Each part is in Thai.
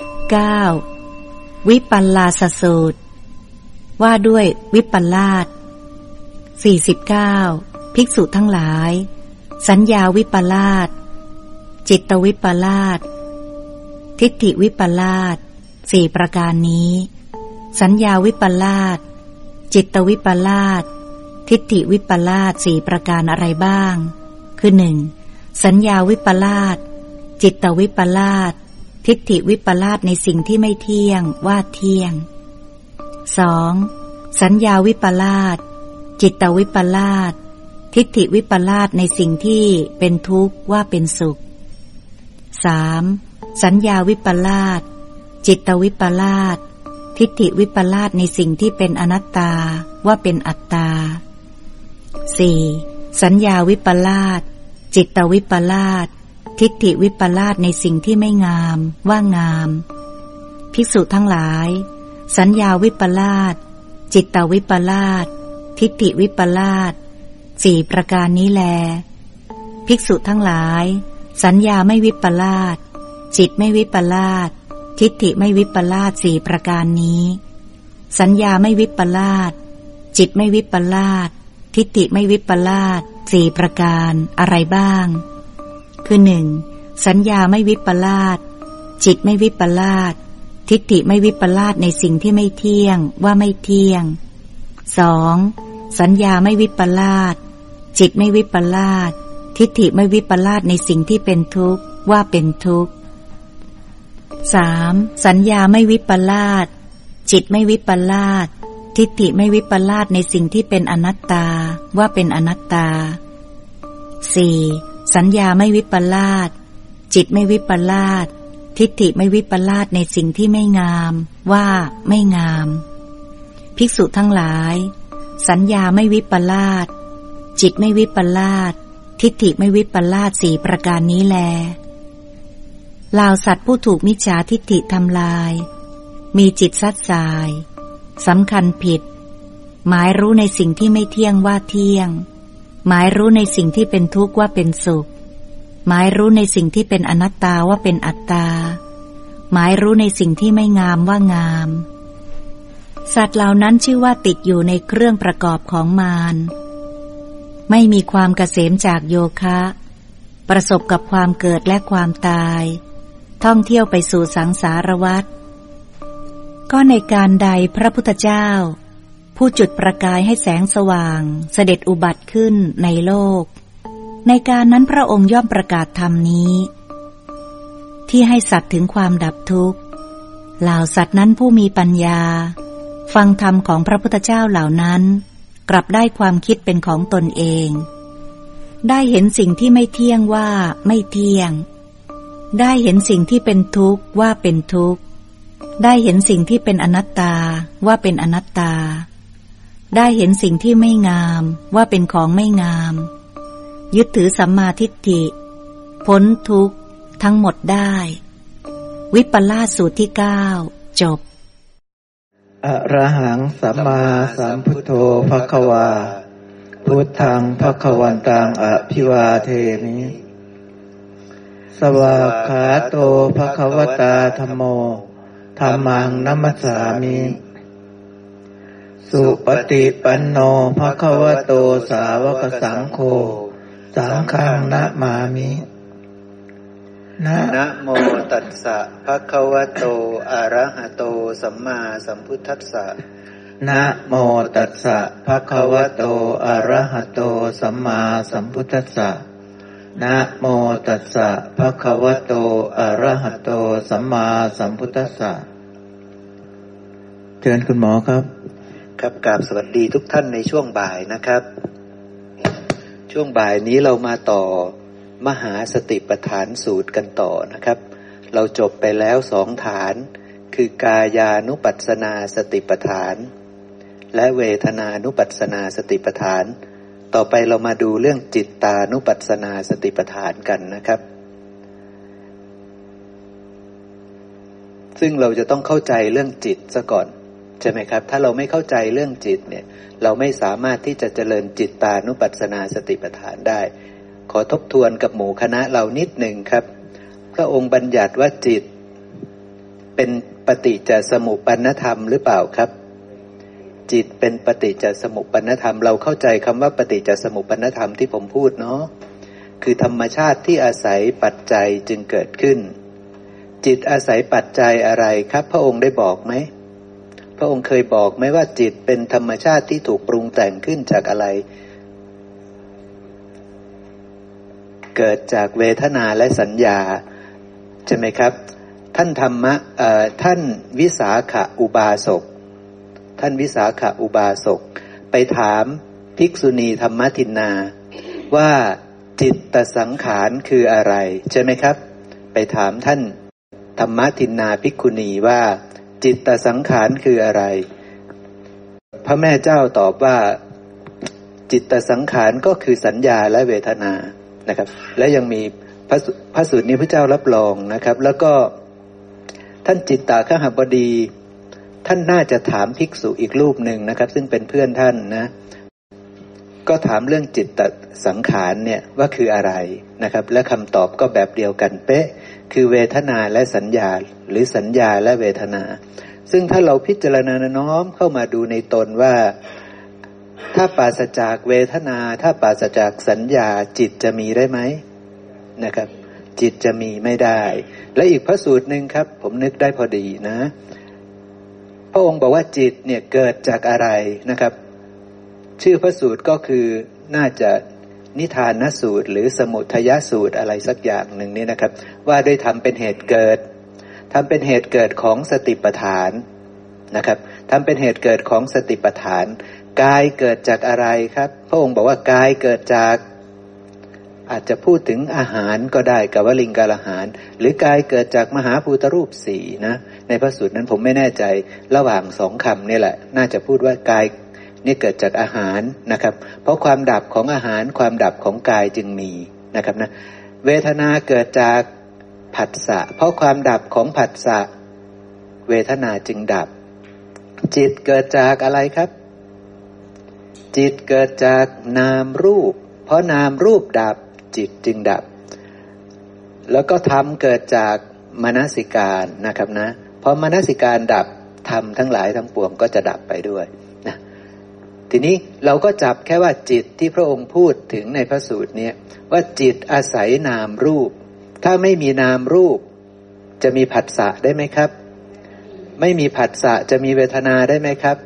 9. วิปัลลาสสูตร ว่าด้วยวิปัลลาส 49. ภิกษุทั้งหลาย สัญญาวิปลาสจิตวิปลาสทิฏฐิวิปลาสสี่ประการนี้ สัญญาวิปลาสจิตวิปลาสทิฏฐิวิปลาสสี่ประการอะไรบ้าง คือหนึ่งสัญญาวิปลาสจิตวิปลาส ทิฏฐิวิปลาสในสิ่งที่ไม่เที่ยงว่าเที่ยง 2. สัญญาวิปลาสจิตวิปลาสทิฏฐิวิปลาสในสิ่งที่เป็นทุกข์ว่าเป็นสุข 3. สัญญาวิปลาสจิตวิปลาสทิฏฐิวิปลาสในสิ่งที่เป็นอนัตตาว่าเป็นอัตตา 4. สัญญาวิปลาสจิตวิปลาส ทิฏฐิวิปลาสในสิ่งที่ไม่งาม ว่างาม ภิกษุทั้งหลาย สัญญาวิปลาสจิตตวิปลาสทิฏฐิวิปลาสสี่ประการนี้แล ภิกษุทั้งหลาย สัญญาไม่วิปลาสจิตไม่วิปลาสทิฏฐิไม่วิปลาสสี่ประการนี้ สัญญาไม่วิปลาสจิตไม่วิปลาสทิฏฐิไม่วิปลาสสี่ประการอะไรบ้าง คือหนึ่งสัญญาไม่วิปลาสจิตไม่วิปลาสทิฏฐิไม่วิปลาสในสิ่งที่ไม่เที่ยงว่าไม่เที่ยงสองสัญญาไม่วิปลาสจิตไม่วิปลาสทิฏฐิไม่วิปลาสในสิ่งที่เป็นทุกข์ว่าเป็นทุกข์สามสัญญาไม่วิปลาสจิตไม่วิปลาสทิฏฐิไม่วิปลาสในสิ่งที่เป็นอนัตตาว่าเป็นอนัตตาสี่ สัญญาไม่วิปลาสจิตไม่วิปลาสทิฏฐิไม่วิปลาสในสิ่งที่ไม่งาม ว่าไม่งาม ภิกษุทั้งหลาย สัญญาไม่วิปลาสจิตไม่วิปลาสทิฏฐิไม่วิปลาสสี่ประการนี้แลลาวสัตว์ผู้ถูกมิจฉาทิฏฐิทำลาย มีจิตซัดสายสำคัญผิด หมายรู้ในสิ่งที่ไม่เที่ยงว่าเที่ยง หมายรู้ในสิ่งที่เป็นทุกข์ว่าเป็นสุข หมายรู้ในสิ่งที่เป็นอนัตตาว่าเป็นอัตตา หมายรู้ในสิ่งที่ไม่งามว่างาม สัตว์เหล่านั้นชื่อว่าติดอยู่ในเครื่องประกอบของมารไม่มีความเกษมจากโยคะ ประสบกับความเกิดและความตาย ท่องเที่ยวไปสู่สังสารวัฏก็ในการใดพระพุทธเจ้า ผู้จุดประกายให้แสงสว่าง เสด็จอุบัติขึ้นในโลก ในการนั้นพระองค์ย่อมประกาศธรรมนี้ ที่ให้สัตว์ถึงความดับทุกข์เหล่าสัตว์นั้นผู้มีปัญญา ฟังธรรมของพระพุทธเจ้าเหล่านั้น กลับได้ความคิดเป็นของตนเอง ได้เห็นสิ่งที่ไม่เที่ยงว่าไม่เที่ยง ได้เห็นสิ่งที่เป็นทุกข์ว่าเป็นทุกข์ ได้เห็นสิ่งที่เป็นอนัตตาว่าเป็นอนัตตา ได้เห็นสิ่งที่ไม่งามว่าเป็นของไม่งาม ยึดถือสัมมาทิฏฐิ พ้นทุกข์ทั้งหมดได้ วิปลาสูตรที่เก้าจบ อระหังสัมมาสัมพุทโธภควา พุทธังภควันตังอภิวาเทมิ สวากขาโตภควตาธรรมโมธรรมังนัมสามิ สุปฏิปันโนภะคะวะโตสาวกสังโฆสังฆังนะมามินะนะโมตัสสะภะคะวะโตอะระหะโตสัมมาสัมพุทธัสสะนะโมตัสสะภะคะวะโตอะระหะโตสัมมาสัมพุทธัสสะนะโมตัสสะภะคะวะโตอะระหะโตสัมมาสัมพุทธัสสะเชิญคุณหมอครับ ครับกราบสวัสดีทุกท่านในช่วงบ่ายนะครับ ช่วงบ่ายนี้เรามาต่อมหาสติปัฏฐานสูตรกันต่อนะครับ เราจบไปแล้วสองฐาน คือกายานุปัสนาสติปัฏฐาน และเวทนานุปัสนาสติปัฏฐาน ต่อไปเรามาดูเรื่องจิตตานุปัสสนาสติปัฏฐานกันนะครับ ซึ่งเราจะต้องเข้าใจเรื่องจิตซะก่อน ใช่ไหมครับ ถ้าเราไม่เข้าใจเรื่องจิตเนี่ย เราไม่สามารถที่จะเจริญจิตตานุปัสสนาสติปัฏฐานได้ ขอทบทวนกับหมู่คณะเรานิดหนึ่งครับ พระองค์บัญญัติว่าจิต เป็นปฏิจจสมุปปนธรรมหรือเปล่าครับ จิตเป็นปฏิจจสมุปปนธรรม เราเข้าใจคำว่าปฏิจจสมุปปนธรรมที่ผมพูดเนาะคือธรรมชาติที่อาศัยปัจจัยจึงเกิดขึ้นจิตอาศัยปัจจัยอะไรครับ พระองค์ได้บอกไหม ระองค์เคยบอกไหมว่าจิตเป็นธรรมชาติที่ถูกปรุงแต่งขึ้นจากอะไร เกิดจากเวทนาและสัญญา ใช่ไหมครับ ท่านธรรมะท่านวิสาขอุบาสกท่านวิสาขอุบาสกไปถามภิกษุณีธรรมทินนา ว่าจิตตสังขารคืออะไร ใช่ไหมครับ ไปถามท่านธรรมทินนาภิกขุณีว่า จิตตสังขารคืออะไร พระแม่เจ้าตอบว่าจิตตสังขารก็คือสัญญาและเวทนานะครับ และยังมีพระพระสูตรนี้พระเจ้ารับรองนะครับ แล้วก็ท่านจิตตาขหบดี ท่านน่าจะถามภิกษุอีกรูปหนึ่งนะครับ ซึ่งเป็นเพื่อนท่านนะ ก็ถามเรื่องจิตตสังขารเนี่ยว่าคืออะไรนะครับ และคำตอบก็แบบเดียวกันเป๊ะ คือเวทนาและสัญญาหรือสัญญาและเวทนา ซึ่งถ้าเราพิจารณาน้อมเข้ามาดูในตนว่า ถ้าปราศจากเวทนา ถ้าปราศจากสัญญาจิตจะมีได้ไหมนะครับ จิตจะมีไม่ได้ และอีกพระสูตรหนึ่งครับ ผมนึกได้พอดีนะ พระองค์บอกว่าจิตเนี่ยเกิดจากอะไรนะครับ ชื่อพระสูตรก็คือน่าจะ นิทานนสูตร หรือสมุทยสูตรอะไรสักอย่างหนึ่งนี่นะครับ ว่าด้วยทำเป็นเหตุเกิดทำเป็นเหตุเกิดของสติปัฏฐานนะครับทำเป็นเหตุเกิดของสติปัฏฐานกายเกิดจากอะไรครับ พระองค์บอกว่ากายเกิดจากอาจจะพูดถึงอาหารก็ได้กับวลิงกาลอาหาร หรือกายเกิดจากมหาภูตรูปสี่นะ ในพระสูตรนั้นผมไม่แน่ใจระหว่างสองคำนี่แหละ น่าจะพูดว่ากาย นี่เกิดจากอาหารนะครับ เพราะความดับของอาหารความดับของกายจึงมีนะครับนะเวทนาเกิดจากผัสสะเพราะความดับของผัสสะเวทนาจึงดับ จิตเกิดจากอะไรครับ จิตเกิดจากนามรูป เพราะนามรูปดับจิตจึงดับ แล้วก็ธรรมเกิดจากมนสิการนะครับนะเพราะมนสิการดับธรรมทั้งหลายทั้งปวงก็จะดับไปด้วย ทีนี้เราก็จับแค่ว่าจิตที่พระองค์พูดถึงในพระสูตรเนี่ยว่าจิตอาศัยนามรูป ถ้าไม่มีนามรูป จะมีผัสสะได้ไหมครับ ไม่มีผัสสะจะมีเวทนาได้ไหมครับ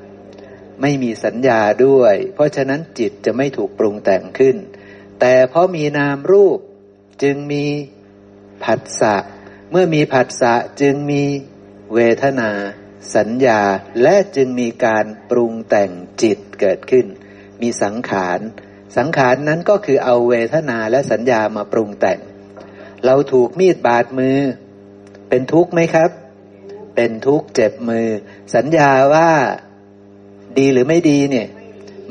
ไม่มีสัญญาด้วย เพราะฉะนั้นจิตจะไม่ถูกปรุงแต่งขึ้น แต่เพราะมีนามรูปจึงมีผัสสะเมื่อมีผัสสะจึงมีเวทนา สัญญาและจึงมีการปรุงแต่งจิตเกิดขึ้น มีสังขาร สังขารนั้นก็คือเอาเวทนาและสัญญามาปรุงแต่ง เราถูกมีดบาดมือ เป็นทุกข์ไหมครับ เป็นทุกข์เจ็บมือ สัญญาว่าดีหรือไม่ดีเนี่ย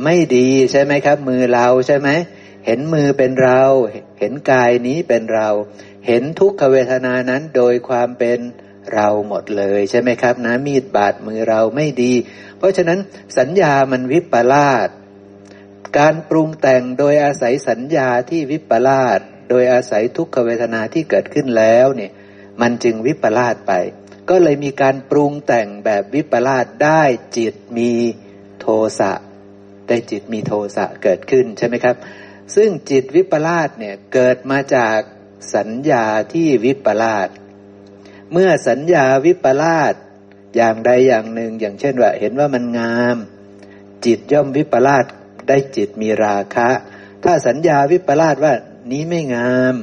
ไม่ดีใช่ไหมครับ มือเราใช่ไหมเห็นมือเป็นเรา เห็นกายนี้เป็นเรา เห็นทุกขเวทนานั้นโดยความเป็นเเราหมดเลยใช่ไหมครับนะมีดบาดมือเราไม่ดี เพราะฉะนั้นสัญญามันวิปลาสการปรุงแต่งโดยอาศัยสัญญาที่วิปลาสโดยอาศัยทุกขเวทนาที่เกิดขึ้นแล้วเนี่ย มันจึงวิปลาสไป ก็เลยมีการปรุงแต่งแบบวิปลาสได้จิตมีโทสะได้จิตมีโทสะเกิดขึ้นใช่ไหมครับ ซึ่งจิตวิปลาสเนี่ยเกิดมาจากสัญญาที่วิปลาส เมื่อสัญญาวิปลาสอย่างใดอย่างหนึ่ง อย่างเช่นว่า เห็นว่ามันงาม จิตย่อมวิปลาสได้จิตมีราคะ ถ้าสัญญาวิปลาสว่านี้ไม่งาม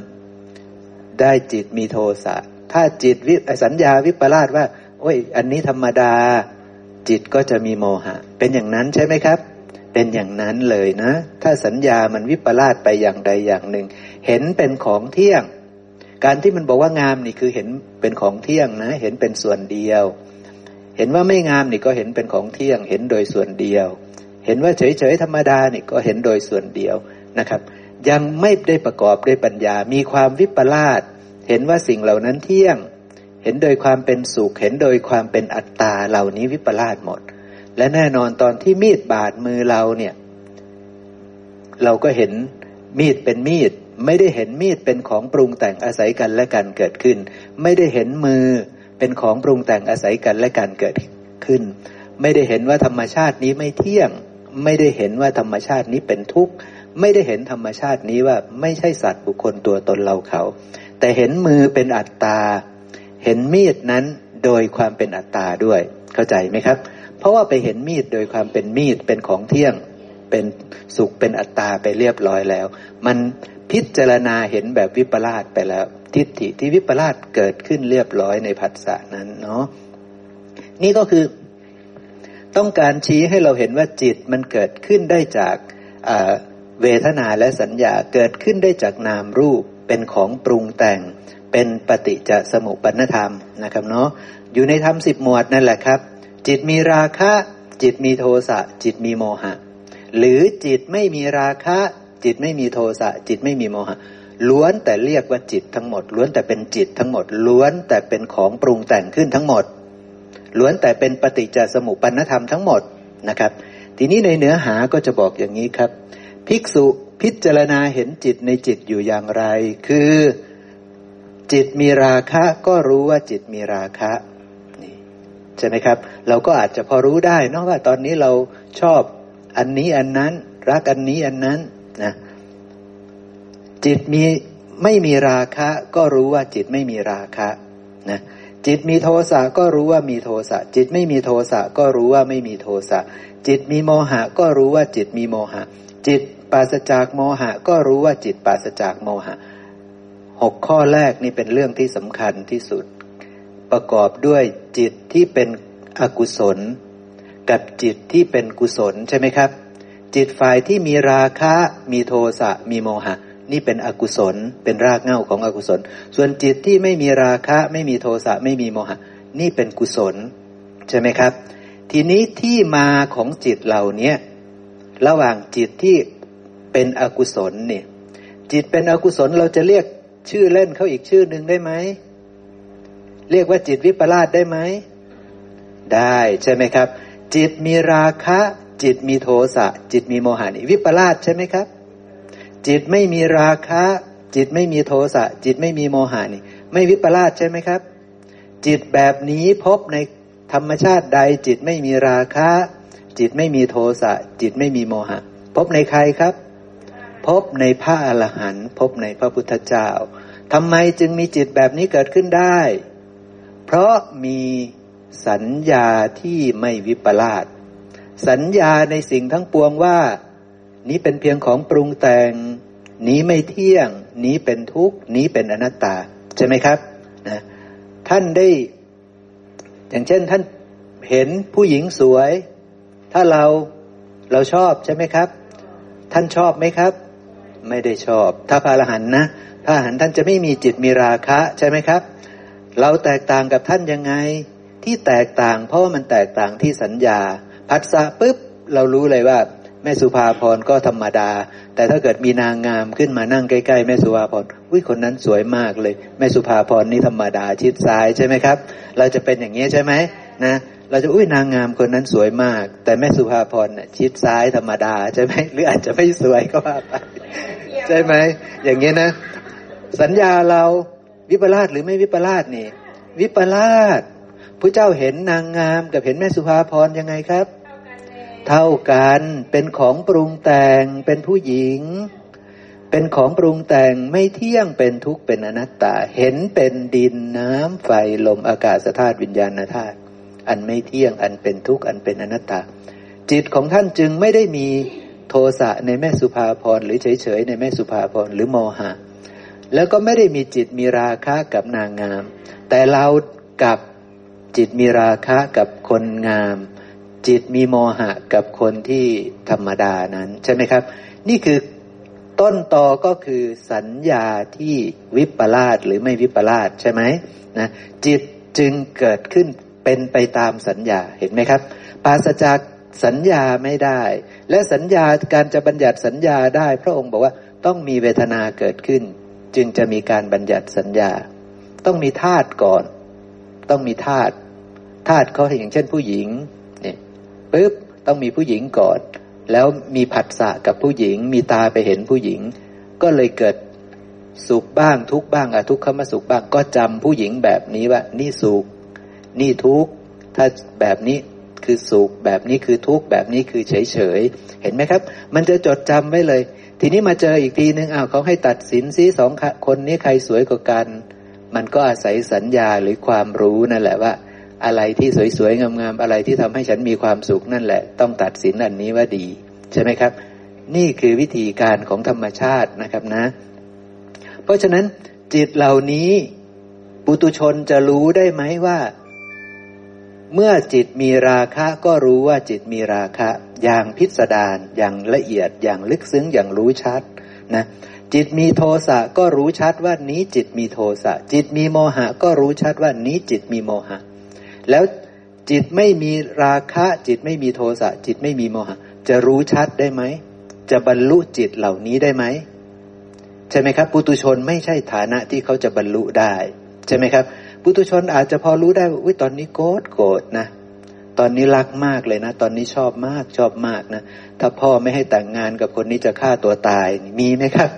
ได้จิตมีโทสะถ้าจิตวิสัญญาวิปลาสว่า โอ้ย อันนี้ธรรมดา จิตก็จะมีโมหะ เป็นอย่างนั้นใช่ไหมครับ เป็นอย่างนั้นเลยนะ ถ้าสัญญามันวิปลาสไปอย่างใดอย่างหนึ่ง เห็นเป็นของเที่ยง การที่มันบอกว่างามนี่คือเห็นเป็นของเที่ยงนะ เห็นเป็นส่วนเดียว เห็นว่าไม่งามนี่ก็เห็นเป็นของเที่ยง เห็นโดยส่วนเดียว เห็นว่าเฉยๆธรรมดานี่ก็เห็นโดยส่วนเดียวนะครับ ยังไม่ได้ประกอบด้วยปัญญา มีความวิปลาสเห็นว่าสิ่งเหล่านั้นเที่ยง เห็นโดยความเป็นสุข เห็นโดยความเป็นอัตตาเหล่านี้วิปลาสหมด และแน่นอนตอนที่มีดบาดมือเราเนี่ย เราก็เห็นมีดเป็นมีด ไม่ได้เห็นมีดเป็นของปรุงแต่งอาศัยกันและกันเกิดขึ้น ไม่ได้เห็นมือเป็นของปรุงแต่งอาศัยกันและการเกิดขึ้น ไม่ได้เห็นว่าธรรมชาตินี้ไม่เที่ยง ไม่ได้เห็นว่าธรรมชาตินี้เป็นทุกข์ไม่ได้เห็นธรรมชาตินี้ว่าไม่ใช่สัตว์บุคคลตัวตนเราเขา แต่เห็นมือเป็นอัตตา เห็นมีดนั้นโดยความเป็นอัตตาด้วย เข้าใจไหมครับ เพราะว่าไปเห็นมีดโดยความเป็นมีดเป็นของเที่ยง เป็นสุขเป็นอัตตาไปเรียบร้อยแล้ว มัน พิจารณาเห็นแบบวิปลาสไปแล้ว ทิฏฐิที่วิปลาสเกิดขึ้นเรียบร้อยในผัสสะนั้นเนาะนี่ก็คือต้องการชี้ให้เราเห็นว่าจิตมันเกิดขึ้นได้จากเวทนาและสัญญาเกิดขึ้นได้จากนามรูปเป็นของปรุงแต่งเป็นปฏิจจสมุปนธรรมนะครับเนาะอยู่ในธรรมสิบหมวดนั่นแหละครับ จิตมีราคะจิตมีโทสะจิตมีโมหะ หรือจิตไม่มีราคะ จิตไม่มีโทสะจิตไม่มีโมหะล้วนแต่เรียกว่าจิตทั้งหมด ล้วนแต่เป็นจิตทั้งหมด ล้วนแต่เป็นของปรุงแต่งขึ้นทั้งหมด ล้วนแต่เป็นปฏิจจสมุปปนธรรมทั้งหมดนะครับ ทีนี้ในเนื้อหาก็จะบอกอย่างนี้ครับ ภิกษุพิจารณาเห็นจิตในจิตอยู่อย่างไร คือจิตมีราคะก็รู้ว่าจิตมีราคะนี่ใช่ไหมครับ เราก็อาจจะพอรู้ได้นอกว่าตอนนี้เราชอบอันนี้อันนั้น รักอันนี้อันนั้น จิตมีไม่มีราคะ ก็รู้ว่าจิตไม่มีราคะนะจิตมีโทสะก็รู้ว่ามีโทสะจิตไม่มีโทสะก็รู้ว่าไม่มีโทสะจิตมีโมหะก็รู้ว่าจิตมีโมหะ จิตปราศจากโมหะ ก็รู้ว่าจิตปราศจากโมหะหกข้อแรกนี่เป็นเรื่องที่สำคัญที่สุด ประกอบด้วยจิตที่เป็นอกุศล กับจิตที่เป็นกุศลใช่ไหมครับ จิตฝ่ายที่มีราคะ มีโทสะมีโมหะ นี่เป็นอกุศล เป็นรากเหง้าของอกุศล ส่วนจิตที่ไม่มีราคะ ไม่มีโทสะไม่มีโมหะ นี่เป็นกุศล ใช่ไหมครับ ทีนี้ที่มาของจิตเหล่านี้ระหว่างจิตที่เป็นอกุศลเนี่ยจิตเป็นอกุศลเราจะเรียกชื่อเล่นเขาอีกชื่อหนึ่งได้ไหมเรียกว่าจิตวิปลาสได้ไหมได้ใช่ไหมครับ จิตมีราคะ จิตมีโทสะจิตมีโมหะนี่วิปลาสใช่ไหมครับ จิตไม่มีราคะ จิตไม่มีโทสะ จิตไม่มีโมหะนี่ ไม่วิปลาสใช่ไหมครับ จิตแบบนี้พบในธรรมชาติใด จิตไม่มีราคะ จิตไม่มีโทสะ จิตไม่มีโมหะ พบในใครครับ พบในพระอรหันต์พบในพระพุทธเจ้าทำไมจึงมีจิตแบบนี้เกิดขึ้นได้ เพราะมีสัญญาที่ไม่วิปลาสสัญญาในสิ่งทั้งปวงว่า นี้เป็นเพียงของปรุงแต่ง นี้ไม่เที่ยง นี้เป็นทุกข์ นี้เป็นอนัตตา ใช่ไหมครับนะท่านได้ อย่างเช่นท่านเห็นผู้หญิงสวย ถ้าเราเราชอบใช่ไหมครับ ท่านชอบไหมครับ ไม่ได้ชอบ ถ้าพระอรหันนะพระอรหันท่านจะไม่มีจิตมีราคะใช่ไหมครับ เราแตกต่างกับท่านยังไง ที่แตกต่างเพราะว่ามันแตกต่างที่สัญญา พัสสะปุ๊บเรารู้เลยว่า แม่สุภาพรก็ธรรมดา แต่ถ้าเกิดมีนางงามขึ้นมานั่งใกล้ๆแม่สุภาพรอุ้ยคนนั้นสวยมากเลย แม่สุภาพรนี่ธรรมดาชิดซ้ายใช่ไหมครับ เราจะเป็นอย่างนี้ใช่ไหมนะเราจะอุ้ยนางงามคนนั้นสวยมาก แต่แม่สุภาพรนี่ชิดซ้ายธรรมดาใช่ไหมหรืออาจจะไม่สวยก็ว่าไปใช่ไหมอย่างนี้นะ สัญญาเราวิปลาสหรือไม่วิปลาสนี่ วิปลาสพระเจ้าเห็นนางงามกับเห็นแม่สุภาพรยังไงครับ เท่ากันเป็นของปรุงแต่งเป็นผู้หญิง เป็นของปรุงแต่งไม่เที่ยงเป็นทุกข์เป็นอนัตตา เห็นเป็นดินน้ำไฟลมอากาศธาตุวิญญาณธาตุอันไม่เที่ยงอันเป็นทุกข์อันเป็นอนัตตา จิตของท่านจึงไม่ได้มีโทสะในแม่สุภาพรหรือเฉยๆในแม่สุภาพรหรือโมหะ แล้วก็ไม่ได้มีจิตมีราคะกับนางงาม แต่เรากับจิตมีราคะกับคนงาม จิตมีโมหะกับคนที่ธรรมดานั้นใช่ไหมครับ นี่คือต้นตอก็คือสัญญาที่วิปลาสหรือไม่วิปลาสใช่ไหมนะจิตจึงเกิดขึ้นเป็นไปตามสัญญาเห็นไหมครับ ปราศจากสัญญาไม่ได้ และสัญญาการจะบัญญัติสัญญาได้ พระองค์บอกว่าต้องมีเวทนาเกิดขึ้น จึงจะมีการบัญญัติสัญญา ต้องมีธาตุก่อน ต้องมีธาตุธาตุเขาอย่างเช่นผู้หญิง ปุ๊บต้องมีผู้หญิงก่อน แล้วมีผัสสะกับผู้หญิง มีตาไปเห็นผู้หญิง ก็เลยเกิดสุขบ้างทุกบ้างอะทุกขมสุขบ้างก็จำผู้หญิงแบบนี้ว่า นี่สุข นี่ทุกข์ถ้าแบบนี้คือสุขแบบนี้คือทุกข์แบบนี้คือเฉยเฉยเห็นไหมครับ มันจะจดจำไว้เลย ทีนี้มาเจออีกทีนึงอ้าวเขาให้ตัดสินซิสองคนนี้ใครสวยกว่ากัน มันก็อาศัยสัญญาหรือความรู้นั่นแหละว่า อะไรที่สวยๆงามๆอะไรที่ทำให้ฉันมีความสุขนั่นแหละ ต้องตัดสินอันนี้ว่าดี ใช่ไหมครับ นี่คือวิธีการของธรรมชาตินะครับนะ เพราะฉะนั้นจิตเหล่านี้ปุตุชนจะรู้ได้ไหมว่า เมื่อจิตมีราคะก็รู้ว่าจิตมีราคะ อย่างพิสดารอย่างละเอียดอย่างลึกซึ้งอย่างรู้ชัดนะจิตมีโทสะก็รู้ชัดว่านี้จิตมีโทสะจิตมีโมหะก็รู้ชัดว่านี้จิตมีโมหะ แล้วจิตไม่มีราคะ จิตไม่มีโทสะจิตไม่มีโมหะ จะรู้ชัดได้ไหม จะบรรลุจิตเหล่านี้ได้ไหมใช่ไหมครับ ปุตุชนไม่ใช่ฐานะที่เขาจะบรรลุได้ ใช่ไหมครับ ปุถุชนอาจจะพอรู้ได้ว่าตอนนี้โกรธโกรธนะตอนนี้รักมากเลยนะ ตอนนี้ชอบมากชอบมากนะ ถ้าพ่อไม่ให้แต่งงานกับคนนี้จะฆ่าตัวตายมีไหมครับ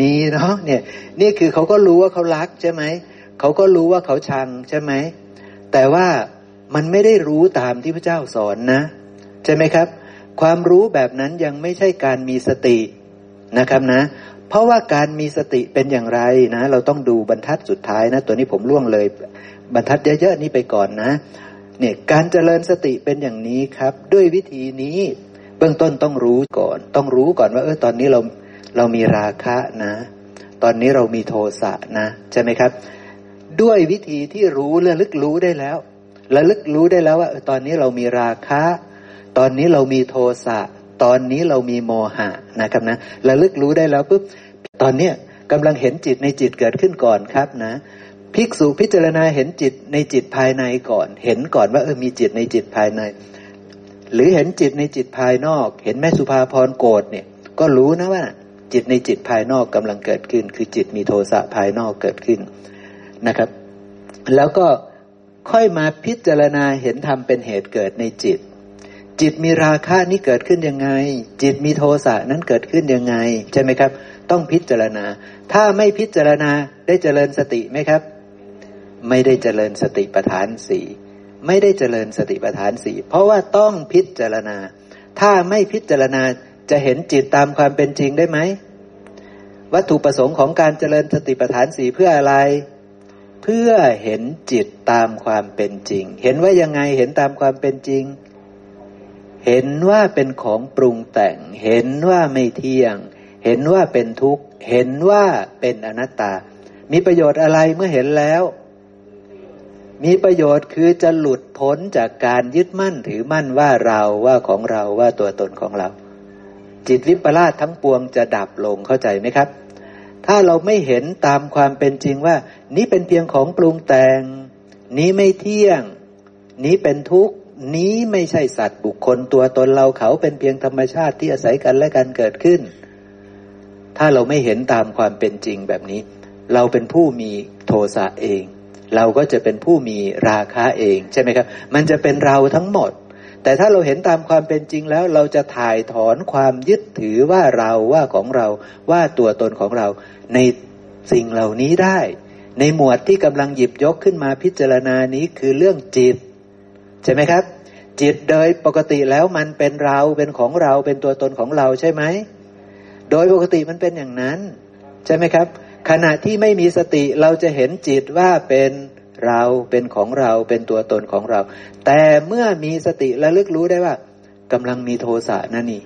มีเนาะเนี่ย นี่คือเขาก็รู้ว่าเขารักใช่ไหมเขาก็รู้ว่าเขาชังใช่ไหม แต่ว่ามันไม่ได้รู้ตามที่พระเจ้าสอนนะ ใช่ไหมครับ ความรู้แบบนั้นยังไม่ใช่การมีสตินะครับนะ เพราะว่าการมีสติเป็นอย่างไรนะ เราต้องดูบรรทัดสุดท้ายนะ ตัวนี้ผมล่วงเลย บรรทัดเยอะๆนี้ไปก่อนนะเนี่ยการเจริญสติเป็นอย่างนี้ครับ ด้วยวิธีนี้เบื้องต้นต้องรู้ก่อน ต้องรู้ก่อนว่า เออตอนนี้เราเรามีราคะนะ ตอนนี้เรามีโทสะนะใช่ไหมครับ ด้วยวิธีที่รู้ระลึกรู้ได้แล้วระลึกรู้ได้แล้วว่าตอนนี้เรามีราคะ ตอนนี้เรามีโทสะตอนนี้เรามีโมหะนะครับนะระลึกรู้ได้แล้วปุ๊บตอนเนี้ยกำลังเห็นจิตในจิตเกิดขึ้นก่อนครับนะภิกษุพิจารณาเห็นจิตในจิตภายในก่อน เห็นก่อนว่าเออมีจิตในจิตภายใน หรือเห็นจิตในจิตภายนอก เห็นแม่สุภาพรโกรธเนี่ย ก็รู้นะว่า จิตในจิตภายนอกกำลังเกิดขึ้น คือจิตมีโทสะภายนอกเกิดขึ้น นะครับ แล้วก็ค่อยมาพิจารณาเห็นธรรมเป็นเหตุเกิดในจิต จิตมีราคะนี้เกิดขึ้นยังไง จิตมีโทสะนั้นเกิดขึ้นยังไง ใช่ไหมครับ ต้องพิจารณา ถ้าไม่พิจารณาได้เจริญสติไหมครับ ไม่ได้เจริญสติปัฏฐานสี่ไม่ได้เจริญสติปัฏฐานสี่เพราะว่าต้องพิจารณา ถ้าไม่พิจารณาจะเห็นจิตตามความเป็นจริงได้ไหมวัตถุประสงค์ของการเจริญสติปัฏฐานสี่เพื่ออะไร เพื่อเห็นจิตตามความเป็นจริง เห็นว่ายังไงเห็นตามความเป็นจริง เห็นว่าเป็นของปรุงแต่ง เห็นว่าไม่เที่ยง เห็นว่าเป็นทุกข์ เห็นว่าเป็นอนัตตา มีประโยชน์อะไรเมื่อเห็นแล้ว มีประโยชน์คือจะหลุดพ้นจากการยึดมั่นถือมั่นว่าเราว่าของเราว่าตัวตนของเรา จิตวิปลาสทั้งปวงจะดับลงเข้าใจไหมครับ ถ้าเราไม่เห็นตามความเป็นจริงว่า นี้เป็นเพียงของปรุงแต่ง นี้ไม่เที่ยง นี้เป็นทุกข์ นี้ไม่ใช่สัตว์บุคคลตัวตนเราเขาเป็นเพียงธรรมชาติที่อาศัยกันและกันเกิดขึ้น ถ้าเราไม่เห็นตามความเป็นจริงแบบนี้ เราเป็นผู้มีโทสะเอง เราก็จะเป็นผู้มีราคะเองใช่ไหมครับ มันจะเป็นเราทั้งหมด แต่ถ้าเราเห็นตามความเป็นจริงแล้ว เราจะถ่ายถอนความยึดถือว่าเราว่าของเราว่าตัวตนของเราในสิ่งเหล่านี้ได้ ในหมวดที่กำลังหยิบยกขึ้นมาพิจารณานี้คือเรื่องจิต ใช่ไหมครับ จิตโดยปกติแล้วมันเป็นเราเป็นของเราเป็นตัวตนของเราใช่ไหมโดยปกติมันเป็นอย่างนั้น ใช่ไหมครับ ขณะที่ไม่มีสติเราจะเห็นจิตว่าเป็นเราเป็นของเราเป็นตัวตนของเรา แต่เมื่อมีสติระลึกรู้ได้ว่ากำลังมีโทสะนั่นนี่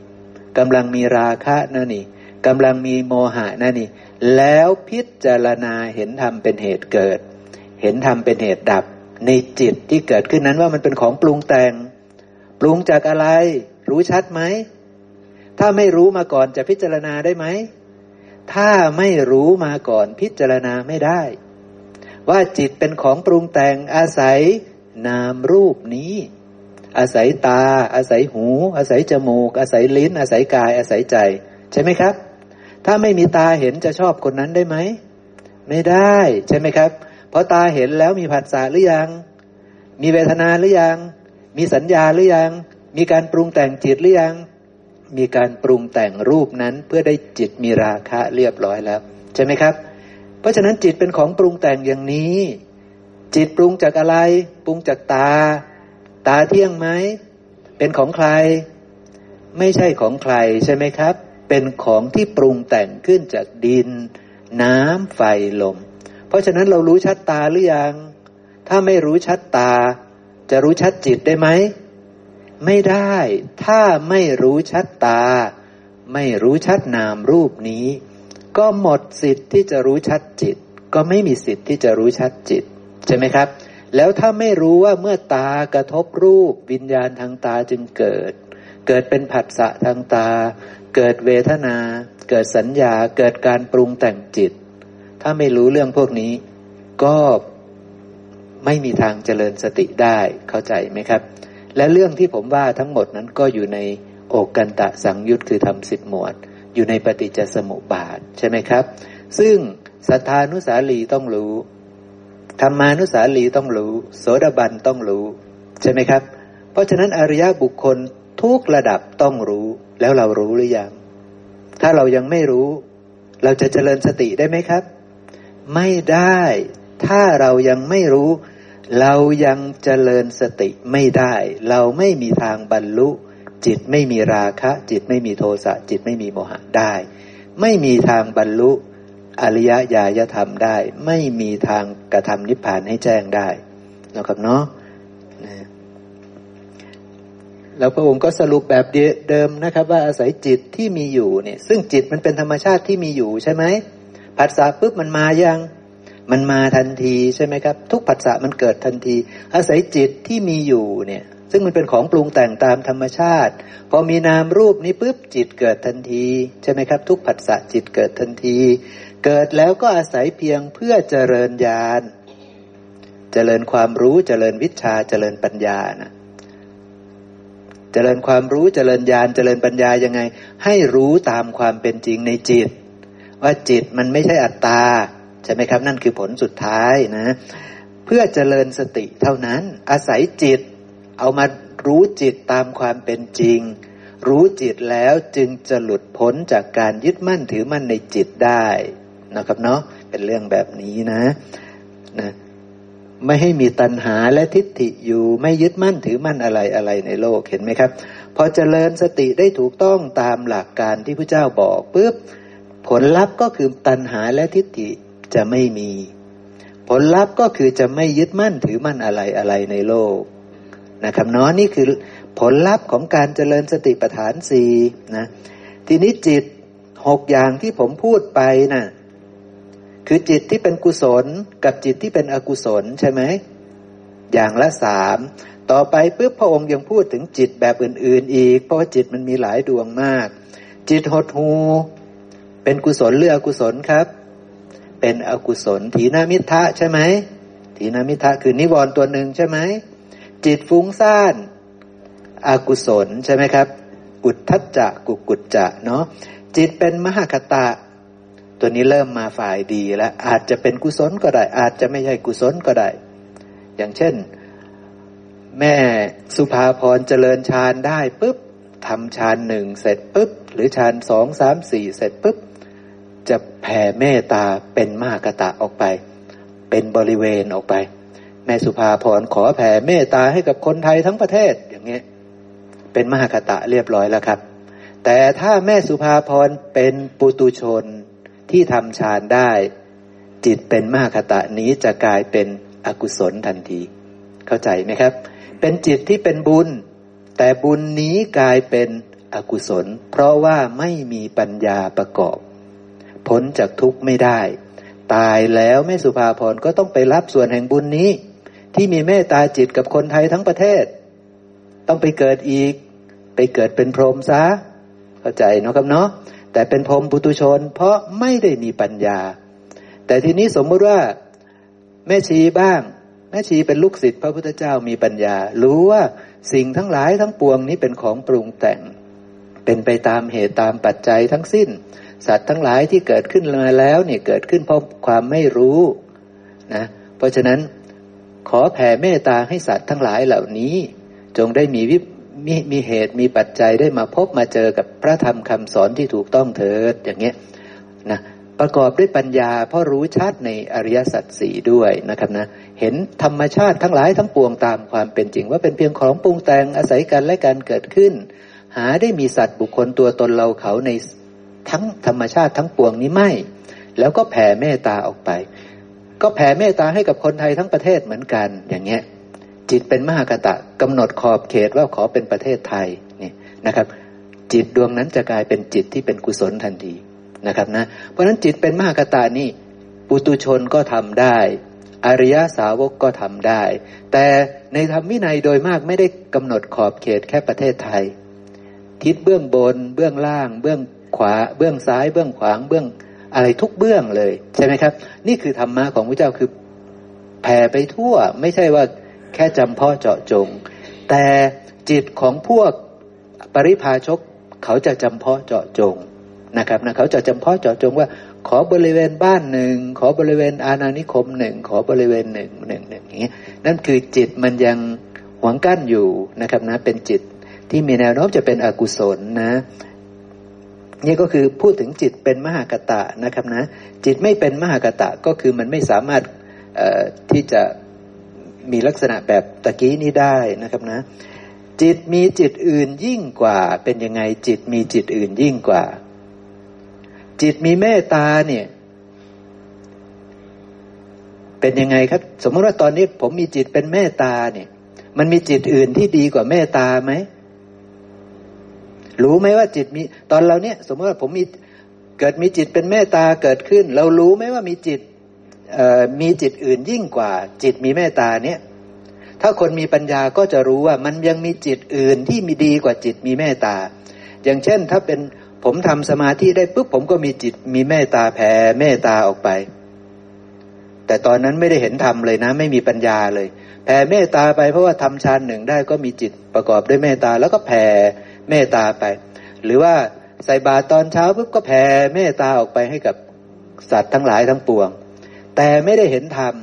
กำลังมีราคะนั่นนี่กำลังมีโมหะนั่นนี่ แล้วพิจารณาเห็นธรรมเป็นเหตุเกิด เห็นธรรมเป็นเหตุดับ ในจิตที่เกิดขึ้นนั้นว่ามันเป็นของปรุงแต่ง ปรุงจากอะไร รู้ชัดไหม ถ้าไม่รู้มาก่อนจะพิจารณาได้ไหม ถ้าไม่รู้มาก่อนพิจารณาไม่ได้ ว่าจิตเป็นของปรุงแต่งอาศัยนามรูปนี้ อาศัยตา อาศัยหู อาศัยจมูก อาศัยลิ้น อาศัยกาย อาศัยใจ ใช่ไหมครับ ถ้าไม่มีตาเห็นจะชอบคนนั้นได้ไหม ไม่ได้ใช่ไหมครับ เพราะตาเห็นแล้วมีผัสสะหรือยัง มีเวทนาหรือยัง มีสัญญาหรือยัง มีการปรุงแต่งจิตหรือยัง มีการปรุงแต่งรูปนั้นเพื่อได้จิตมีราคะเรียบร้อยแล้วใช่ไหมครับ เพราะฉะนั้นจิตเป็นของปรุงแต่งอย่างนี้ จิตปรุงจากอะไร ปรุงจากตา ตาเที่ยงไหม เป็นของใคร ไม่ใช่ของใครใช่ไหมครับ เป็นของที่ปรุงแต่งขึ้นจากดิน น้ำไฟลม เพราะฉะนั้นเรารู้ชัดตาหรือยัง ถ้าไม่รู้ชัดตา จะรู้ชัดจิตได้ไหม ไม่ได้ ถ้าไม่รู้ชัดตา ไม่รู้ชัดนามรูปนี้ ก็หมดสิทธิ์ที่จะรู้ชัดจิต ก็ไม่มีสิทธิ์ที่จะรู้ชัดจิต ใช่ไหมครับ แล้วถ้าไม่รู้ว่าเมื่อตากระทบรูปวิญญาณทางตาจึงเกิดเกิดเป็นผัสสะทางตา เกิดเวทนา เกิดสัญญาเกิดการปรุงแต่งจิต ถ้าไม่รู้เรื่องพวกนี้ ก็ไม่มีทางเจริญสติได้เข้าใจไหมครับ และเรื่องที่ผมว่าทั้งหมดนั้นก็อยู่ในโอกันตะสังยุตคือทำสิบหมวด อยู่ในปฏิจจสมุปบาทใช่ไหมครับ ซึ่งสัทธานุสาลีต้องรู้ธรรมานุสาลีต้องรู้ โสดาบันต้องรู้ ใช่ไหมครับ เพราะฉะนั้นอริยบุคคลทุกระดับต้องรู้แล้วเรารู้หรือยัง ถ้าเรายังไม่รู้ เราจะเจริญสติได้ไหมครับ ไม่ได้ ถ้าเรายังไม่รู้ เรายังเจริญสติไม่ได้ เราไม่มีทางบรรลุ จิตไม่มีราคะ จิตไม่มีโทสะจิตไม่มีโมหะได้ ไม่มีทางบรรลุอริยญาณธรรมได้ ไม่มีทางกระทำนิพพานให้แจ้งได้นะครับเนาะ แล้วพระองค์ก็สรุปแบบเดิมนะครับ ว่าอาศัยจิตที่มีอยู่เนี่ย ซึ่งจิตมันเป็นธรรมชาติที่มีอยู่ใช่ไหมผัสสะปุ๊บมันมายังมันมาทันทีใช่ไหมครับ ทุกผัสสะมันเกิดทันที อาศัยจิตที่มีอยู่เนี่ย ซึ่งมันเป็นของปรุงแต่งตามธรรมชาติ พอมีนามรูปนี้ปุ๊บจิตเกิดทันที ใช่ไหมครับ ทุกผัสสะจิตเกิดทันที เกิดแล้วก็อาศัยเพียงเพื่อเจริญญาณเจริญความรู้เจริญวิชาเจริญปัญญานะ เจริญความรู้เจริญญาณเจริญปัญญายังไง ให้รู้ตามความเป็นจริงในจิต ว่าจิตมันไม่ใช่อัตตาใช่ไหมครับ นั่นคือผลสุดท้ายนะ เพื่อเจริญสติเท่านั้น อาศัยจิต เอามารู้จิตตามความเป็นจริง รู้จิตแล้วจึงจะหลุดพ้นจากการยึดมั่นถือมั่นในจิตได้นะครับเนาะเป็นเรื่องแบบนี้นะนะ ไม่ให้มีตัณหาและทิฏฐิอยู่ไม่ยึดมั่นถือมั่นอะไรอะไรในโลกเห็นไหมครับ พอเจริญสติได้ถูกต้องตามหลักการที่พระเจ้าบอกปุ๊บผลลัพธ์ก็คือตัณหาและทิฏฐิจะไม่มี ผลลัพธ์ก็คือจะไม่ยึดมั่นถือมั่นอะไรอะไรในโลกนะครับเนาะนี่คือผลลัพธ์ของการเจริญสติปัฏฐานสี่นะทีนี้จิตหกอย่างที่ผมพูดไปนะ่ะ คือจิตที่เป็นกุศลกับจิตที่เป็นอกุศลใช่ไหมอย่างละสามต่อไปปุ๊บพระองค์ยังพูดถึงจิตแบบอื่น ๆ อีก เพราะว่าจิตมันมีหลายดวงมาก จิตหดหูเป็นกุศลหรืออกุศลครับ เป็นอกุศลถีนามิทะใช่ไหมถีนามิทะคือนิวรณ์ตัวหนึ่งใช่ไหมจิตฟุ้งซ่านอากุศลใช่ไหมครับอุทธัจจะกุกุจจะเนาะจิตเป็นมหคตะ ตัวนี้เริ่มมาฝ่ายดีแล้วอาจจะเป็นกุศลก็ได้ อาจจะไม่ใช่กุศลก็ได้ อย่างเช่น แม่สุภาพรเจริญฌานได้ปุ๊บทำฌานหนึ่งเสร็จปุ๊บ หรือฌานสองสามสี่เสร็จปุ๊บ จะแผ่เมตตาเป็นมหากตะออกไป เป็นบริเวณออกไป แม่สุภาพรขอแผ่เมตตาให้กับคนไทยทั้งประเทศอย่างเงี้ยเป็นมหากตะเรียบร้อยแล้วครับ แต่ถ้าแม่สุภาพรเป็นปุตุชน ที่ทำฌานได้ จิตเป็นมหากตะนี้จะกลายเป็นอกุศลทันที เข้าใจไหมครับ เป็นจิตที่เป็นบุญ แต่บุญนี้กลายเป็นอกุศล เพราะว่าไม่มีปัญญาประกอบ พ้นจากทุกข์ไม่ได้ ตายแล้วแม่สุภาพรก็ต้องไปรับส่วนแห่งบุญนี้ ที่มีเมตตาจิตกับคนไทยทั้งประเทศ ต้องไปเกิดอีก ไปเกิดเป็นพรหมซะเข้าใจเนาะครับเนาะ แต่เป็นพรมปุตุชน เพราะไม่ได้มีปัญญา แต่ทีนี้สมมุติว่าแม่ชีบ้าง แม่ชีเป็นลูกศิษย์พระพุทธเจ้ามีปัญญา รู้ว่าสิ่งทั้งหลายทั้งปวงนี้เป็นของปรุงแต่ง เป็นไปตามเหตุตามปัจจัยทั้งสิ้น สัตว์ทั้งหลายที่เกิดขึ้นมาแล้วเนี่ยเกิดขึ้นเพราะความไม่รู้นะเพราะฉะนั้นขอแผ่เมตตาให้สัตว์ทั้งหลายเหล่านี้ จงได้มีวิ มีมีเหตุมีปัจจัยได้มาพบมาเจอกับพระธรรมคำสอนที่ถูกต้องเถิดอย่างเงี้ยนะประกอบด้วยปัญญา เพราะรู้ชัดในอริยสัจสี่ด้วยนะครับนะเห็นธรรมชาติทั้งหลายทั้งปวงตามความเป็นจริง ว่าเป็นเพียงของปรุงแต่งอาศัยกันและการเกิดขึ้น หาได้มีสัตว์บุคคลตัวตนเราเขาในทั้งธรรมชาติทั้งปวงนี้ไม่ แล้วก็แผ่เมตตาออกไป ก็แผ่เมตตาให้กับคนไทยทั้งประเทศเหมือนกันอย่างเงี้ย จิตเป็นมหากตะกำหนดขอบเขตว่าขอเป็นประเทศไทยนี่นะครับ จิตดวงนั้นจะกลายเป็นจิตที่เป็นกุศลทันทีนะครับนะเพราะฉะนั้นจิตเป็นมหากตานี่ปุตุชนก็ทำได้ อริยสาวกก็ทำได้ แต่ในธรรมวินัยโดยมากไม่ได้กำหนดขอบเขตแค่ประเทศไทย ทิศเบื้องบน เบื้องล่าง เบื้องขวา เบื้องซ้าย เบื้องขวางเบื้องอะไรทุกเบื้องเลยใช่ไหมครับ นี่คือธรรมะของพระเจ้าคือแผ่ไปทั่ว ไม่ใช่ว่า แค่จำเพาะเจาะจง แต่จิตของพวกปริพาชกเขาจะจำเพาะเจาะจงนะครับนะเขาจะจำเพาะเจาะจงว่า ขอบริเวณบ้านหนึ่ง ขอบริเวณอาณานิคมหนึ่ง ขอบริเวณหนึ่งหนึ่งหนึ่งอย่างเงี้ยนั่นคือจิตมันยังหวงกั้นอยู่นะครับนะเป็นจิตที่มีแนวโน้มจะเป็นอกุศลนะนี่ก็คือพูดถึงจิตเป็นมหากตะนะครับนะ จิตไม่เป็นมหากตะก็คือมันไม่สามารถที่จะ มีลักษณะแบบตะกี้นี้ได้นะครับนะ จิตมีจิตอื่นยิ่งกว่า เป็นยังไงจิตมีจิตอื่นยิ่งกว่า จิตมีเมตตาเนี่ย เป็นยังไงครับ สมมติว่าตอนนี้ผมมีจิตเป็นเมตตาเนี่ย มันมีจิตอื่นที่ดีกว่าเมตตาไหมรู้ไหมว่าจิตมี ตอนเราเนี่ย สมมติว่าผมมีเกิดมีจิตเป็นเมตตาเกิดขึ้น เรารู้ไหมว่ามีจิต มีจิตอื่นยิ่งกว่า จิตมีเมตตาเนี่ย ถ้าคนมีปัญญาก็จะรู้ว่ามันยังมีจิตอื่นที่มีดีกว่าจิตมีเมตตา อย่างเช่น ถ้าเป็นผมทำสมาธิได้ปุ๊บผมก็มีจิตมีเมตตาแผ่เมตตาออกไป แต่ตอนนั้นไม่ได้เห็นธรรมเลยนะ ไม่มีปัญญาเลย แผ่เมตตาไปเพราะว่าทำฌานหนึ่งได้ก็มีจิตประกอบด้วยเมตตาแล้วก็แผ่เมตตาไป หรือว่าใส่บาตรตอนเช้าปุ๊บก็แผ่เมตตาออกไปให้กับสัตว์ทั้งหลายทั้งปวง แต่ไม่ได้เห็นธรรม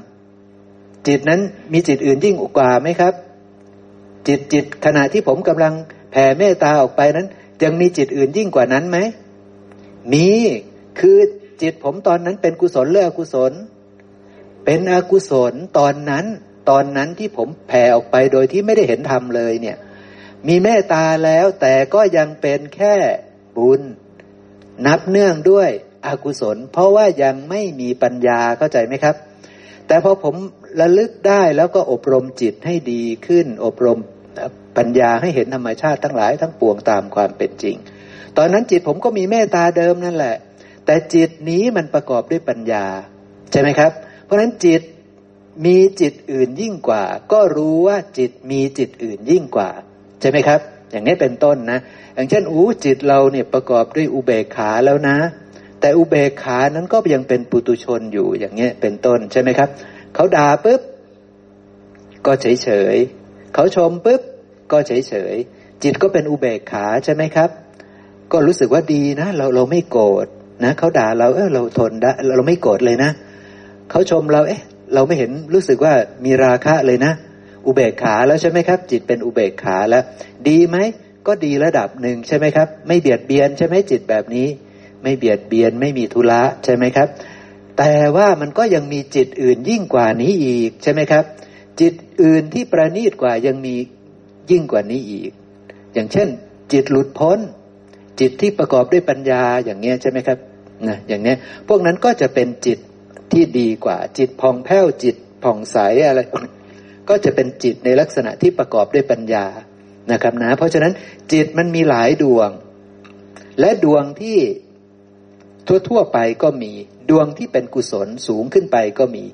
จิตนั้นมีจิตอื่นยิ่งกว่าไหมครับ จิตจิตขณะที่ผมกำลังแผ่เมตตาออกไปนั้น ยังมีจิตอื่นยิ่งกว่านั้นไหมมีคือจิตผมตอนนั้นเป็นกุศลหรืออกุศล เป็นอกุศลตอนนั้น ตอนนั้นที่ผมแผ่ออกไปโดยที่ไม่ได้เห็นธรรมเลยเนี่ย มีเมตตาแล้วแต่ก็ยังเป็นแค่บุญ นับเนื่องด้วย อกุศล เพราะว่ายังไม่มีปัญญาเข้าใจไหมครับ แต่พอผมระลึกได้แล้วก็อบรมจิตให้ดีขึ้น อบรมปัญญาให้เห็นธรรมชาติทั้งหลายทั้งปวงตามความเป็นจริง ตอนนั้นจิตผมก็มีเมตตาเดิมนั่นแหละ แต่จิตนี้มันประกอบด้วยปัญญา ใช่ไหมครับ เพราะฉะนั้นจิตมีจิตอื่นยิ่งกว่า ก็รู้ว่าจิตมีจิตอื่นยิ่งกว่า ใช่ไหมครับ อย่างนี้เป็นต้นนะ อย่างเช่นอู้จิตเราเนี่ยประกอบด้วยอุเบกขาแล้วนะ แต่อุเบกขานั้นก็ยังเป็นปุตุชนอยู่อย่างเงี้ยเป็นต้นใช่ไหมครับ เขาด่าปุ๊บ ก็เฉยเฉยเขาชมปุ๊บ ก็เฉยเฉยจิตก็เป็นอุเบกขาใช่ไหมครับ ก็รู้สึกว่าดีนะ เราเราไม่โกรธนะเขาด่าเราเออเราทนได้เราไม่โกรธเลยนะเขาชมเราเอ๊ะ เราไม่เห็นรู้สึกว่ามีราคะเลยนะ อุเบกขาแล้วใช่ไหมครับ จิตเป็นอุเบกขาแล้ว ดีไหมก็ดีระดับหนึ่งใช่ไหมครับ ไม่เบียดเบียนใช่ไหมจิตแบบนี้ ไม่เบียดเบียนไม่มีทุระใช่ไหมครับ แต่ว่ามันก็ยังมีจิตอื่นยิ่งกว่านี้อีกใช่ไหมครับ จิตอื่นที่ประณีตกว่ายังมียิ่งกว่านี้อีก อย่างเช่น จิตหลุดพ้น จิตที่ประกอบด้วยปัญญาอย่างเงี้ยใช่ไหมครับนะอย่างเนี้ยพวกนั้นก็จะเป็นจิตที่ดีกว่า จิตผ่องแผ้วจิตผ่องใสอะไรก็จะเป็นจิตในลักษณะที่ประกอบด้วยปัญญานะครับนะเพราะฉะนั้นจิตมันมีหลายดวง และดวงที่ ทั่วๆไปก็มีดวงที่เป็นกุศลสูงขึ้นไปก็มี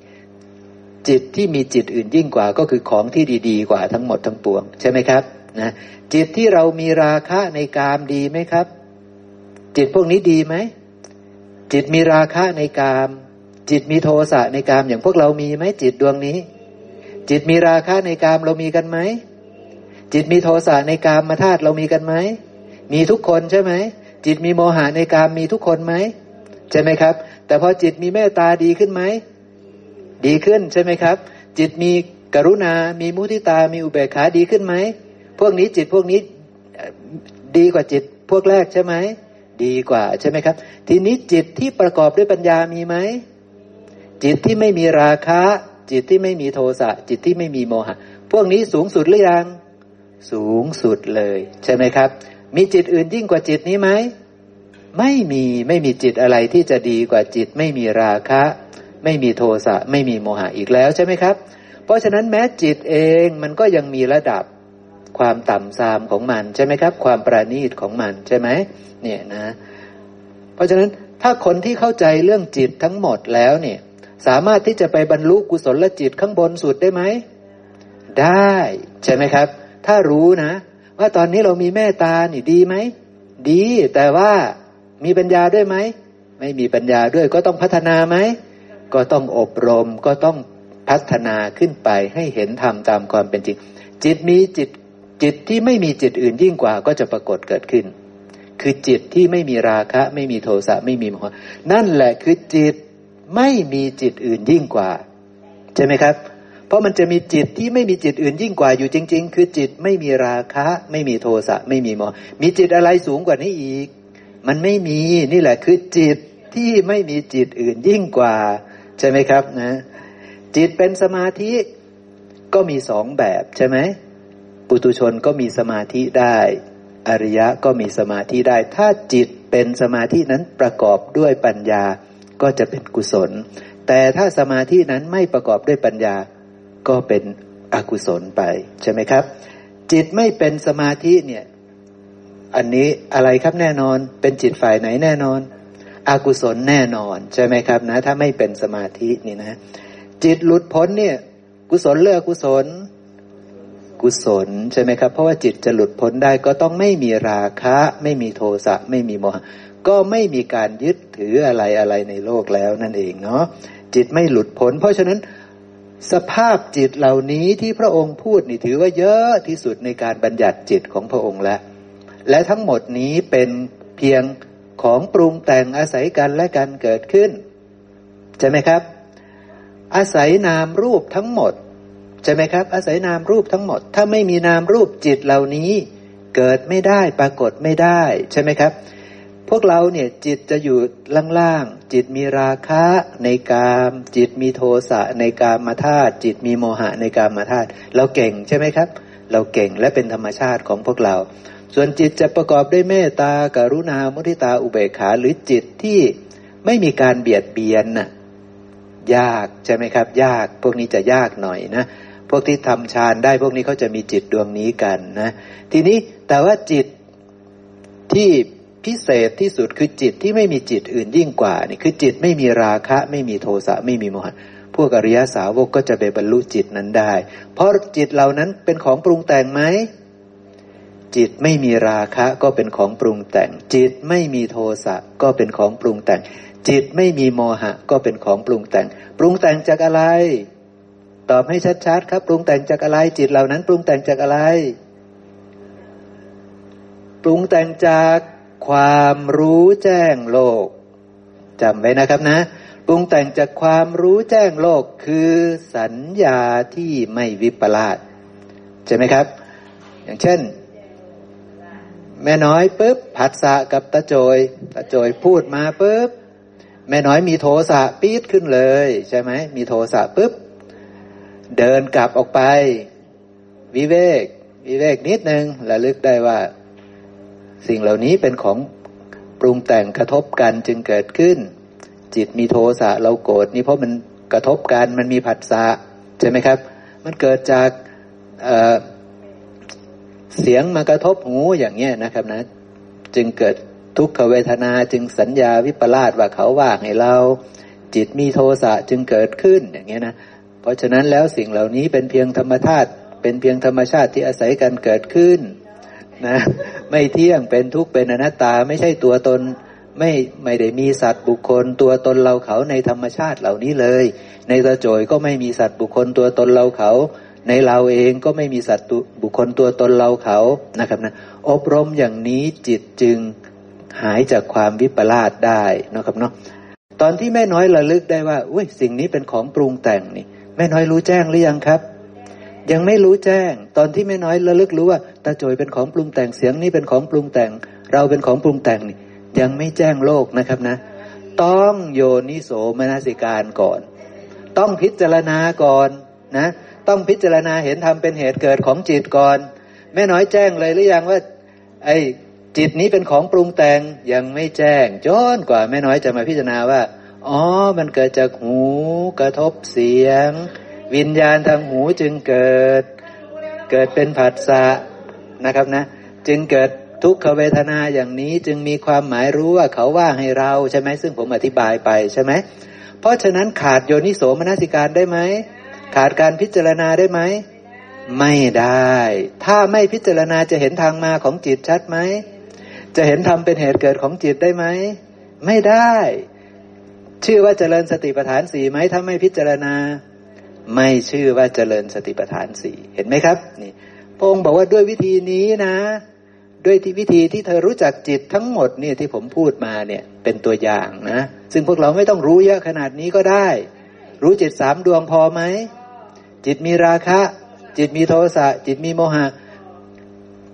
จิตที่มีจิตอื่นยิ่งกว่าก็คือของที่ดีๆ กว่าทั้งหมดทั้งปวง ใช่ไหมครับนะจิตที่เรามีราคะในกามดีไหมครับ จิตพวกนี้ดีไหมจิตมีราคะในกาม จิตมีโทสะในกามอย่างพวกเรามีไหมจิตดวงนี้ จิตมีราคะในกามเรามีกันไหมจิตมีโทสะในกามมาธาตุเรามีกันไหมมีทุกคนใช่ไหมจิตมีโมหะในกามมีทุกคนไหม ใช่ไหมครับ แต่พอจิตมีเมตตาดีขึ้นไหม ดีขึ้นใช่ไหมครับ จิตมีกรุณา มีมุทิตา มีอุเบกขาดีขึ้นไหม พวกนี้จิตพวกนี้ดีกว่าจิตพวกแรกใช่ไหม ดีกว่าใช่ไหมครับ ทีนี้จิตที่ประกอบด้วยปัญญามีไหม จิตที่ไม่มีราคะ จิตที่ไม่มีโทสะ จิตที่ไม่มีโมหะ พวกนี้สูงสุดหรือยัง สูงสุดเลย ใช่ไหมครับ มีจิตอื่นยิ่งกว่าจิตนี้ไหม ไม่มีไม่มีจิตอะไรที่จะดีกว่าจิต ไม่มีราคะ ไม่มีโทสะไม่มีโมหะอีกแล้วใช่ไหมครับ เพราะฉะนั้นแม้จิตเองมันก็ยังมีระดับความต่ำทรามของมันใช่ไหมครับ ความประณีตของมันใช่ไหมเนี่ยนะ เพราะฉะนั้นถ้าคนที่เข้าใจเรื่องจิตทั้งหมดแล้วเนี่ย สามารถที่จะไปบรรลุกุศลจิตข้างบนสุดได้ไหมได้ใช่ไหมครับ ถ้ารู้นะ ว่าตอนนี้เรามีเมตตานี่ดีไหมดีแต่ว่า มีปัญญาด้วยไหม ไม่มีปัญญาด้วยก็ต้องพัฒนาไหม ก็ต้องอบรมก็ต้องพัฒนาขึ้นไปให้เห็นธรรมตามความเป็นจริง จิตมีจิตจิตที่ไม่มีจิตอื่นยิ่งกว่าก็จะปรากฏเกิดขึ้น คือจิตที่ไม่มีราคะ ไม่มีโทสะไม่มีโมหะนั่นแหละคือจิตไม่มีจิตอื่นยิ่งกว่า ใช่ไหมครับ เพราะมันจะมีจิตที่ไม่มีจิตอื่นยิ่งกว่าอยู่จริง ๆ คือจิตไม่มีราคะ ไม่มีโทสะไม่มีโมหะมีจิตอะไรสูงกว่านี้อีก มันไม่มีนี่แหละคือจิตที่ไม่มีจิตอื่นยิ่งกว่า ใช่ไหมครับนะ จิตเป็นสมาธิก็มีสองแบบใช่ไหมปุตุชนก็มีสมาธิได้ อริยะก็มีสมาธิได้ ถ้าจิตเป็นสมาธินั้นประกอบด้วยปัญญาก็จะเป็นกุศล แต่ถ้าสมาธินั้นไม่ประกอบด้วยปัญญาก็เป็นอกุศลไป ใช่ไหมครับ จิตไม่เป็นสมาธิเนี่ย อันนี้อะไรครับแน่นอน เป็นจิตฝ่ายไหนแน่นอนอกุศลแน่นอนใช่ไหมครับนะ ถ้าไม่เป็นสมาธินี่นะ จิตหลุดพ้นเนี่ย กุศลเลือกกุศล กุศลใช่ไหมครับ เพราะว่าจิตจะหลุดพ้นได้ก็ต้องไม่มีราคะ ไม่มีโทสะไม่มีโมหะก็ไม่มีการยึดถืออะไรอะไรในโลกแล้วนั่นเองเนาะจิตไม่หลุดพ้น เพราะฉะนั้นสภาพจิตเหล่านี้ที่พระองค์พูดนี่ถือว่าเยอะที่สุดในการบัญญัติจิตของพระองค์แล้ว และทั้งหมดนี้เป็นเพียงของปรุงแต่งอาศัยกันและกันเกิดขึ้น ใช่ไหมครับ อาศัยนามรูปทั้งหมด ใช่ไหมครับ อาศัยนามรูปทั้งหมด ถ้าไม่มีนามรูปจิตเหล่านี้ เกิดไม่ได้ปรากฏไม่ได้ ใช่ไหมครับ พวกเราเนี่ยจิตจะอยู่ล่างๆจิตมีราคะในกาม จิตมีโทสะในกามมาธาตุจิตมีโมหะในกามมาธาตุเราเก่งใช่ไหมครับ เราเก่งและเป็นธรรมชาติของพวกเรา ส่วนจิตจะประกอบด้วยเมตตาการุณามุทิตาอุเบกขาหรือจิตที่ไม่มีการเบียดเบียนน่ะยากใช่ไหมครับ ยากพวกนี้จะยากหน่อยนะพวกที่ทำฌานได้พวกนี้เขาจะมีจิตดวงนี้กันนะทีนี้แต่ว่าจิตที่พิเศษที่สุดคือจิตที่ไม่มีจิตอื่นยิ่งกว่านี่คือจิตไม่มีราคะ ไม่มีโทสะไม่มีโมหะพวกอริยสาวกก็จะไปบรรลุจิตนั้นได้ เพราะจิตเหล่านั้นเป็นของปรุงแต่งไหม จิตไม่มีราคะก็เป็นของปรุงแต่ง จิตไม่มีโทสะก็เป็นของปรุงแต่ง จิตไม่มีโมหะก็เป็นของปรุงแต่ง ปรุงแต่งจากอะไร ตอบให้ชัดๆครับ ปรุงแต่งจากอะไร จิตเหล่านั้น ปรุงแต่งจากอะไร ปรุงแต่งจากความรู้แจ้งโลกจำไว้นะครับนะปรุงแต่งจากความรู้แจ้งโลกคือสัญญาที่ไม่วิปลาสใช่ไหมครับ อย่างเช่น แม่น้อยปุ๊บผัสสะกับตาโจยตาโจยพูดมาปุ๊บแม่น้อยมีโทสะปี๊ดขึ้นเลย ใช่ไหมมีโทสะปุ๊บเดินกลับออกไป วิเวก วิเวกนิดนึงระลึกได้ว่า สิ่งเหล่านี้เป็นของปรุงแต่งกระทบกันจึงเกิดขึ้น จิตมีโทสะเราโกรธนี่เพราะมันกระทบกันมันมีผัสสะใช่ไหมครับ มันเกิดจาก เสียงมากระทบหูอย่างเงี้ยนะครับนะ จึงเกิดทุกขเวทนาจึงสัญญาวิปลาสว่าเขาว่าให้เรา จิตมีโทสะจึงเกิดขึ้นอย่างเงี้ยนะเพราะฉะนั้นแล้วสิ่งเหล่านี้เป็นเพียงธรรมชาติเป็นเพียงธรรมชาติที่อาศัยกันเกิดขึ้นนะไม่เที่ยงเป็นทุกข์เป็นอนัตตาไม่ใช่ตัวตนไม่ไม่ได้มีสัตว์บุคคล ตัวตนเราเขาในธรรมชาติเหล่านี้เลย ในตะโจยก็ไม่มีสัตว์บุคคลตัวตนเราเขา ในเราเองก็ไม่มีสัตว์บุคคลตัวตนเราเขานะครับนะอบรมอย่างนี้จิตจึงหายจากความวิปลาสได้นะครับเนาะตอนที่แม่น้อยระลึกได้ว่าอุ้ยสิ่งนี้เป็นของปรุงแต่งนี่แม่น้อยรู้แจ้งหรือยังครับ ยังไม่รู้แจ้ง ตอนที่แม่น้อยระลึกรู้ว่าตาโจยเป็นของปรุงแต่งเสียงนี้เป็นของปรุงแต่ง เราเป็นของปรุงแต่งนี่ยังไม่แจ้งโลกนะครับนะ ต้องโยนิโสมนสิการก่อน ต้องพิจารณาก่อนนะ ต้องพิจารณาเห็นธรรมเป็นเหตุเกิดของจิตก่อน แม่น้อยแจ้งเลยหรือยังว่า ไอ้จิตนี้เป็นของปรุงแต่งยังไม่แจ้งจนกว่าแม่น้อยจะมาพิจารณาว่า อ๋อ มันเกิดจากหูกระทบเสียง วิญญาณทางหูจึงเกิด เกิดเป็นผัสสะนะครับนะ จึงเกิดทุกขเวทนาอย่างนี้จึงมีความหมายรู้ว่าเขาว่าให้เราใช่ไหมซึ่งผมอธิบายไปใช่ไหมเพราะฉะนั้นขาดโยนิโสมนสิการได้ไหม ขาดการพิจารณาได้ไหม ไม่ได้ ถ้าไม่พิจารณาจะเห็นทางมาของจิตชัดไหม จะเห็นธรรมเป็นเหตุเกิดของจิตได้ไหม ไม่ได้ ชื่อว่าเจริญสติปัฏฐานสี่ไหมถ้าไม่พิจารณา ไม่ชื่อว่าเจริญสติปัฏฐานสี่เห็นไหมครับ นี่พงค์บอกว่าด้วยวิธีนี้นะ ด้วยที่วิธีที่เธอรู้จักจิตทั้งหมดเนี่ยที่ผมพูดมาเนี่ยเป็นตัวอย่างนะ ซึ่งพวกเราไม่ต้องรู้เยอะขนาดนี้ก็ได้ รู้จิตสามดวงพอไหม จิตมีราคะ จิตมีโทสะ จิตมีโมหะ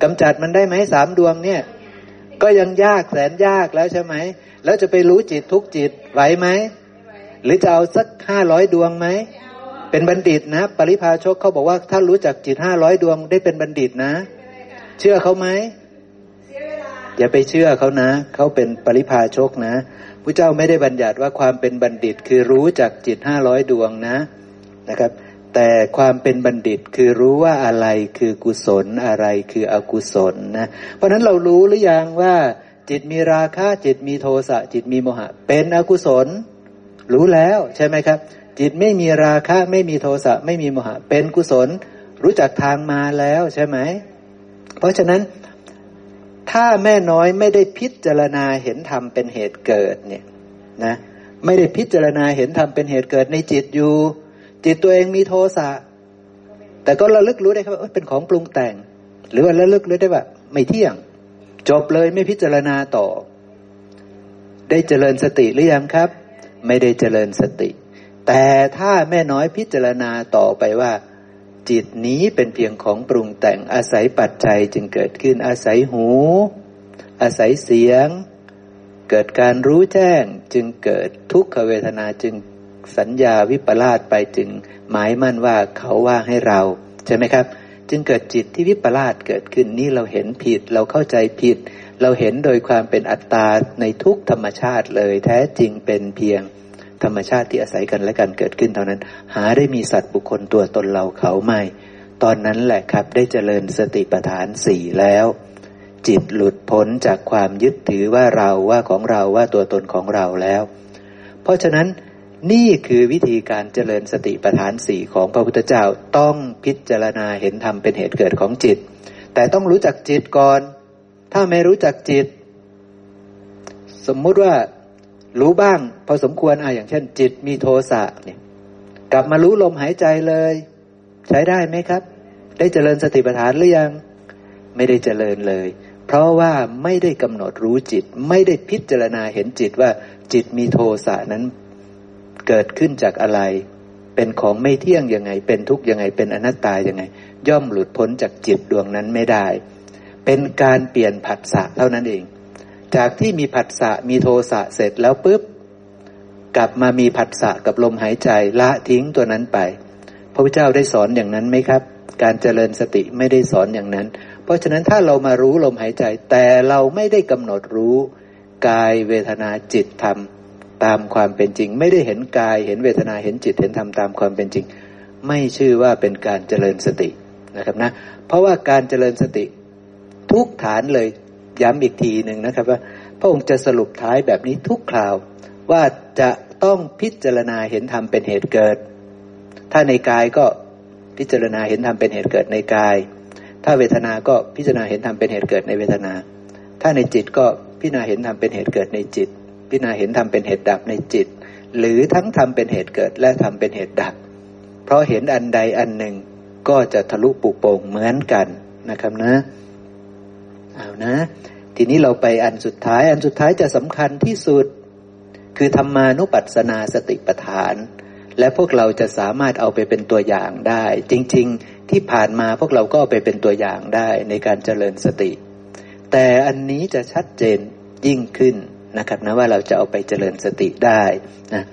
กำจัดมันได้ไหมสามดวงเนี่ย ก็ยังยากแสนยากแล้วใช่ไหม แล้วจะไปรู้จิตทุกจิตไหวไหม หรือจะเอาสักห้าร้อยดวงไหม เป็นบัณฑิตนะ ปริพาชกเขาบอกว่าถ้ารู้จักจิตห้าร้อยดวงได้เป็นบัณฑิตนะ เชื่อเขาไหมอย่าไปเชื่อเขานะ เขาเป็นปริพาชกนะ พระเจ้าไม่ได้บัญญัติว่าความเป็นบัณฑิตคือรู้จักจิตห้าร้อยดวงนะนะครับ แต่ความเป็นบัณฑิตคือรู้ว่าอะไรคือกุศลอะไรคืออกุศลนะเพราะนั้นเรารู้หรือยังว่า จิตมีราคะจิตมีโทสะจิตมีโมหะ เป็นอกุศล รู้แล้วใช่ไหมครับ จิตไม่มีราคะไม่มีโทสะไม่มีโมหะ เป็นกุศล รู้จักทางมาแล้วใช่ไหมเพราะฉะนั้น ถ้าแม่น้อยไม่ได้พิจารณาเห็นธรรมเป็นเหตุเกิดเนี่ยนะไม่ได้พิจารณาเห็นธรรมเป็นเหตุเกิดในจิตอยู่ จิตตัวเองมีโทสะแต่ก็ระลึกรู้ได้ครับว่าเป็นของปรุงแต่ง หรือว่าระลึกรู้ได้ว่าไม่เที่ยง จบเลยไม่พิจารณาต่อ ได้เจริญสติหรือยังครับ ไม่ได้เจริญสติ แต่ถ้าแม่น้อยพิจารณาต่อไปว่า จิตนี้เป็นเพียงของปรุงแต่งอาศัยปัจจัยจึงเกิดขึ้นอาศัยหู อาศัยเสียง เกิดการรู้แจ้งจึงเกิดทุกขเวทนาจึงสัญญาวิปลาสไปจึงหมายมั่นว่าเขาว่าให้เรา ใช่ไหมครับ จึงเกิดจิตที่วิปลาสเกิดขึ้นนี่เราเห็นผิดเราเข้าใจผิด เราเห็นโดยความเป็นอัตตาในทุกธรรมชาติเลยแท้จริงเป็นเพียง ธรรมชาติที่อาศัยกันและกันเกิดขึ้นเท่านั้น หาได้มีสัตว์บุคคลตัวตนเราเขาไม่ ตอนนั้นแหละครับได้เจริญสติปัฏฐานสี่แล้ว จิตหลุดพ้นจากความยึดถือว่าเราว่าของเราว่าตัวตนของเราแล้ว เพราะฉะนั้นนี่คือวิธีการเจริญสติปัฏฐานสี่ของพระพุทธเจ้าต้องพิจารณาเห็นธรรมเป็นเหตุเกิดของจิต แต่ต้องรู้จักจิตก่อน ถ้าไม่รู้จักจิต สมมุติว่า รู้บ้าง พอสมควรอะอย่างเช่น จิตมีโทสะเนี่ย กลับมารู้ลมหายใจเลย ใช้ได้ไหมครับ ได้เจริญสติปัฏฐานหรือยัง ไม่ได้เจริญเลย เพราะว่าไม่ได้กำหนดรู้จิต ไม่ได้พิจารณาเห็นจิตว่าจิตมีโทสะนั้นเกิดขึ้นจากอะไร เป็นของไม่เที่ยงยังไง เป็นทุกข์ยังไง เป็นอนัตตายังไง ย่อมหลุดพ้นจากจิตดวงนั้นไม่ได้ เป็นการเปลี่ยนผัสสะเท่านั้นเอง จากที่มีผัสสะมีโทสะเสร็จแล้วปุ๊บกลับมามีผัสสะกับลมหายใจละทิ้งตัวนั้นไป พระพุทธเจ้าได้สอนอย่างนั้นไหมครับ การเจริญสติไม่ได้สอนอย่างนั้น เพราะฉะนั้นถ้าเรามารู้ลมหายใจ แต่เราไม่ได้กำหนดรู้กายเวทนาจิตธรรมตามความเป็นจริง ไม่ได้เห็นกายเห็นเวทนาเห็นจิตเห็นธรรมตามความเป็นจริง ไม่ชื่อว่าเป็นการเจริญสตินะครับนะเพราะว่าการเจริญสติทุกฐานเลย ย้ำอีกทีหนึ่งนะครับว่า พระองค์จะสรุปท้ายแบบนี้ทุกคราว ว่าจะต้องพิจารณาเห็นธรรมเป็นเหตุเกิด ถ้าในกายก็พิจารณาเห็นธรรมเป็นเหตุเกิดในกาย ถ้าเวทนาก็พิจารณาเห็นธรรมเป็นเหตุเกิดในเวทนา ถ้าในจิตก็พิจารณาเห็นธรรมเป็นเหตุเกิดในจิต พิจารณาเห็นธรรมเป็นเหตุดับในจิต หรือทั้งธรรมเป็นเหตุเกิดและธรรมเป็นเหตุดับ เพราะเห็นอันใดอันหนึ่งก็จะทะลุปุโป่งเหมือนกันนะครับนะ เอานะ ทีนี้เราไปอันสุดท้าย อันสุดท้ายจะสำคัญที่สุด คือธรรมานุปัสสนาสติปัฏฐาน และพวกเราจะสามารถเอาไปเป็นตัวอย่างได้ จริง ๆ ที่ผ่านมาพวกเราก็เอาไปเป็นตัวอย่างได้ในการเจริญสติ แต่อันนี้จะชัดเจนยิ่งขึ้นนะครับนะว่าเราจะเอาไปเจริญสติได้นะ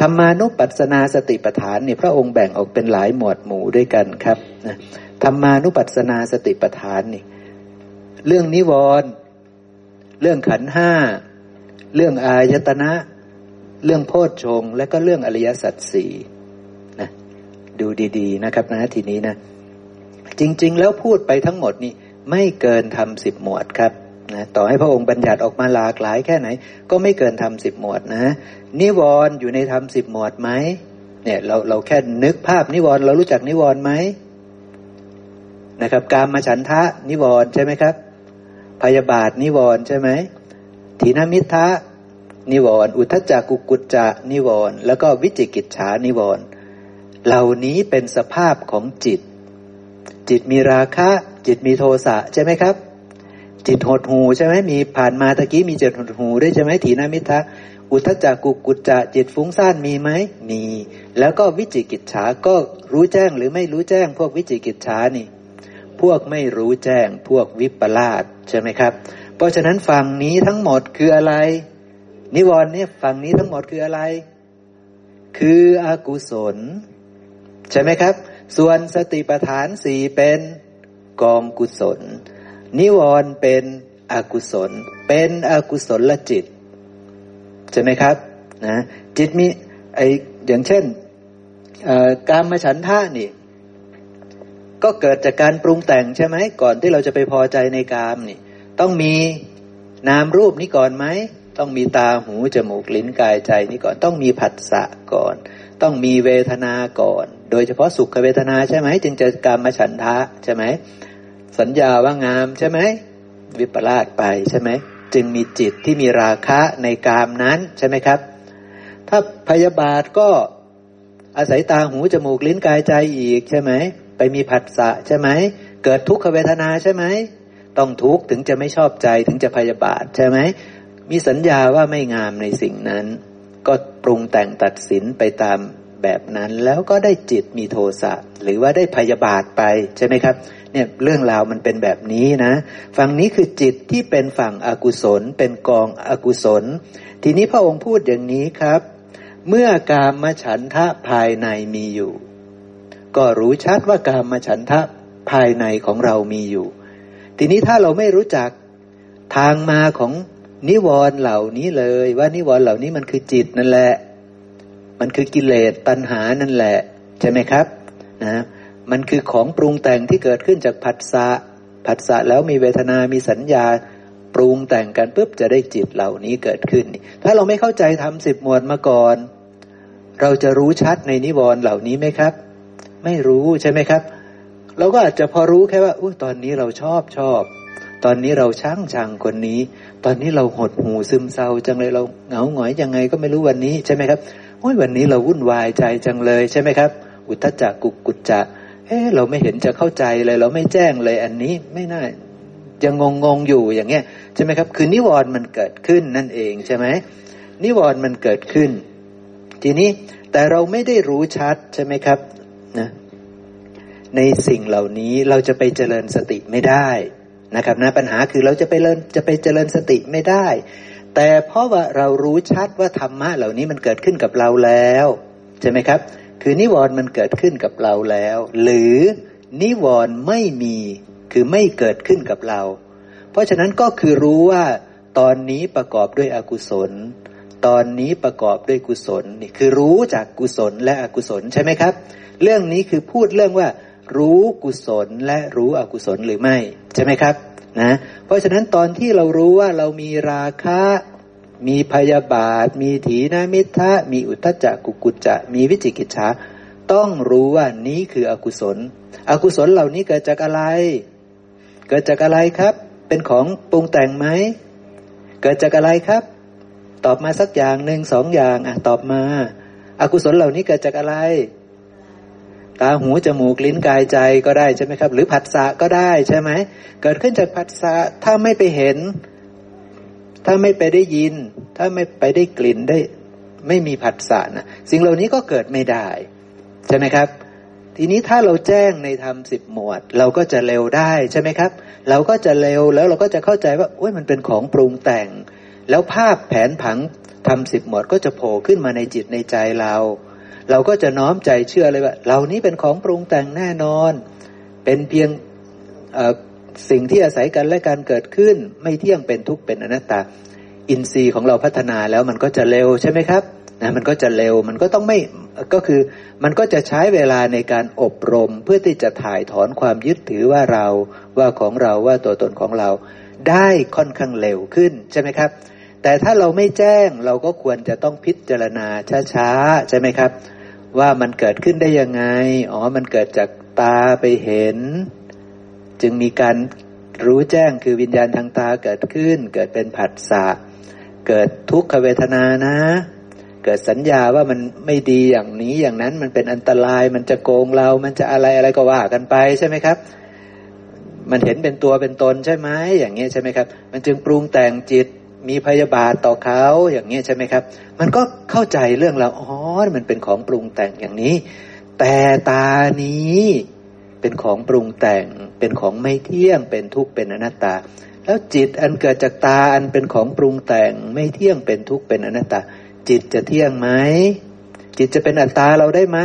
ธรรมานุปัสสนาสติปัฏฐานเนี่ยพระองค์แบ่งออกเป็นหลายหมวดหมู่ด้วยกันครับนะธรรมานุปัสสนาสติปัฏฐานนี่ เรื่องนิวรณ์เรื่องขันห้า เรื่องอายตนะ เรื่องโพชฌงและก็เรื่องอริยสัจสี่นะดูดีๆนะครับนะทีนี้นะ จริง ๆ แล้วพูดไปทั้งหมดนี่ไม่เกินทำสิบหมวดครับนะต่อให้พระองค์บัญญัติออกมาหลากหลายแค่ไหน ก็ไม่เกินทำสิบหมวดนะ นิวรณ์อยู่ในทำสิบหมวดไหมเนี่ยเราเราแค่นึกภาพนิวรณ์เรารู้จักนิวรณ์ไหมนะครับ การมาฉันทะนิวรณ์ใช่ไหมครับ พยาบาทนิวรณ์ใช่ไหมถีนมิทะนิวรณ์อุทจักกุกุจจะนิวรณ์แล้วก็วิจิกิจฉานิวรณ์เหล่านี้เป็นสภาพของจิต จิตมีราคะ จิตมีโทสะใช่ไหมครับ จิตหดหูใช่ไหมมีผ่านมาตะกี้มีจิตหดหูด้วยใช่ไหมถีนมิทะอุทจักกุกุจจะจิตฟุ้งซ่านมีไหมมี แล้วก็วิจิกิจฉาก็รู้แจ้งหรือไม่รู้แจ้งพวกวิจิกิจฉานี่ พวกไม่รู้แจ้งพวกวิปลาสใช่ไหมครับ เพราะฉะนั้นฝั่งนี้ทั้งหมดคืออะไร นิวรณ์เนี่ยฝั่งนี้ทั้งหมดคืออะไร คืออกุศล ใช่ไหมครับ ส่วนสติปัฏฐานสี่เป็นกองกุศล นิวรณ์เป็นอกุศล เป็นอกุศลละจิต ใช่ไหมครับนะจิตมีไออย่างเช่นการมาฉันท่านี่ ก็เกิดจากการปรุงแต่งใช่ไหมก่อนที่เราจะไปพอใจในกามนี่ ต้องมีนามรูปนี้ก่อนไหมต้องมีตาหูจมูกลิ้นกายใจนี่ก่อนต้องมีผัสสะก่อน ต้องมีเวทนาก่อน โดยเฉพาะสุขเวทนาใช่ไหมจึงจะกามมาฉันทะใช่ไหมสัญญาว่างามใช่ไหมวิปลาสไปใช่ไหมจึงมีจิตที่มีราคะในกามนั้นใช่ไหมครับ ถ้าพยาบาทก็อาศัยตาหูจมูกลิ้นกายใจอีกใช่ไหม ไปมีผัสสะใช่ไหม เกิดทุกขเวทนาใช่ไหม ต้องทุกข์ถึงจะไม่ชอบใจถึงจะพยาบาทใช่ไหม มีสัญญาว่าไม่งามในสิ่งนั้น ก็ปรุงแต่งตัดสินไปตามแบบนั้น แล้วก็ได้จิตมีโทสะหรือว่าได้พยาบาทไปใช่ไหมครับ เนี่ยเรื่องราวมันเป็นแบบนี้นะ ฝั่งนี้คือจิตที่เป็นฝั่งอกุศล เป็นกองอกุศล ทีนี้พระองค์พูดอย่างนี้ครับ เมื่อกามมฉันทะภายในมีอยู่ ก็รู้ชัดว่ากามมฉันทะภายในของเรามีอยู่ ทีนี้ถ้าเราไม่รู้จักทางมาของนิวรณ์เหล่านี้เลย ว่านิวรณ์เหล่านี้มันคือจิตนั่นแหละ มันคือกิเลสตัณหานั่นแหละ ใช่ไหมครับนะมันคือของปรุงแต่งที่เกิดขึ้นจากผัสสะผัสสะแล้วมีเวทนามีสัญญาปรุงแต่งกันปุ๊บจะได้จิตเหล่านี้เกิดขึ้น ถ้าเราไม่เข้าใจทำสิบหมวดมาก่อน เราจะรู้ชัดในนิวรณ์เหล่านี้ไหมครับ ไม่รู้ใช่ไหมครับ เราก็อาจจะพอรู้แค่ว่าอตอนนี้เราชอบชอบ ตอนนี้เราช่างชังคนนี้ ตอนนี้เราหดหูซึมเศร้าจังเลยเราเหงาหงอยยังไงก็ไม่รู้วันนี้ใช่ไหมครับโอ้ยวันนี้เราวุ่นวายใจจังเลยใช่ไหมครับ อุทจักกุกกุจจะเอ๊เราไม่เห็นจะเข้าใจเลย เราไม่แจ้งเลยอันนี้ไม่น่ายังงงงงอยู่อย่างเงี้ยใช่ไหมครับ คือนิวรณ์มันเกิดขึ้นนั่นเองใช่ไหมนิวรณ์มันเกิดขึ้น ทีนี้แต่เราไม่ได้รู้ชัดใช่ไหมครับ นะในสิ่งเหล่านี้เราจะไปเจริญสติไม่ได้นะครับนะปัญหาคือเราจะไปเริญจะไปเจริญสติไม่ได้ แต่เพราะว่าเรารู้ชัดว่าธรรมะเหล่านี้มันเกิดขึ้นกับเราแล้วใช่ไหมครับ คือนิวรณ์มันเกิดขึ้นกับเราแล้ว หรือนิวรณ์ไม่มีคือไม่เกิดขึ้นกับเรา เพราะฉะนั้นก็คือรู้ว่าตอนนี้ประกอบด้วยอกุศล ตอนนี้ประกอบด้วยกุศลนี่คือรู้จากกุศลและอกุศลใช่ไหมครับ เรื่องนี้คือพูดเรื่องว่า รู้กุศลและรู้อกุศลหรือไม่ใช่ไหมครับนะเพราะฉะนั้นตอนที่เรารู้ว่าเรามีราคะ มีพยาบาท มีถีนามิทะมีอุทจักกุกุจจะ มีวิจิกิจฉาต้องรู้ว่านี้คืออกุศล อกุศลเหล่านี้เกิดจากอะไร เกิดจากอะไรครับ เป็นของปรุงแต่งไหม เกิดจากอะไรครับ ตอบมาสักอย่างหนึ่งสองอย่างอะตอบมาอากุศลเหล่านี้เกิดจากอะไร ตาหูจมูกลิ้นกายใจก็ได้ใช่ไหมครับ หรือผัสสะก็ได้ใช่ไหมเกิดขึ้นจากผัสสะถ้าไม่ไปเห็น ถ้าไม่ไปได้ยิน ถ้าไม่ไปได้กลิ่นได้ ไม่มีผัสสะนะสิ่งเหล่านี้ก็เกิดไม่ได้ ใช่ไหมครับ ทีนี้ถ้าเราแจ้งในธรรมสิบหมวด เราก็จะเร็วได้ใช่ไหมครับ เราก็จะเร็วแล้วเราก็จะเข้าใจว่าโอ้ยมันเป็นของปรุงแต่ง แล้วภาพแผนผังทำสิบหมวดก็จะโผล่ขึ้นมาในจิตในใจเรา เราก็จะน้อมใจเชื่อเลยว่าเหล่านี้เป็นของปรุงแต่งแน่นอน เป็นเพียงสิ่งที่อาศัยกันและการเกิดขึ้น ไม่เที่ยงเป็นทุกข์เป็นอนัตตา อินทรีย์ของเราพัฒนาแล้วมันก็จะเร็วใช่ไหมครับนะมันก็จะเร็วมันก็ต้องไม่ก็คือมันก็จะใช้เวลาในการอบรมเพื่อที่จะถ่ายถอนความยึดถือว่าเราว่าของเราว่าตัวตนของเรา ได้ค่อนข้างเร็วขึ้นใช่ไหมครับ แต่ถ้าเราไม่แจ้งเราก็ควรจะต้องพิจารณาช้าๆใช่ไหมครับ ว่ามันเกิดขึ้นได้ยังไง อ๋อ มันเกิดจากตาไปเห็น จึงมีการรู้แจ้งคือวิญญาณทางตาเกิดขึ้น เกิดเป็นผัสสะ เกิดทุกขเวทนานะ เกิดสัญญาว่ามันไม่ดีอย่างนี้อย่างนั้นมันเป็นอันตราย มันจะโกงเรา มันจะอะไรอะไรก็ว่ากันไปใช่ไหมครับ มันเห็นเป็นตัวเป็นตนใช่ไหมอย่างนี้ใช่ไหมครับ มันจึงปรุงแต่งจิต มีพยาบาทต่อเขาอย่างนี้ใช่ไหมครับ มันก็เข้าใจเรื่องเราอ๋อมันเป็นของปรุงแต่งอย่างนี้ แต่ตานี้เป็นของปรุงแต่ง เป็นของไม่เที่ยง เป็นทุกข์เป็นอนัตตา แล้วจิตอันเกิดจากตาอันเป็นของปรุงแต่ง ไม่เที่ยงเป็นทุกข์เป็นอนัตตา จิตจะเที่ยงไหมจิตจะเป็นอัตตาเราได้ไหม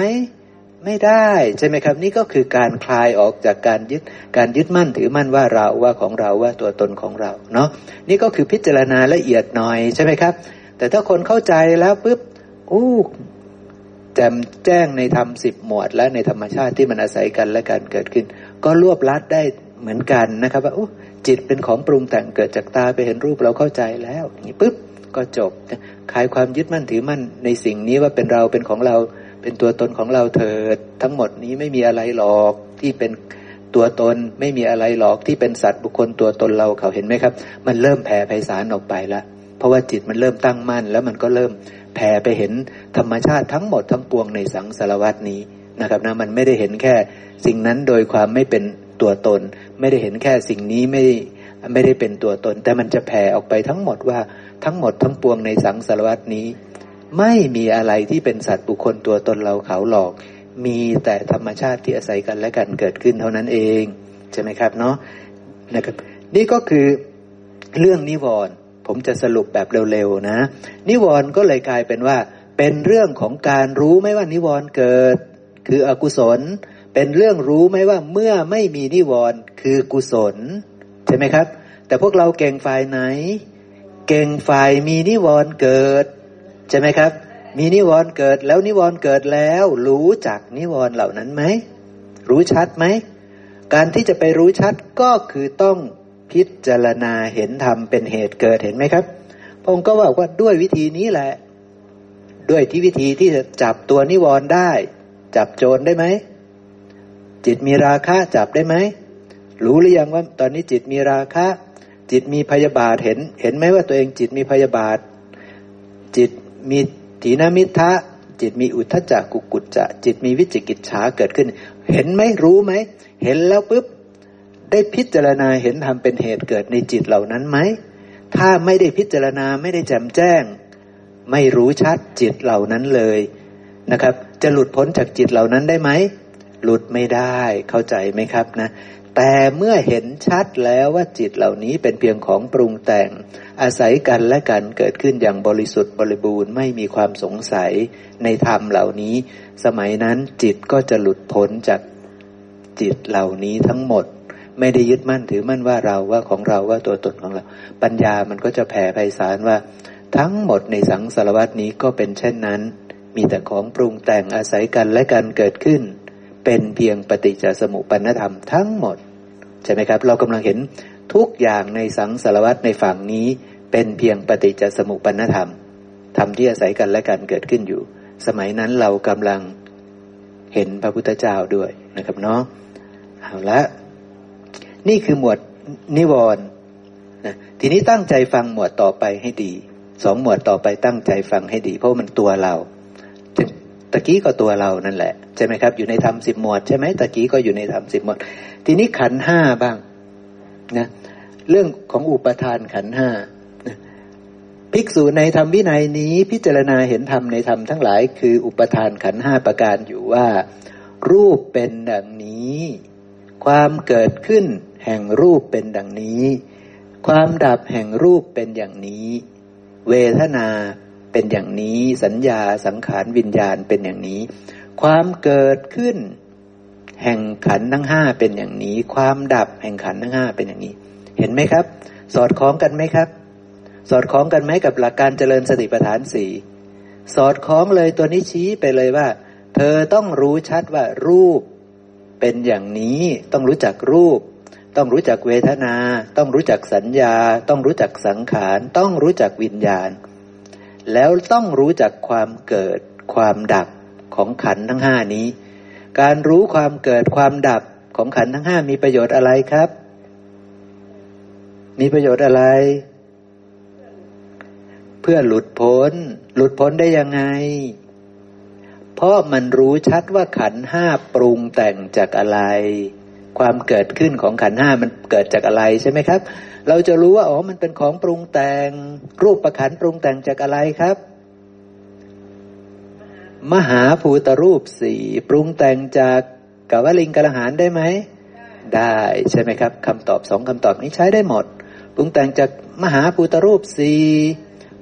ไม่ได้ใช่ไหมครับ นี่ก็คือการคลายออกจากการยึดการยึดมั่นถือมั่นว่าเราว่าของเราว่าตัวตนของเราเนาะนี่ก็คือพิจารณาละเอียดหน่อยใช่ไหมครับ แต่ถ้าคนเข้าใจแล้วปุ๊บอู้แจมแจ้งในธรรมสิบหมวด และในธรรมชาติที่มันอาศัยกันและการเกิดขึ้น ก็รวบลัดได้เหมือนกันนะครับว่าจิตเป็นของปรุงแต่งเกิดจากตาไปเห็นรูปเราเข้าใจแล้วอย่างนี้ปุ๊บก็จบคลายความยึดมั่นถือมั่นในสิ่งนี้ว่าเป็นเราเป็นของเรา เป็นตัวตนของเราเถิด ทั้งหมดนี้ไม่มีอะไรหรอกที่เป็นตัวตนไม่มีอะไรหรอกที่เป็นสัตว์บุคคลตัวตนเราเขาเห็นไหมครับ มันเริ่มแผ่ไพศาลออกไปล้วเพราะว่าจิตมันเริ่มตั้งมั่น แล้วมันก็เริ่มแผ่ไปเห็นธรรมชาติทั้งหมดทั้งปวงในสังสารวัตนี้นะครับนะมันไม่ได้เห็นแค่สิ่งนั้นโดยความไม่เป็นตัวตน ไม่ได้เห็นแค่สิ่งนี้ไม่ไม่ได้เป็นตัวตน แต่มันจะแผ่ออกไปทั้งหมดว่าทั้งหมดทั้งปวงในสังสารวัตนี้ ไม่มีอะไรที่เป็นสัตว์บุคคลตัวตนเราเขาหลอก มีแต่ธรรมชาติที่อาศัยกันและกันเกิดขึ้นเท่านั้นเองใช่ไหมครับเนาะนะครับ นี่ก็คือเรื่องนิวรณ์ผมจะสรุปแบบเร็วๆนะ นิวรณ์ก็เลยกลายเป็นว่า เป็นเรื่องของการรู้ไหมว่านิวรณ์เกิด คืออกุศล เป็นเรื่องรู้ไหมว่าเมื่อไม่มีนิวรณ์คือกุศลใช่ไหมครับ แต่พวกเราเก่งฝ่ายไหน เก่งฝ่ายมีนิวรณ์เกิด ใช่ไหมครับ มีนิวรณ์เกิดแล้วนิวรณ์เกิดแล้ว รู้จักนิวรณ์เหล่านั้นไหมรู้ชัดไหมการที่จะไปรู้ชัดก็คือต้องพิจารณาเห็นธรรมเป็นเหตุเกิดเห็นไหมครับพงก็บอกว่าด้วยวิธีนี้แหละ ด้วยที่วิธีที่จะจับตัวนิวรณ์ได้ จับโจรได้ไหมจิตมีราคะจับได้ไหมรู้หรือยังว่าตอนนี้จิตมีราคะ จิตมีพยาบาทเห็น เห็นไหมว่าตัวเองจิตมีพยาบาท จิต มีถีนามิทะจิตมีอุทธจักกุกุจจะ จิตมีวิจิกิจฉาเกิดขึ้น เห็นไหมรู้ไหม เห็นแล้วปุ๊บ ได้พิจารณาเห็นทำเป็นเหตุเกิดในจิตเหล่านั้นไหม ถ้าไม่ได้พิจารณาไม่ได้แจ่มแจ้ง ไม่รู้ชัดจิตเหล่านั้นเลยนะครับ จะหลุดพ้นจากจิตเหล่านั้นได้ไหม หลุดไม่ได้เข้าใจไหมครับนะ แต่เมื่อเห็นชัดแล้วว่าจิตเหล่านี้เป็นเพียงของปรุงแต่ง อาศัยกันและกันเกิดขึ้นอย่างบริสุทธิ์บริบูรณ์ไม่มีความสงสัยในธรรมเหล่านี้ สมัยนั้นจิตก็จะหลุดพ้นจากจิตเหล่านี้ทั้งหมด ไม่ได้ยึดมั่นถือมั่นว่าเราว่าของเราว่าตัวตนของเรา ปัญญามันก็จะแผ่ไพศาลว่า ทั้งหมดในสังสารวัตนี้ก็เป็นเช่นนั้น มีแต่ของปรุงแต่งอาศัยกันและกันเกิดขึ้น เป็นเพียงปฏิจจสมุปนธรรมทั้งหมดใช่ไหมครับ เรากำลังเห็นทุกอย่างในสังสารวัตในฝั่งนี้ เป็นเพียงปฏิจจสมุปนธรรม ธรรมที่อาศัยกันและกันเกิดขึ้นอยู่ สมัยนั้นเรากำลังเห็นพระพุทธเจ้าด้วยนะครับเนาะเอาละนี่คือหมวดนิวรณ์นะทีนี้ตั้งใจฟังหมวดต่อไปให้ดีสองหมวดต่อไปตั้งใจฟังให้ดี เพราะมันตัวเราตะกี้ก็ตัวเรานั่นแหละใช่ไหมครับ อยู่ในธรรมสิบหมวดใช่ไหมตะกี้ก็อยู่ในธรรมสิบหมวด ทีนี้ขันห้าบ้างนะเรื่องของอุปทานขันห้า ภิกษุในธรรมวินัยนี้พิจารณาเห็นธรรมในธรรมทั้งหลาย คืออุปทานขันห้าประการอยู่ว่า รูปเป็นดังนี้ ความเกิดขึ้นแห่งรูปเป็นดังนี้ ความดับแห่งรูปเป็นอย่างนี้ เวทนาเป็นอย่างนี้ สัญญาสังขารวิญญาณเป็นอย่างนี้ ความเกิดขึ้น แห่งขันทั้งห้าเป็นอย่างนี้ ความดับแห่งขันทั้งห้าเป็นอย่างนี้ เห็นไหมครับ สอดคล้องกันไหมครับ สอดคล้องกันไหมกับหลักการเจริญสติปัฏฐานสี่สอดคล้องเลยตัวนี้ชี้ไปเลยว่า เธอต้องรู้ชัดว่ารูปเป็นอย่างนี้ต้องรู้จักรูป ต้องรู้จักเวทนา ต้องรู้จักสัญญา ต้องรู้จักสังขาร ต้องรู้จักวิญญาณ แล้วต้องรู้จักความเกิด ความดับของขันทั้งห้านี้ การรู้ความเกิดความดับของขันทั้งห้ามีประโยชน์อะไรครับ มีประโยชน์อะไร เพื่อหลุดพ้น หลุดพ้นได้ยังไง เพราะมันรู้ชัดว่าขันห้าปรุงแต่งจากอะไร ความเกิดขึ้นของขันห้ามันเกิดจากอะไรใช่ไหมครับ เราจะรู้ว่าอ๋อมันเป็นของปรุงแต่ง รูปประขันปรุงแต่งจากอะไรครับ มหาภูตรูปสี่ปรุงแต่งจากกวลิงกระหานได้ไหมได้ใช่ไหมครับคำตอบสองคำตอบนี้ใช้ได้หมด ปรุงแต่งจากมหาภูตรูปสี่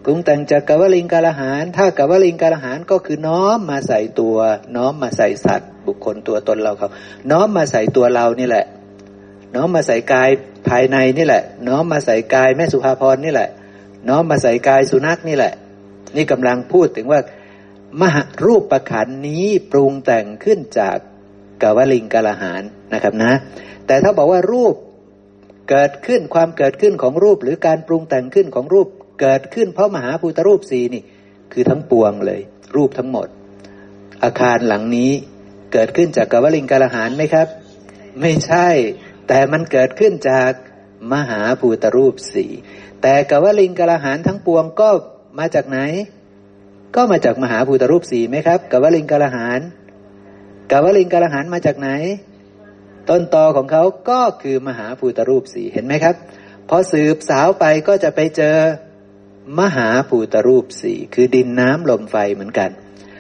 รุงแต่งจากกวลิงกาลหารถ้ากวลิงกาลหารก็คือน้อมมาใส่ตัว น้อมมาใส่สัตว์ บุคคลตัวตนเราเขา น้อมมาใส่ตัวเรานี่แหละ น้อมมาใส่กายภายในนี่แหละ น้อมมาใส่กายแม่สุภาพรนี่แหละ น้อมมาใส่กายสุนัขนี่แหละ นี่กำลังพูดถึงว่ามหารูปประขันนี้ปรุงแต่งขึ้นจากกวลิงกาลหารนะครับนะ แต่ถ้าบอกว่ารูปเกิดขึ้นความเกิดขึ้นของรูปหรือการปรุงแต่งขึ้นของรูป เกิดขึ้นเพราะมหาภูตรูปสีนี่ คือทั้งปวงเลย รูปทั้งหมด อาคารหลังนี้เกิดขึ้นจากกวลิงกาลหานไหมครับ ไม่ใช่ แต่มันเกิดขึ้นจากมหาภูตรูปสีแต่กวลิงกาลหานทั้งปวงก็มาจากไหน ก็มาจากมหาภูตรูปสีไหมครับกวลิงกาลหานกวลิงกาลหานมาจากไหน ต้นตอของเขาก็คือมหาภูตรูปสีเห็นไหมครับพอสืบสาวไปก็จะไปเจอ มหาภูตรูปสี่คือดินน้ำลมไฟเหมือนกัน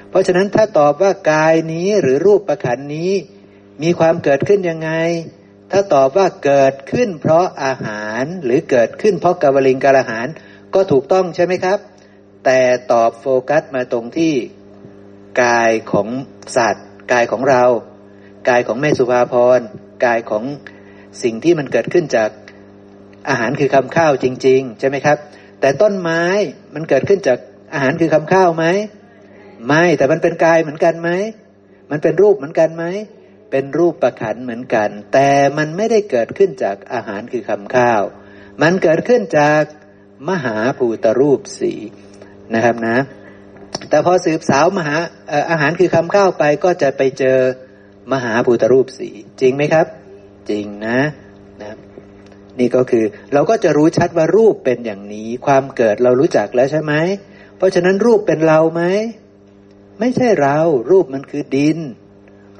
เพราะฉะนั้นถ้าตอบว่ากายนี้หรือรูปประขันนี้ มีความเกิดขึ้นยังไง ถ้าตอบว่าเกิดขึ้นเพราะอาหารหรือเกิดขึ้นเพราะกาวลิงกาลาหาร ก็ถูกต้องใช่ไหมครับ แต่ตอบโฟกัสมาตรงที่กายของสัตว์ กายของเรา กายของแม่สุภาพรกายของสิ่งที่มันเกิดขึ้นจากอาหารคือคำข้าวจริง ๆ ใช่ไหมครับ แต่ต้นไม้มันเกิดขึ้นจากอาหารคือคำข้าวไหมไม่แต่มันเป็นกายเหมือนกันไหมมันเป็นรูปเหมือนกันไหมเป็นรูปประขันเหมือนกัน แต่มันไม่ได้เกิดขึ้นจากอาหารคือคำข้าว มันเกิดขึ้นจากมหาภูตรูปสีนะครับนะ แต่พอสืบสาวมหาอาหารคือคำข้าวไปก็จะไปเจอมหาภูตรูปสีจริงไหมครับ จริงนะ นี่ก็คือ เราก็จะรู้ชัดว่ารูปเป็นอย่างนี้ ความเกิดเรารู้จักแล้วใช่ไหมเพราะฉะนั้นรูปเป็นเราไหมไม่ใช่เรา รูปมันคือดิน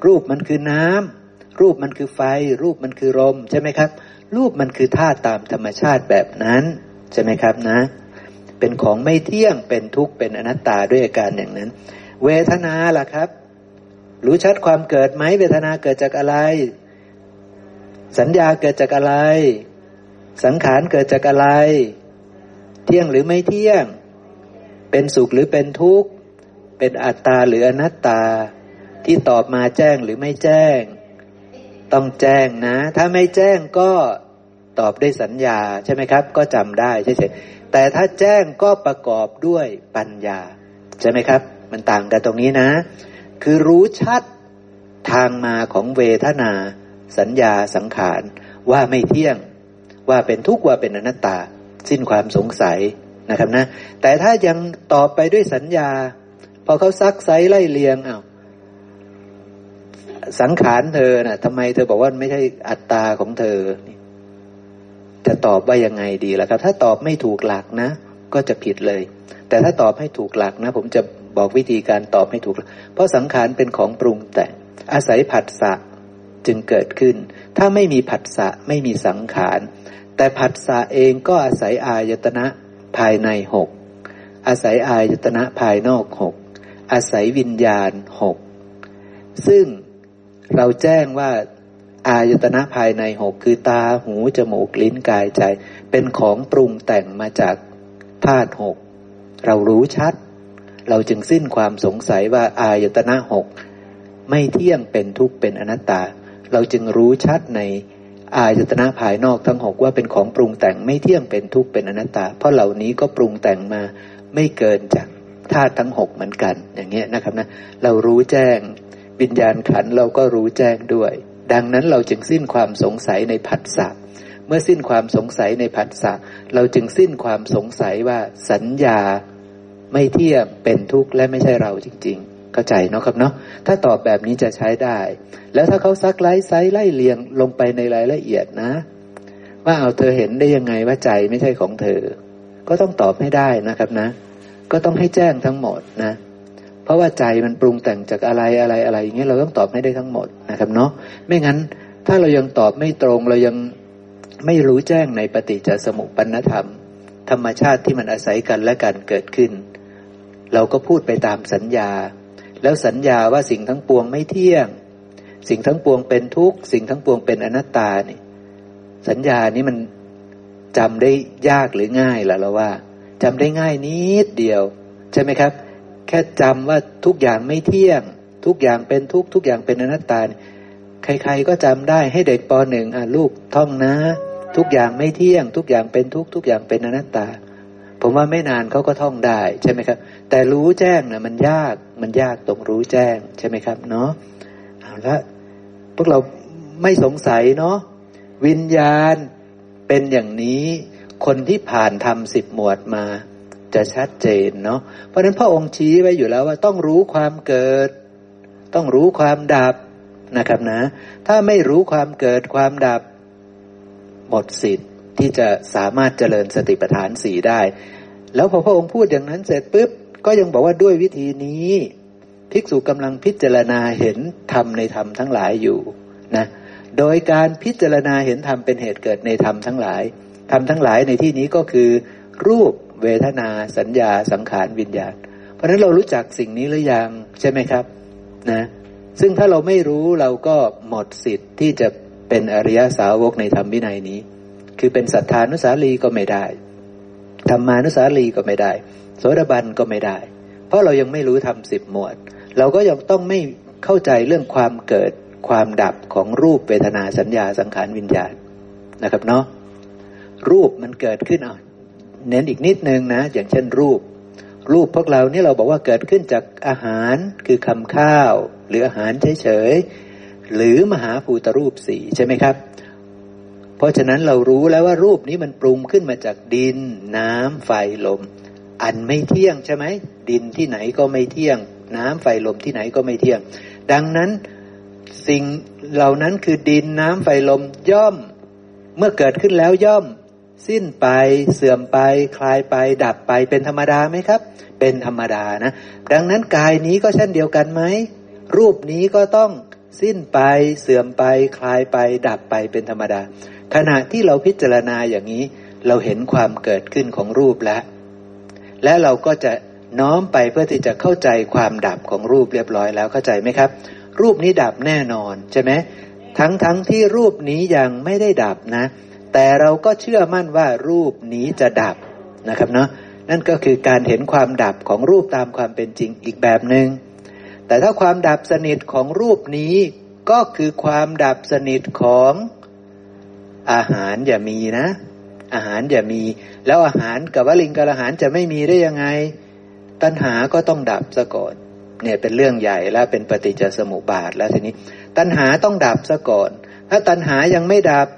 รูปมันคือน้ำรูปมันคือไฟ รูปมันคือลมใช่ไหมครับ รูปมันคือธาตุตามธรรมชาติแบบนั้นใช่ไหมครับนะ เป็นของไม่เที่ยงเป็นทุกข์เป็นอนัตตาด้วยอาการอย่างนั้น เวทนาล่ะครับ รู้ชัดความเกิดไหมเวทนาเกิดจากอะไร สัญญาเกิดจากอะไร สังขารเกิดจากอะไร เที่ยงหรือไม่เที่ยง เป็นสุขหรือเป็นทุกข์ เป็นอัตตาหรืออนัตตา ที่ตอบมาแจ้งหรือไม่แจ้ง ต้องแจ้งนะ ถ้าไม่แจ้งก็ตอบด้วยสัญญาใช่ไหมครับ ก็จำได้ใช่ไหมแต่ถ้าแจ้งก็ประกอบด้วยปัญญา ใช่ไหมครับ มันต่างกันตรงนี้นะ คือรู้ชัดทางมาของเวทนา สัญญาสังขารว่าไม่เที่ยง ว่าเป็นทุกข์ว่าเป็นอนัตตา สิ้นความสงสัยนะครับนะ แต่ถ้ายังตอบไปด้วยสัญญา พอเขาซักไซไล่เลียงเอา้าสังขารเธอนะ่ะทำไมเธอบอกว่าไม่ใช่อัตตาของเธอ จะตอบว่ายังไงดีล่ะครับ ถ้าตอบไม่ถูกหลักนะ ก็จะผิดเลย แต่ถ้าตอบให้ถูกหลักนะ ผมจะบอกวิธีการตอบให้ถูก เพราะสังขารเป็นของปรุงแต่งอาศัยผัสสะจึงเกิดขึ้น ถ้าไม่มีผัสสะไม่มีสังขาร แต่ผัสสะเองก็อาศัยอายตนะภายในหกอาศัยอายตนะภายนอกหกอาศัยวิญญาณหกซึ่งเราแจ้งว่าอายตนะภายในหกคือตาหูจมูกลิ้นกายใจ เป็นของปรุงแต่งมาจากธาตุหกเรารู้ชัด เราจึงสิ้นความสงสัยว่าอายตนะหกไม่เที่ยงเป็นทุกข์เป็นอนัตตา เราจึงรู้ชัดใน อายตนะภายนอกทั้งหกว่าเป็นของปรุงแต่งไม่เที่ยงเป็นทุกข์เป็นอนัตตา เพราะเหล่านี้ก็ปรุงแต่งมาไม่เกินจากธาตุทั้งหกเหมือนกัน อย่างเงี้ยนะครับนะเรารู้แจ้งวิญญาณขันเราก็รู้แจ้งด้วย ดังนั้นเราจึงสิ้นความสงสัยในผัสสะเมื่อสิ้นความสงสัยในผัสสะเราจึงสิ้นความสงสัยว่าสัญญาไม่เที่ยงเป็นทุกข์และไม่ใช่เราจริง เข้าใจเนาะครับเนาะถ้าตอบแบบนี้จะใช้ได้ แล้วถ้าเขาซักไล่ไซไล่เลียงลงไปในรายละเอียดนะ ว่าเอาเธอเห็นได้ยังไงว่าใจไม่ใช่ของเธอ ก็ต้องตอบให้ได้นะครับนะ ก็ต้องให้แจ้งทั้งหมดนะ เพราะว่าใจมันปรุงแต่งจากอะไรอะไรอะไรอย่างเงี้ยเราต้องตอบให้ได้ทั้งหมดนะครับเนาะไม่งั้นถ้าเรายังตอบไม่ตรงเรายังไม่รู้แจ้งในปฏิจจสมุปปนธรรม ธรรมชาติที่มันอาศัยกันและกันเกิดขึ้น เราก็พูดไปตามสัญญา แล้วสัญญาว่าสิ่งทั้งปวงไม่เที่ยง สิ่งทั้งปวงเป็นทุกข์สิ่งทั้งปวงเป็นอนัตตานี่สัญญานี้มันจำได้ยากหรือง่ายล่ะเราว่าจำได้ง่ายนิดเดียว ใช่ไหมครับ แค่จำว่าทุกอย่างไม่เที่ยง ทุกอย่างเป็นทุกทุกอย่างเป็นอนัตตา ใคร ๆก็จำได้ให้เด็กปหนึ่งอะลูกท่องนะ ทุกอย่างไม่เที่ยง ทุกอย่างเป็นทุกทุกอย่างเป็นอนัตตา ผมว่าไม่นานเขาก็ท่องได้ใช่ไหมครับ แต่รู้แจ้งนะมันยากมันยากตรงรู้แจ้งใช่ไหมครับเนาะเอาละพวกเราไม่สงสัยเนาะวิญญาณเป็นอย่างนี้ คนที่ผ่านทำสิบหมวดมาจะชัดเจนเนาะเพราะนั้นพระองค์ชี้ไว้อยู่แล้วว่าต้องรู้ความเกิด ต้องรู้ความดับนะครับนะ ถ้าไม่รู้ความเกิดความดับ หมดสิทธิ์ ที่จะสามารถเจริญสติปัฏฐานสี่ได้ แล้วพอพระองค์พูดอย่างนั้นเสร็จปุ๊บก็ยังบอกว่าด้วยวิธีนี้ภิกษุกำลังพิจารณาเห็นธรรมในธรรมทั้งหลายอยู่นะโดยการพิจารณาเห็นธรรมเป็นเหตุเกิดในธรรมทั้งหลายธรรมทั้งหลายในที่นี้ก็คือ รูปเวทนา สัญญาสังขารวิญญาณ เพราะฉะนั้นเรารู้จักสิ่งนี้หรือยังใช่ไหมครับนะซึ่งถ้าเราไม่รู้เราก็หมดสิทธิ์ที่จะเป็นอริยสาวกในธรรมวินัยนี้ คือเป็นสัทธานุสาลีก็ไม่ได้ธรรมานุสาลีก็ไม่ได้ โสดาบันก็ไม่ได้ เพราะเรายังไม่รู้ทำสิบหมวด เราก็ยังต้องไม่เข้าใจเรื่องความเกิดความดับของรูปเวทนาสัญญาสังขารวิญญาณนะครับเนาะรูปมันเกิดขึ้นอะเน้นอีกนิดนึงนะ อย่างเช่นรูป รูปพวกเราเนี่ยเราบอกว่าเกิดขึ้นจากอาหารคือคำข้าว หรืออาหารเฉยๆหรือมหาภูตรูปสี่ใช่ไหมครับ เพราะฉะนั้นเรารู้แล้วว่ารูปนี้มันปรุงขึ้นมาจากดิน น้ำไฟลม อันไม่เที่ยงใช่ไหมดินที่ไหนก็ไม่เที่ยง น้ำไฟลมที่ไหนก็ไม่เที่ยง ดังนั้นสิ่งเหล่านั้นคือดินน้ำไฟลมย่อม เมื่อเกิดขึ้นแล้วย่อม สิ้นไปเสื่อมไป คลายไป ดับไปเป็นธรรมดาไหมครับ เป็นธรรมดานะ ดังนั้นกายนี้ก็เช่นเดียวกันไหมรูปนี้ก็ต้องสิ้นไปเสื่อมไป คลายไป ดับไปเป็นธรรมดา ขณะที่เราพิจารณาอย่างนี้ เราเห็นความเกิดขึ้นของรูปแล้ว และเราก็จะน้อมไปเพื่อที่จะเข้าใจความดับของรูปเรียบร้อยแล้วเข้าใจไหมครับ รูปนี้ดับแน่นอนใช่ไหมทั้งทั้งที่รูปนี้ยังไม่ได้ดับนะ แต่เราก็เชื่อมั่นว่ารูปนี้จะดับนะครับเนาะนั่นก็คือการเห็นความดับของรูปตามความเป็นจริงอีกแบบหนึง่งแต่ถ้าความดับสนิทของรูปนี้ก็คือความดับสนิทของ อาหารอย่ามีนะ อาหารอย่ามี แล้วอาหารกับวลิงกับอาหารจะไม่มีได้ยังไง ตัณหาก็ต้องดับซะก่อนเนี่ยเป็นเรื่องใหญ่แล้วเป็นปฏิจจสมุปบาทแล้วทีนี้ ตัณหาต้องดับซะก่อน ถ้าตัณหายังไม่ดับ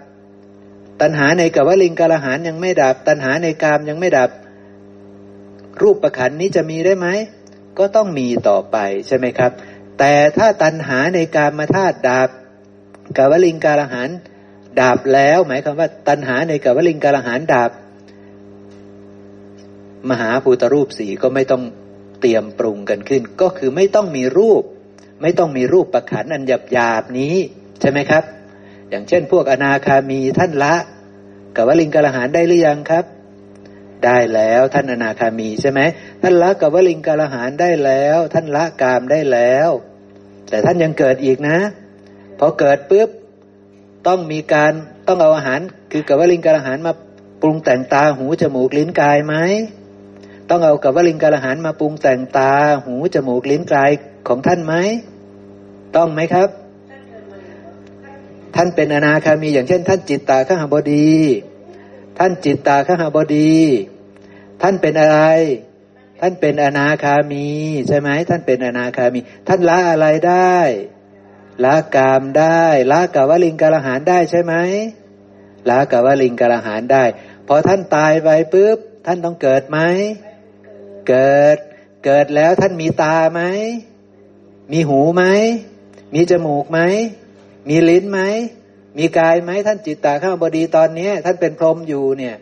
ตัณหาในกับวลิงกับอาหารยังไม่ดับ ตัณหาในกามยังไม่ดับ รูปประคันนี้จะมีได้ไหม ก็ต้องมีต่อไปใช่ไหมครับ แต่ถ้าตัณหาในการมาธาตุดับกาวลิงการอาหาร ดับแล้ว หมายความว่า ตัณหาในกาวลิงการหารดับ มหาภูตรูปสีก็ไม่ต้องเตรียมปรุงกันขึ้น ก็คือไม่ต้องมีรูป ไม่ต้องมีรูปประขันอันหยาบหยาบนี้ ใช่ไหมครับ อย่างเช่น พวกอนาคามีท่านละกาวลิงการอาหารได้หรือยังครับ ได้แล้วท่านอนาคามีใช่ไหมท่านละกับวลิงกาลหารได้แล้ว ท่านละกามได้แล้ว แต่ท่านยังเกิดอีกนะพอเกิดปุ๊บ ต้องมีการต้องเอาอาหาร คือกับวลิงกาลหารมาปรุงแต่งตาหูจมูกลิ้นกายไหมต้องเอากับวลิงกาลหานมาปรุงแต่งตาหูจมูกลิ้นกายของท่านไหมต้องไหมครับ ท่านเป็นอนาคามีอย่างเช่น ท่านจิตตาข้าหบดี ท่านจิตตาข้าหบดี ท่านเป็นอะไร ท่านเป็นอนาคามี ใช่ไหมท่านเป็นอนาคามี ท่านละอะไรได้ ละกามได้ละกาวลิงกาลหานได้ใช่ไหมละกาวลิงกาลหานได้พอท่านตายไปปุ๊บท่านต้องเกิดไหมเกิดเกิดแล้วท่านมีตาไหมมีหูไหมมีจมูกไหมมีลิ้นไหมมีกายไหมท่านจิตตาข้าบดีตอนนี้ท่านเป็นพรหมอยู่เนี่ย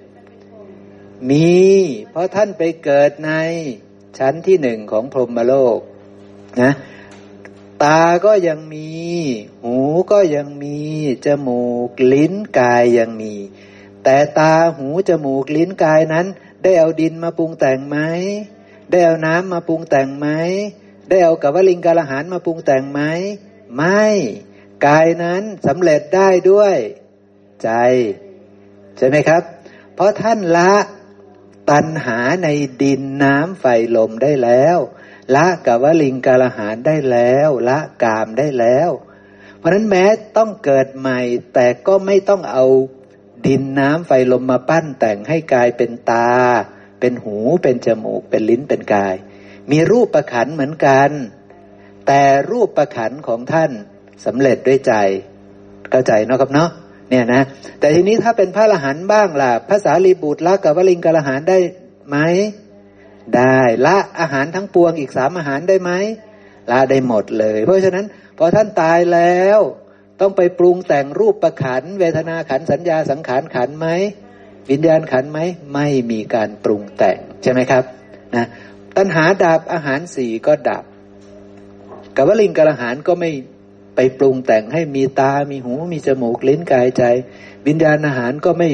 มี เพราะท่านไปเกิดในชั้นที่หนึ่งของพรหมโลกนะ ตาก็ยังมี หูก็ยังมี จมูกลิ้นกายยังมี แต่ตาหูจมูกลิ้นกายนั้น ได้เอาดินมาปรุงแต่งไหม ได้เอาน้ำมาปรุงแต่งไหม ได้เอากับวลิงกาลหานมาปรุงแต่งไหม ไม่ กายนั้นสำเร็จได้ด้วยใจ ใช่ไหมครับ เพราะท่านละตัณหาในดินน้ำไฟลมได้แล้ว ละกับวลิงกาลหารได้แล้ว ละกามได้แล้ว เพราะนั้นแม้ต้องเกิดใหม่ แต่ก็ไม่ต้องเอาดินน้ำไฟลมมาปั้นแต่งให้กายเป็นตา เป็นหูเป็นจมูก เป็นลิ้นเป็นกาย มีรูปประขันเหมือนกัน แต่รูปประขันของท่านสำเร็จด้วยใจเข้าใจเนาะครับเนาะเนี่ยนะ แต่ทีนี้ถ้าเป็นพระอรหันต์บ้างล่ะภาษาลีบุตรละกับวลิงกาลหารได้ไหม ได้ละอาหารทั้งปวงอีกสามอาหารได้ไหมละได้หมดเลย เพราะฉะนั้นพอท่านตายแล้ว ต้องไปปรุงแต่งรูปประขัน เวทนาขันสัญญาสังขารขันไหมวิญญาณขันไหมไม่มีการปรุงแต่งใช่ไหมครับนะตัณหาดับอาหารสี่ก็ดับกับวลิงกระหารก็ไม่ไปปรุงแต่งให้มีตา มีหู มีจมูก ลิ้น กายใจ วิญญาณอาหารก็ไม่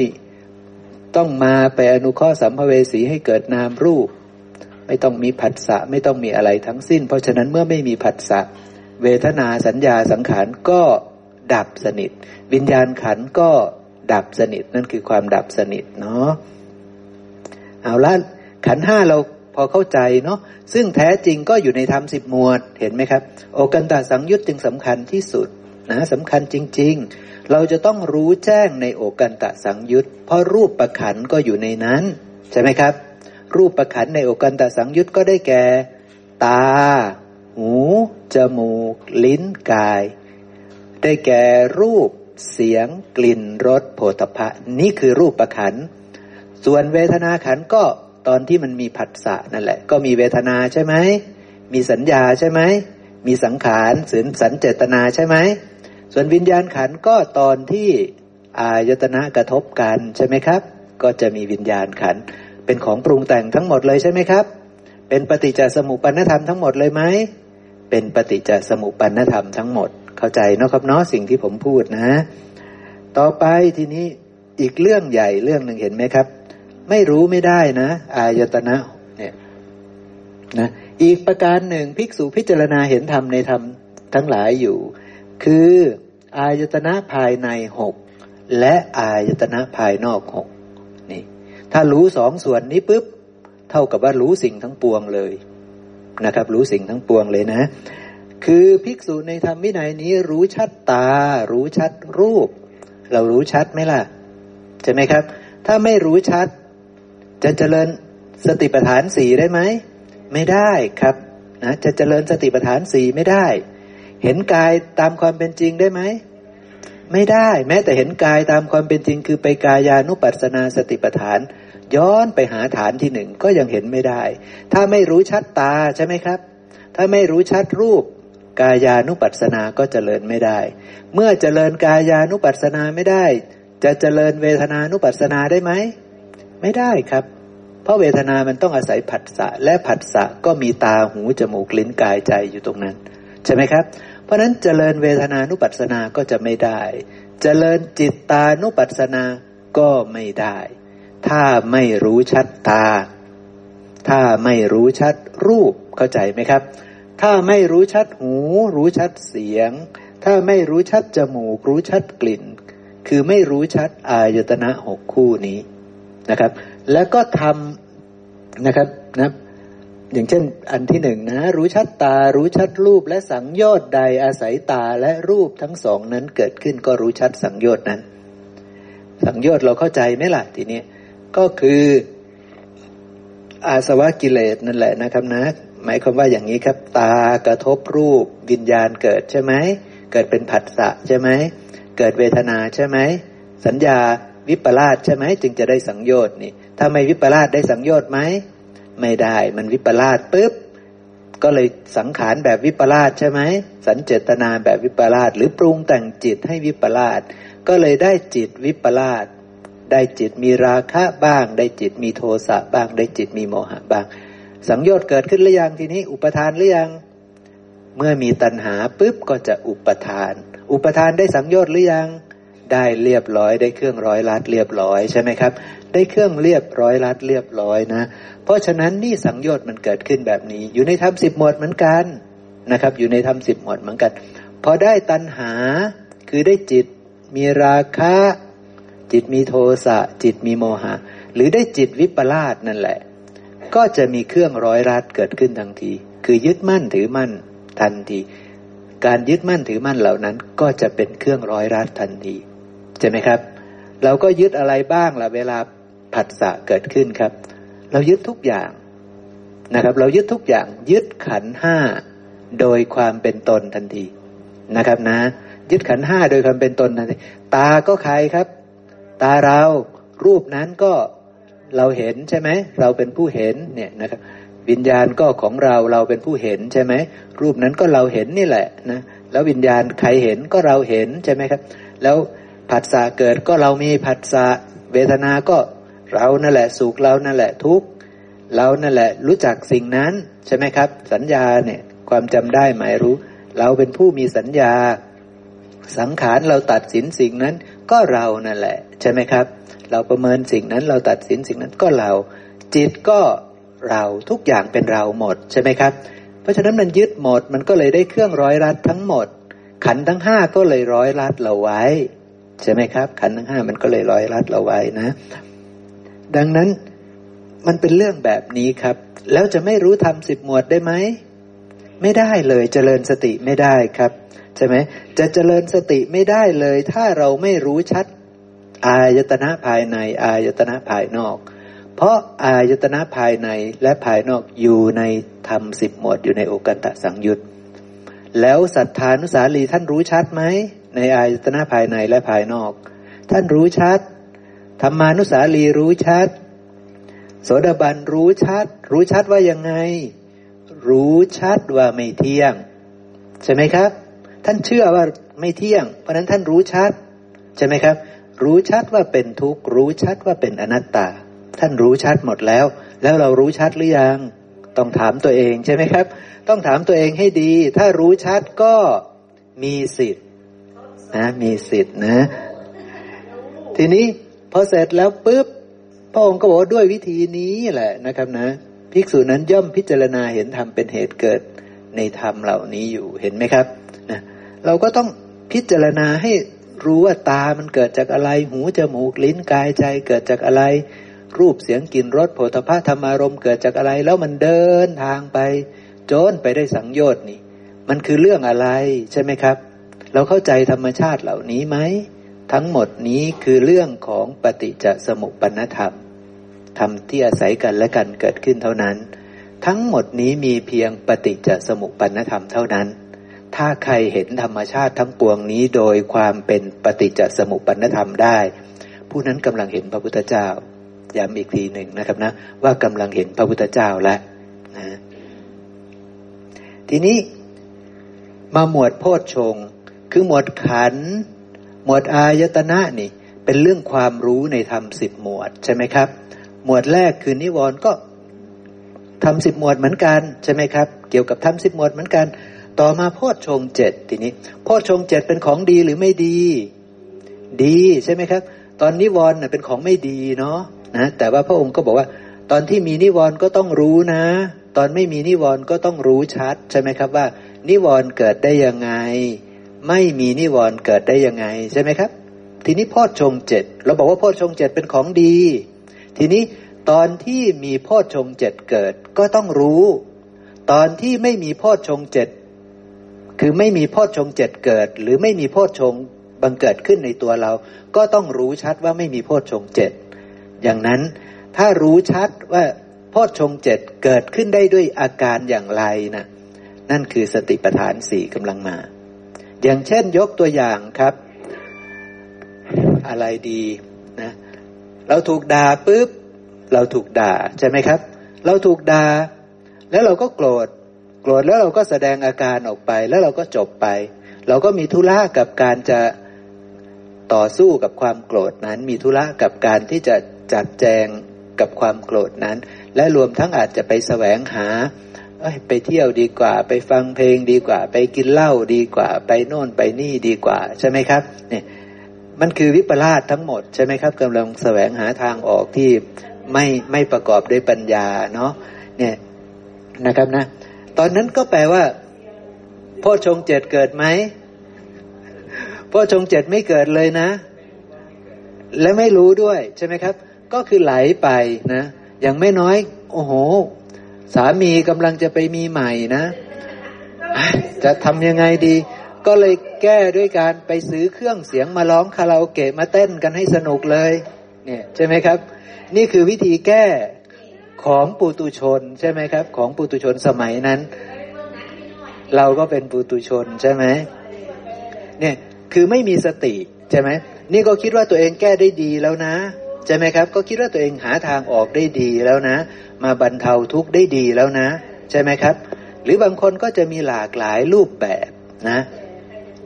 ต้องมาไปอนุเคราะห์สัมภเวสีให้เกิดนามรูป ไม่ต้องมีผัสสะไม่ต้องมีอะไรทั้งสิ้น เพราะฉะนั้นเมื่อไม่มีผัสสะเวทนาสัญญาสังขารก็ดับสนิท วิญญาณขันก็ดับสนิทนั่นคือความดับสนิทเนาะเอาละขันห้าเราพอเข้าใจเนาะซึ่งแท้จริงก็อยู่ในธรรมสิบหมวดเห็นไหมครับ โอกันตาสังยุตจึงสำคัญที่สุดนะสำคัญจริง ๆ เราจะต้องรู้แจ้งในโอกันตะสังยุตเพราะรูปประขันก็อยู่ในนั้น ใช่ไหมครับ รูปประขันในโอกันตสังยุตก็ได้แก่ ตา หู จมูก ลิ้นกาย ได้แก่รูป เสียง กลิ่นรสโผฏฐะนี่คือรูปประขัน ส่วนเวทนาขันก็ตอนที่มันมีผัสสะนั่นแหละ ก็มีเวทนาใช่ไหม มีสัญญาใช่ไหม มีสังขารสืนสันเจตนาใช่ไหม ส่วนวิญญาณขันก็ตอนที่อายตนะกระทบกันใช่ไหมครับ ก็จะมีวิญญาณขัน เป็นของปรุงแต่งทั้งหมดเลยใช่ไหมครับ เป็นปฏิจจสมุปปนธรรมทั้งหมดเลยไหม เป็นปฏิจจสมุปปนธรรมทั้งหมด เข้าใจเนาะครับเนาะสิ่งที่ผมพูดนะ ต่อไปทีนี้อีกเรื่องใหญ่เรื่องหนึ่งเห็นไหมครับ ไม่รู้ไม่ได้นะ อายตนะเนี่ยนะอีกประการหนึ่งภิกษุพิจารณาเห็นธรรมในธรรมทั้งหลายอยู่ คืออายตนะภายในหกและอายตนะภายนอกหก ถ้ารู้สองส่วนนี้ปุ๊บเท่ากับว่ารู้สิ่งทั้งปวงเลยนะครับ รู้สิ่งทั้งปวงเลยนะ คือภิกษุในธรรมวินัยนี้รู้ชัดตา รู้ชัดรูป เรารู้ชัดไหมล่ะ ใช่ไหมครับ ถ้าไม่รู้ชัด จะเจริญสติปัฏฐานสี่ได้ไหมไม่ได้ครับนะจะเจริญสติปัฏฐานสี่ไม่ได้ เห็นกายตามความเป็นจริงได้ไหม ไม่ได้แม้แต่เห็นกายตามความเป็นจริง คือไปกายานุปัสสนาสติปัฏฐาน ย้อนไปหาฐานที่หนึ่งก็ยังเห็นไม่ได้ ถ้าไม่รู้ชัดตาใช่ไหมครับ ถ้าไม่รู้ชัดรูปกายานุปัสสนาก็เจริญไม่ได้ เมื่อเจริญกายานุปัสสนาไม่ได้ จะเจริญเวทนานุปัสสนาได้ไหม ไม่ได้ครับ เพราะเวทนามันต้องอาศัยผัสสะและผัสสะก็มีตาหูจมูกลิ้นกายใจอยู่ตรงนั้น ใช่ไหมครับ เพราะนั้นเจริญเวทนานุปัสสนาก็จะไม่ได้ เจริญจิตตานุปัสสนาก็ไม่ได้ ถ้าไม่รู้ชัดตา ถ้าไม่รู้ชัดรูปเข้าใจไหมครับ ถ้าไม่รู้ชัดหู รู้ชัดเสียง ถ้าไม่รู้ชัดจมูก รู้ชัดกลิ่น คือไม่รู้ชัดอายตนะหกคู่นี้นะครับ แล้วก็ทำนะครับนะ อย่างเช่น อันที่หนึ่งนะ รู้ชัดตา รู้ชัดรูปและสังโยชน์ใดอาศัยตาและรูปทั้งสองนั้นเกิดขึ้นก็รู้ชัดสังโยชน์นั้น สังโยชน์เราเข้าใจไหมล่ะทีนี้ก็คืออาสวะกิเลสนั่นแหละนะครับนะ หมายความว่าอย่างนี้ครับ ตากระทบรูป วิญญาณเกิดใช่ไหมเกิดเป็นผัสสะใช่ไหมเกิดเวทนาใช่ไหมสัญญาวิปลาสใช่ไหมจึงจะได้สังโยชน์นี่ถ้าไม่วิปลาสได้สังโยชน์ไหม ไม่ได้ มันวิปลาสปุ๊บก็เลยสังขารแบบวิปลาสใช่ไหมสัญเจตนาแบบวิปลาสหรือปรุงแต่งจิตให้วิปลาสก็เลยได้จิตวิปลาสได้จิตมีราคะบ้าง ได้จิตมีโทสะบ้าง ได้จิตมีโมหะบ้าง สังโยชน์เกิดขึ้นหรือยังทีนี้ อุปทานหรือยัง เมื่อมีตัณหาปุ๊บก็จะอุปทาน อุปทานได้สังโยชน์หรือยัง ได้เรียบร้อยได้เครื่องร้อยลัดเรียบร้อยใช่ไหมครับ ได้เครื่องเรียบร้อยลัดเรียบร้อยนะ เพราะฉะนั้นนี่สังโยชน์มันเกิดขึ้นแบบนี้ อยู่ในธรรมสิบหมวดเหมือนกันนะครับ อยู่ในธรรมสิบหมวดเหมือนกัน พอได้ตัณหาคือได้จิตมีราคะ จิตมีโทสะจิตมีโมหะ หรือได้จิตวิปลาสนั่นแหละ ก็จะมีเครื่องร้อยรัดเกิดขึ้นทันที คือยึดมั่นถือมั่นทันที การยึดมั่นถือมั่นเหล่านั้น ก็จะเป็นเครื่องร้อยรัดทันทีใช่ไหมครับ เราก็ยึดอะไรบ้างล่ะเวลา ผัสสะเกิดขึ้นครับ เรายึดทุกอย่างนะครับ เรายึดทุกอย่างยึดขันห้าโดยความเป็นตนทันทีนะครับนะ ยึดขันห้าโดยความเป็นตนทันทีตาก็ใครครับ ตาเรารูปนั้นก็เราเห็นใช่ไหมเราเป็นผู้เห็นเนี่ยนะครับ วิญญาณก็ของเราเราเป็นผู้เห็นใช่ไหมรูปนั้นก็เราเห็นนี่แหละนะแล้ววิญญาณใครเห็นก็เราเห็นใช่ไหมครับ แล้วผัสสะเกิดก็เรามีผัสสะเวทนา ก็ เรานั่นแหละสุขเรานั่นแหละทุกข์เรานั่นแหละรู้จักสิ่งนั้นใช่ไหมครับ สัญญาเนี่ยความจำได้หมายรู้ เราเป็นผู้มีสัญญา สังขารเราตัดสินสิ่งนั้น ก็เรานั่นแหละ ใช่ไหมครับ เราประเมินสิ่งนั้นเราตัดสินสิ่งนั้นก็เรา จิตก็เราทุกอย่างเป็นเราหมดใช่ไหมครับ เพราะฉะนั้นมันยึดหมดมันก็เลยได้เครื่องร้อยรัดทั้งหมด ขันทั้งห้าก็เลยร้อยรัดเราไว้ ใช่ไหมครับ ขันทั้งห้ามันก็เลยร้อยรัดเราไว้นะ ดังนั้นมันเป็นเรื่องแบบนี้ครับ แล้วจะไม่รู้ทำสิบหมวดได้ไหม ไม่ได้เลยเจริญสติไม่ได้ครับใช่ไหมจะเจริญสติไม่ได้เลย ถ้าเราไม่รู้ชัดอายตนะภายใน อายตนะภายนอก เพราะอายตนะภายในและภายนอกอยู่ในธรรมสิบหมวดอยู่ในโอกันตะสังยุตแล้วสัทธานุสาลีท่านรู้ชัดไหมในอายตนะภายในและภายนอก ท่านรู้ชัด ธรรมานุสาลีรู้ชัด โสดาบันรู้ชัด รู้ชัดว่ายังไง รู้ชัดว่าไม่เที่ยง ใช่ไหมครับ ท่านเชื่อว่าไม่เที่ยง เพราะนั้นท่านรู้ชัด ใช่ไหมครับ รู้ชัดว่าเป็นทุกข์รู้ชัดว่าเป็นอนัตตา ท่านรู้ชัดหมดแล้ว แล้วเรารู้ชัดหรือยัง ต้องถามตัวเองใช่ไหมครับ ต้องถามตัวเองให้ดี ถ้ารู้ชัดก็มีสิทธิ์นะมีสิทธิ์นะ ทีนี้ อเสร็จแล้วปุ๊บพระองค์ก็บอกด้วยวิธีนี้แหละนะครับนะภิกษุนั้นย่อมพิจารณาเห็นธรรมเป็นเหตุเกิดในธรรมเหล่านี้อยู่เห็นไหมครับนะเราก็ต้องพิจารณาให้รู้ว่าตามันเกิดจากอะไร หูจมูกลิ้นกายใจเกิดจากอะไร รูปเสียงกลิ่นรสโผฏฐะธรรมารมเกิดจากอะไร แล้วมันเดินทางไปจนไปได้สังโยชน์นี่ มันคือเรื่องอะไรใช่ไหมครับ เราเข้าใจธรรมชาติเหล่านี้ไหม ทั้งหมดนี้คือเรื่องของปฏิจจสมุปปนธรรมธรรมที่อาศัยกันและกันเกิดขึ้นเท่านั้น ทั้งหมดนี้มีเพียงปฏิจจสมุปปนธรรมเท่านั้น ถ้าใครเห็นธรรมชาติทั้งปวงนี้โดยความเป็นปฏิจจสมุปปนธรรมได้ ผู้นั้นกำลังเห็นพระพุทธเจ้าย้ำอีกทีหนึ่งนะครับนะว่ากำลังเห็นพระพุทธเจ้าแล้วนะทีนี้มาหมวดโพชฌงคือหมวดขัน หมวดอายตนะนี่ เป็นเรื่องความรู้ในธรรมสิบหมวดใช่ไหมครับ หมวดแรกคือนิวรณ์ก็ทำสิบหมวดเหมือนกันใช่ไหมครับ เกี่ยวกับทำสิบหมวดเหมือนกัน ต่อมาโพชฌงเจ็ดทีนี้โพชฌงเจ็ดเป็นของดีหรือไม่ดี ดีใช่ไหมครับ ตอนนิวรณ์เป็นของไม่ดีเนาะนะแต่ว่าพระองค์ก็บอกว่า ตอนที่มีนิวรณ์ก็ต้องรู้นะ ตอนไม่มีนิวรณ์ก็ต้องรู้ชัดใช่ไหมครับว่า นิวรณ์เกิดได้ยังไง ไม่มีนิวรณ์เกิดได้ยังไงใช่ไหมครับ ทีนี้พ่อชงเจ็ดเราบอกว่าพ่อชงเจ็ดเป็นของดี ทีนี้ตอนที่มีโพชงเจ็ดเกิดก็ต้องรู้ ตอนที่ไม่มีโพชงเจ็ดคือไม่มีโพชงเจ็ดเกิด หรือไม่มีโพชงบังเกิดขึ้นในตัวเรา ก็ต้องรู้ชัดว่าไม่มีโพชงเจ็ดอย่างนั้นถ้ารู้ชัดว่าโพชงเจ็ดเกิดขึ้นได้ด้วยอาการอย่างไรนะนั่นคือสติปัฏฐานสี่กำลังมา อย่างเช่นยกตัวอย่างครับ อะไรดีนะเราถูกด่าปุ๊บเราถูกด่าใช่ไหมครับ เราถูกด่าแล้วเราก็โกรธ โกรธแล้วเราก็แสดงอาการออกไป แล้วเราก็จบไป เราก็มีธุระกับการจะต่อสู้กับความโกรธนั้น มีธุระกับการที่จะจัดแจงกับความโกรธนั้น และรวมทั้งอาจจะไปแสวงหา ไปเที่ยวดีกว่า ไปฟังเพลงดีกว่า ไปกินเหล้าดีกว่า ไปโน่นไปนี่ดีกว่า ใช่ไหมครับเนี่ยมันคือวิปลาสทั้งหมดใช่ไหมครับกำลังแสวงหาทางออกที่ไม่ไม่ประกอบด้วยปัญญาเนาะเนี่ยนะครับนะ ตอนนั้นก็แปลว่าพ่อชงเจ็ดเกิดไหมพ่อชงเจ็ดไม่เกิดเลยนะ และไม่รู้ด้วยใช่ไหมครับ ก็คือไหลไปนะ อย่างไม่น้อย โอ้โห สามีกำลังจะไปมีใหม่นะ จะทำยังไงดี ก็เลยแก้ด้วยการไปซื้อเครื่องเสียงมาร้องคาราโอเกะมาเต้นกันให้สนุกเลย เนี่ยใช่ไหมครับ นี่คือวิธีแก้ของปุตุชนใช่ไหมครับ ของปุตุชนสมัยนั้น เราก็เป็นปุตุชนใช่ไหมเนี่ยคือไม่มีสติใช่ไหมนี่ก็คิดว่าตัวเองแก้ได้ดีแล้วนะใช่ไหมครับ ก็คิดว่าตัวเองหาทางออกได้ดีแล้วนะ มาบรรเทาทุกข์ได้ดีแล้วนะ ใช่ไหมครับ หรือบางคนก็จะมีหลากหลายรูปแบบนะ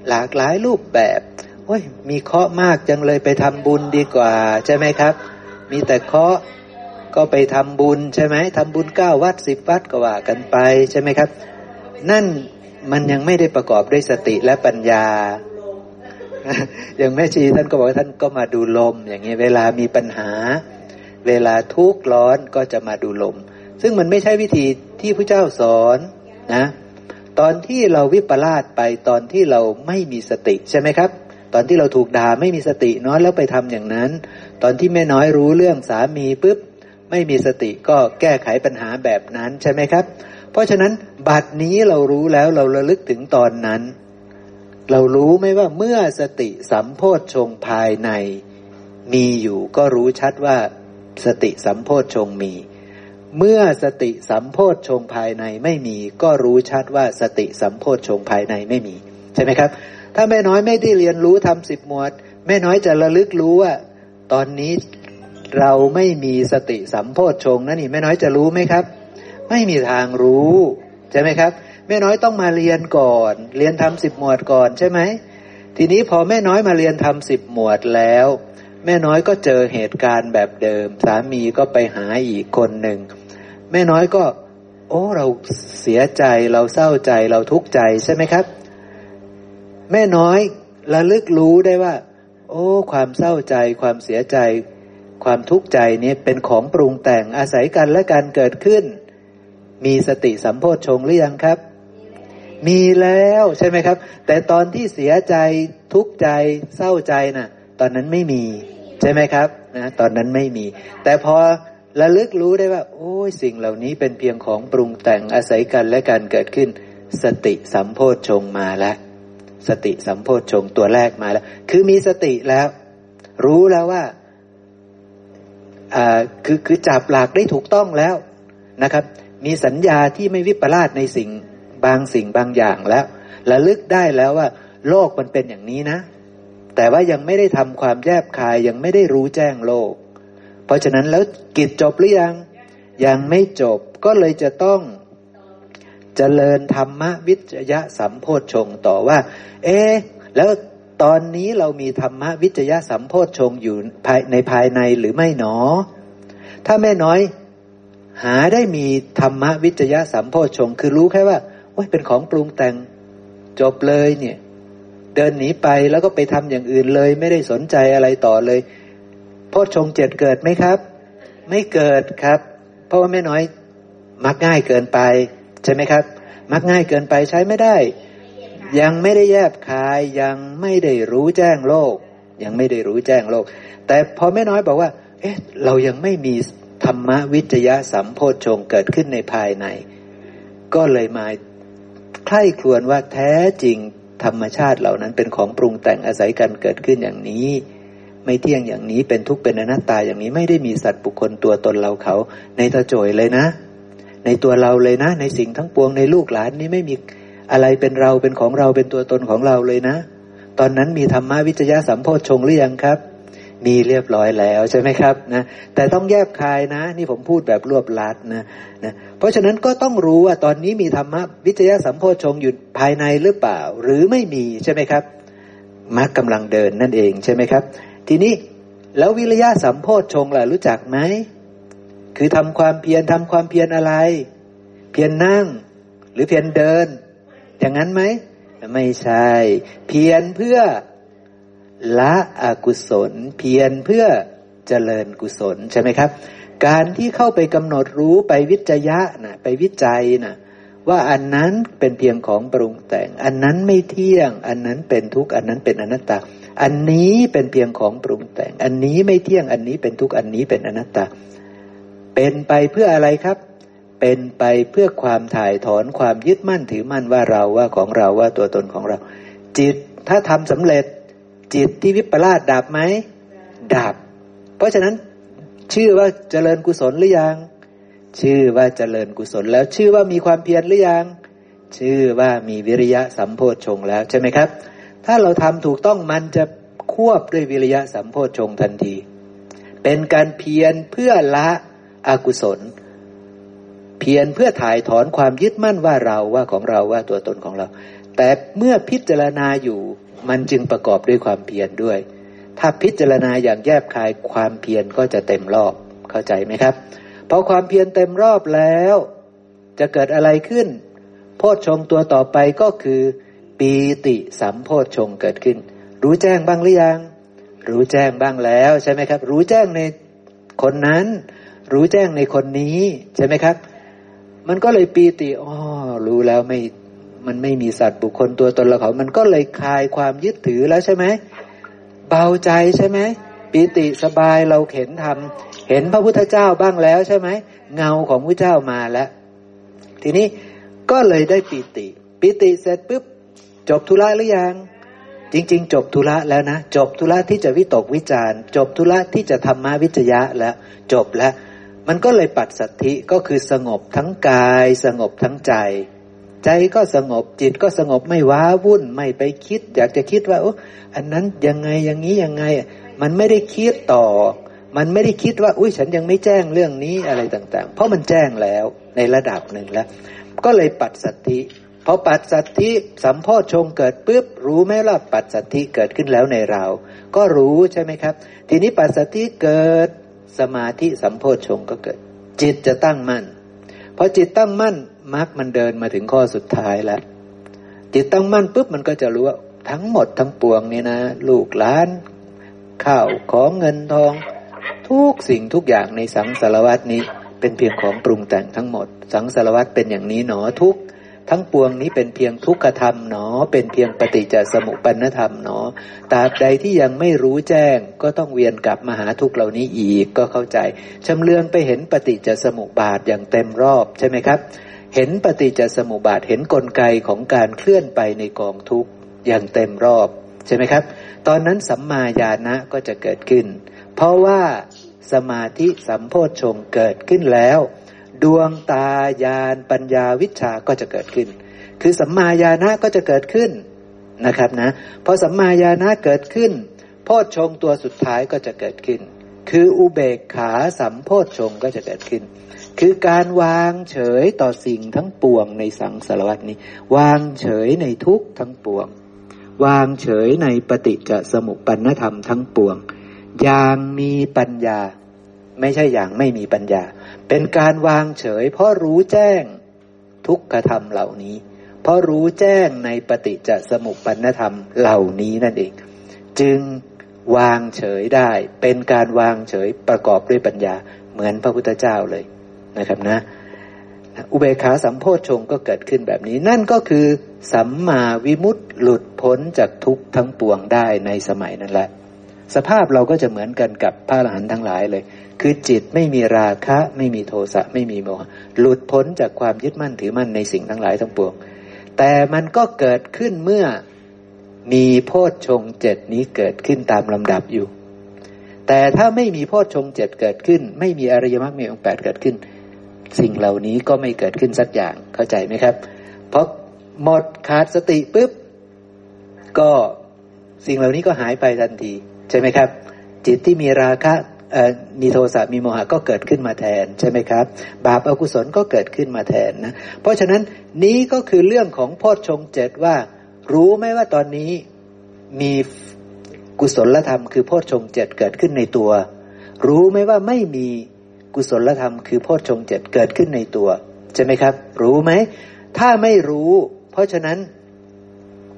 หลากหลายรูปแบบโอ้ยมีเคาะมากจังเลยไปทำบุญดีกว่า ใช่ไหมครับ มีแต่เคาะก็ไปทำบุญใช่ไหมทำบุญเก้าวัดสิบวัดก็ว่ากันไปใช่ไหมครับ นั่นมันยังไม่ได้ประกอบด้วยสติและปัญญาอย่างแม่ชีท่านก็บอกว่าท่านก็มาดูลม อย่างเงี้ยเวลามีปัญหา เวลาทุกข์ร้อนก็จะมาดูลม ซึ่งมันไม่ใช่วิธีที่พระเจ้าสอนนะ ตอนที่เราวิปลาสไปตอนที่เราไม่มีสติใช่ไหมครับ ตอนที่เราถูกด่าไม่มีสติน้อยแล้วไปทำอย่างนั้น ตอนที่แม่น้อยรู้เรื่องสามีปุ๊บไม่มีสติก็แก้ไขปัญหาแบบนั้นใช่ไหมครับ เพราะฉะนั้นบัดนี้เรารู้แล้วเราระลึกถึงตอนนั้น เรารู้ไหมว่าเมื่อสติสัมโพธชงภายใน มีอยู่ก็รู้ชัดว่า สติสัมโพธชงมี เมื่อสติสัมโพธชงภายในไม่มี ก็รู้ชัดว่าสติสัมโพธชงภายในไม่มี ใช่ไหมครับ ถ้าแม่น้อยไม่ได้เรียนรู้ทำสิบหมวด แม่น้อยจะระลึกรู้ว่า ตอนนี้เราไม่มีสติสัมโพธชงนั่นนี่แม่น้อยจะรู้ไหมครับ ไม่มีทางรู้ใช่ไหมครับ แม่น้อยต้องมาเรียนก่อน เรียนทำสิบหมวดก่อนใช่ไหมทีนี้พอแม่น้อยมาเรียนทำสิบหมวดแล้ว แม่น้อยก็เจอเหตุการณ์แบบเดิม สามีก็ไปหาอีกคนหนึ่ง แม่น้อยก็ โอ้เราเสียใจเราเศร้าใจเราทุกข์ใจใช่ไหมครับ แม่น้อยระลึกรู้ได้ว่า โอ้ ความเศร้าใจ ความเสียใจ ความทุกข์ใจนี้เป็นของปรุงแต่งอาศัยกันและการเกิดขึ้น มีสติสัมโพชฌงหรือยังครับ มีแล้วใช่ไหมครับ แต่ตอนที่เสียใจทุกข์ใจเศร้าใจนะ่ะ ตอนนั้นไม่มี ใช่ไหมครับนะตอนนั้นไม่มี แต่พอระลึกรู้ได้ว่า โอ้ยสิ่งเหล่านี้เป็นเพียงของปรุงแต่งอาศัยกันและการเกิดขึ้น สติสัมโพชฌงมาแล้วสติสัมโพชฌงตัวแรกมาแล้ว คือมีสติแล้ว รู้แล้วว่าอ่าคือคือจับหลักได้ถูกต้องแล้วนะครับ มีสัญญาที่ไม่วิปลาสในสิ่งบางสิ่งบางอย่างแล้วระลึกได้แล้วว่า โลกมันเป็นอย่างนี้นะ แต่ว่ายังไม่ได้ทำความแยบคายยังไม่ได้รู้แจ้งโลก เพราะฉะนั้นแล้วกิจจบหรือยัง ยังไม่จบก็เลยจะต้องจเจริญธรรมวิจยะสัมโพชฌงต่อว่า เอ๊แล้วตอนนี้เรามีธรรมวิจยะสัมโพชฌงอยู่ภายในภายในหรือไม่หนอ ถ้าแม่น้อยหาได้มีธรรมวิจยะสัมโพชฌงคือรู้แค่ว่าโอ้ยเป็นของปรุงแต่งจบเลยเนี่ย เดินหนีไปแล้วก็ไปทำอย่างอื่นเลย ไม่ได้สนใจอะไรต่อเลยโพชฌงเจ็ดเกิดไหมครับ ไม่เกิดครับ เพราะว่าไม่น้อยมักง่ายเกินไป ใช่ไหมครับ มักง่ายเกินไปใช้ไม่ได้ ยังไม่ได้แยบคายยังไม่ได้รู้แจ้งโลก ยังไม่ได้รู้แจ้งโลก แต่พอแม่น้อยบอกว่า เอ๊ะ เรายังไม่มีธรรมวิจยะสัมโพชงเกิดขึ้นในภายใน ก็เลยมาใคร่ครวญว่าแท้จริง ธรรมชาติเหล่านั้นเป็นของปรุงแต่งอาศัยกันเกิดขึ้นอย่างนี้ ไม่เที่ยงอย่างนี้เป็นทุกข์เป็นอนัตตาอย่างนี้ไม่ได้มีสัตว์บุคคลตัวตนเราเขาในตะโจยเลยนะ ในตัวเราเลยนะ ในสิ่งทั้งปวงในลูกหลานนี้ไม่มีอะไรเป็นเราเป็นของเราเป็นตัวตนของเราเลยนะ ตอนนั้นมีธรรมะวิจยะสัมโพชงหรือยังครับ มีเรียบร้อยแล้วใช่ไหมครับนะแต่ต้องแยบคายนะ นี่ผมพูดแบบรวบลัดนะนะเพราะฉะนั้นก็ต้องรู้ว่าตอนนี้มีธรรมะวิจยะสัมโพชงอยู่ภายในหรือเปล่า หรือไม่มีใช่ไหมครับมรรคกำลังเดินนั่นเองใช่ไหมครับ ทีนี้แล้ววิริยะสัมโพชงล่ะรู้จักไหมคือทำความเพียรทำความเพียรอะไร เพียรนนั่ง หรือเพียรเดิน อย่างนั้นไหมไม่ใช่ เพียรเพื่อ ละอกุศลเพียรเพื่อเจริญกุศลใช่ไหมครับ การที่เข้าไปกำหนดรู้ไปวิจยะนะไปวิจัยนะว่าอันนั้นเป็นเพียงของปรุงแต่ง อันนั้นไม่เที่ยง อันนั้นเป็นทุกข์อันนั้นเป็นอนัตตา อันนี้เป็นเพียงของปรุงแต่ง อันนี้ไม่เที่ยงอันนี้เป็นทุกข์อันนี้เป็นอนัตตา เป็นไปเพื่ออะไรครับ เป็นไปเพื่อความถ่ายถอนความยึดมั่นถือมั่นว่าเราว่าของเราว่าตัวตนของเรา จิตถ้าทำสำเร็จ จิตที่วิปลาสดับไหมดับ เพราะฉะนั้นชื่อว่าเจริญกุศลหรือยัง ชื่อว่าเจริญกุศลแล้วชื่อว่ามีความเพียรหรือยัง ชื่อว่ามีวิริยะสัมโพชฌงแล้วใช่ไหมครับ ถ้าเราทำถูกต้องมันจะควบด้วยวิริยะสัมโพชฌงทันที เป็นการเพียรเพื่อละอกุศล เพียรเพื่อถ่ายถอนความยึดมั่นว่าเราว่าของเราว่าตัวตนของเรา แต่เมื่อพิจารณาอยู่ มันจึงประกอบด้วยความเพียรด้วย ถ้าพิจารณาอย่างแยบคายความเพียรก็จะเต็มรอบเข้าใจไหมครับพอความเพียรเต็มรอบแล้ว จะเกิดอะไรขึ้น โพชฌงตัวต่อไปก็คือปีติสัมโพชฌงเกิดขึ้น รู้แจ้งบ้างหรือยัง รู้แจ้งบ้างแล้วใช่ไหมครับ รู้แจ้งในคนนั้น รู้แจ้งในคนนี้ใช่ไหมครับ มันก็เลยปีติอ๋อรู้แล้วไม่ มันไม่มีสัตว์บุคคลตัวตนเราเขา มันก็เลยคลายความยึดถือแล้วใช่ไหมเบาใจใช่ไหมปีติสบายเราเห็นทำเห็นพระพุทธเจ้าบ้างแล้วใช่ไหมเงาของพระเจ้ามาแล้ว ทีนี้ก็เลยได้ปีติปีติเสร็จปุ๊บจบธุระหรือยัง จริง ๆ จบธุระแล้วนะ จบธุระที่จะวิตกวิจารจบธุระที่จะธรรมวิจยะแล้ว จบแล้ว มันก็เลยปัดสัตธิก็คือสงบทั้งกาย สงบทั้งใจ ใจก็สงบจิตก็สงบไม่ว้าวุ่นไม่ไปคิด อยากจะคิดว่าโอ้อันนั้นยังไงอย่างนี้ยังไง มันไม่ได้คิดต่อ มันไม่ได้คิดว่า อุ้ยฉันยังไม่แจ้งเรื่องนี้อะไรต่าง ๆ เพราะมันแจ้งแล้วในระดับหนึ่งแล้ว ก็เลยปัดสัตธิพอปัดสัตธิสัมโพชงเกิดปุ๊บรู้ไหมล่ะปัดสัตธิเกิดขึ้นแล้วในเรา ก็รู้ใช่ไหมครับ ทีนี้ปัดสัตธิเกิดสมาธิสัมโพชงก็เกิด จิตจะตั้งมั่นพอจิตตั้งมั่น มรรคมันเดินมาถึงข้อสุดท้ายแล้วจิตตั้งมั่นปุ๊บมันก็จะรู้ว่าทั้งหมดทั้งปวงนี่นะ ลูกหลานข้าวของเงินทอง ทุกสิ่งทุกอย่างในสังสารวัตนี้ เป็นเพียงของปรุงแต่งทั้งหมด สังสารวัตเป็นอย่างนี้หนอทุกทั้งปวงนี้เป็นเพียงทุกขธรรมหนอ เป็นเพียงปฏิจจสมุปปนธรรมหนอตราบใดที่ยังไม่รู้แจ้ง ก็ต้องเวียนกลับมาหาทุกเหล่านี้อีกก็เข้าใจชำเลืองไปเห็นปฏิจจสมุปบาทอย่างเต็มรอบใช่ไหมครับ เห็นปฏิจจสมุปบาทเห็นนกลไกของการเคลื่อนไปในกองทุกอย่างเต็มรอบใช่ไหมครับ ตอนนั้นสัมมาญาณะก็จะเกิดขึ้น เพราะว่าสมาธิสัมโพชฌงเกิดขึ้นแล้ว ดวงตาญาณปัญญาวิชาก็จะเกิดขึ้น คือสัมมาญาณะก็จะเกิดขึ้นนะครับนะพอสัมมาญาณะเกิดขึ้น โพชฌงตัวสุดท้ายก็จะเกิดขึ้น คืออุเบกขาสัมโพชฌงก็จะเกิดขึ้น คือการวางเฉยต่อสิ่งทั้งปวงในสังสารวัตนี้ วางเฉยในทุกทั้งปวง วางเฉยในปฏิจจสมุปปนธรรมทั้งปวง อย่างมีปัญญา ไม่ใช่อย่างไม่มีปัญญา เป็นการวางเฉย เพราะรู้แจ้งทุกขธรรมเหล่านี้ เพราะรู้แจ้งในปฏิจจสมุปปนธรรมเหล่านี้นั่นเอง จึงวางเฉยได้ เป็นการวางเฉยประกอบด้วยปัญญาเหมือนพระพุทธเจ้าเลย นะครับนะอุเบกขาสัมโพชงก็เกิดขึ้นแบบนี้ นั่นก็คือสัมมาวิมุตติหลุดพ้นจากทุกทั้งปวงได้ในสมัยนั้นแหละ สภาพเราก็จะเหมือนกันกับพระอรหันต์ทั้งหลายเลย คือจิตไม่มีราคะ ไม่มีโทสะไม่มีโมหะหลุดพ้นจากความยึดมั่นถือมั่นในสิ่งทั้งหลายทั้งปวง แต่มันก็เกิดขึ้นเมื่อมีโพชฌงเจ็ดนี้เกิดขึ้นตามลำดับอยู่ แต่ถ้าไม่มีโพชฌงเจ็ดเกิดขึ้น ไม่มีอริยมรรคมีองค์แปดเกิดขึ้น สิ่งเหล่านี้ก็ไม่เกิดขึ้นสักอย่างเข้าใจไหมครับ เพราะหมดขาดสติปุ๊บก็สิ่งเหล่านี้ก็หายไปทันที ใช่ไหมครับ จิตที่มีราคะมีโทสะมีโมหะก็เกิดขึ้นมาแทนใช่ไหมครับ บาปอกุศลก็เกิดขึ้นมาแทนนะเพราะฉะนั้นนี้ก็คือเรื่องของโพชฌงเจ็ดว่า รู้ไหมว่าตอนนี้มีกุศลธรรมคือโพชฌงเจ็ดเกิดขึ้นในตัว รู้ไหมว่าไม่มี กุศลธรรมคือโพชฌงเจ็ดเกิดขึ้นในตัวใช่ไหมครับ รู้ไหม ถ้าไม่รู้ เพราะฉะนั้น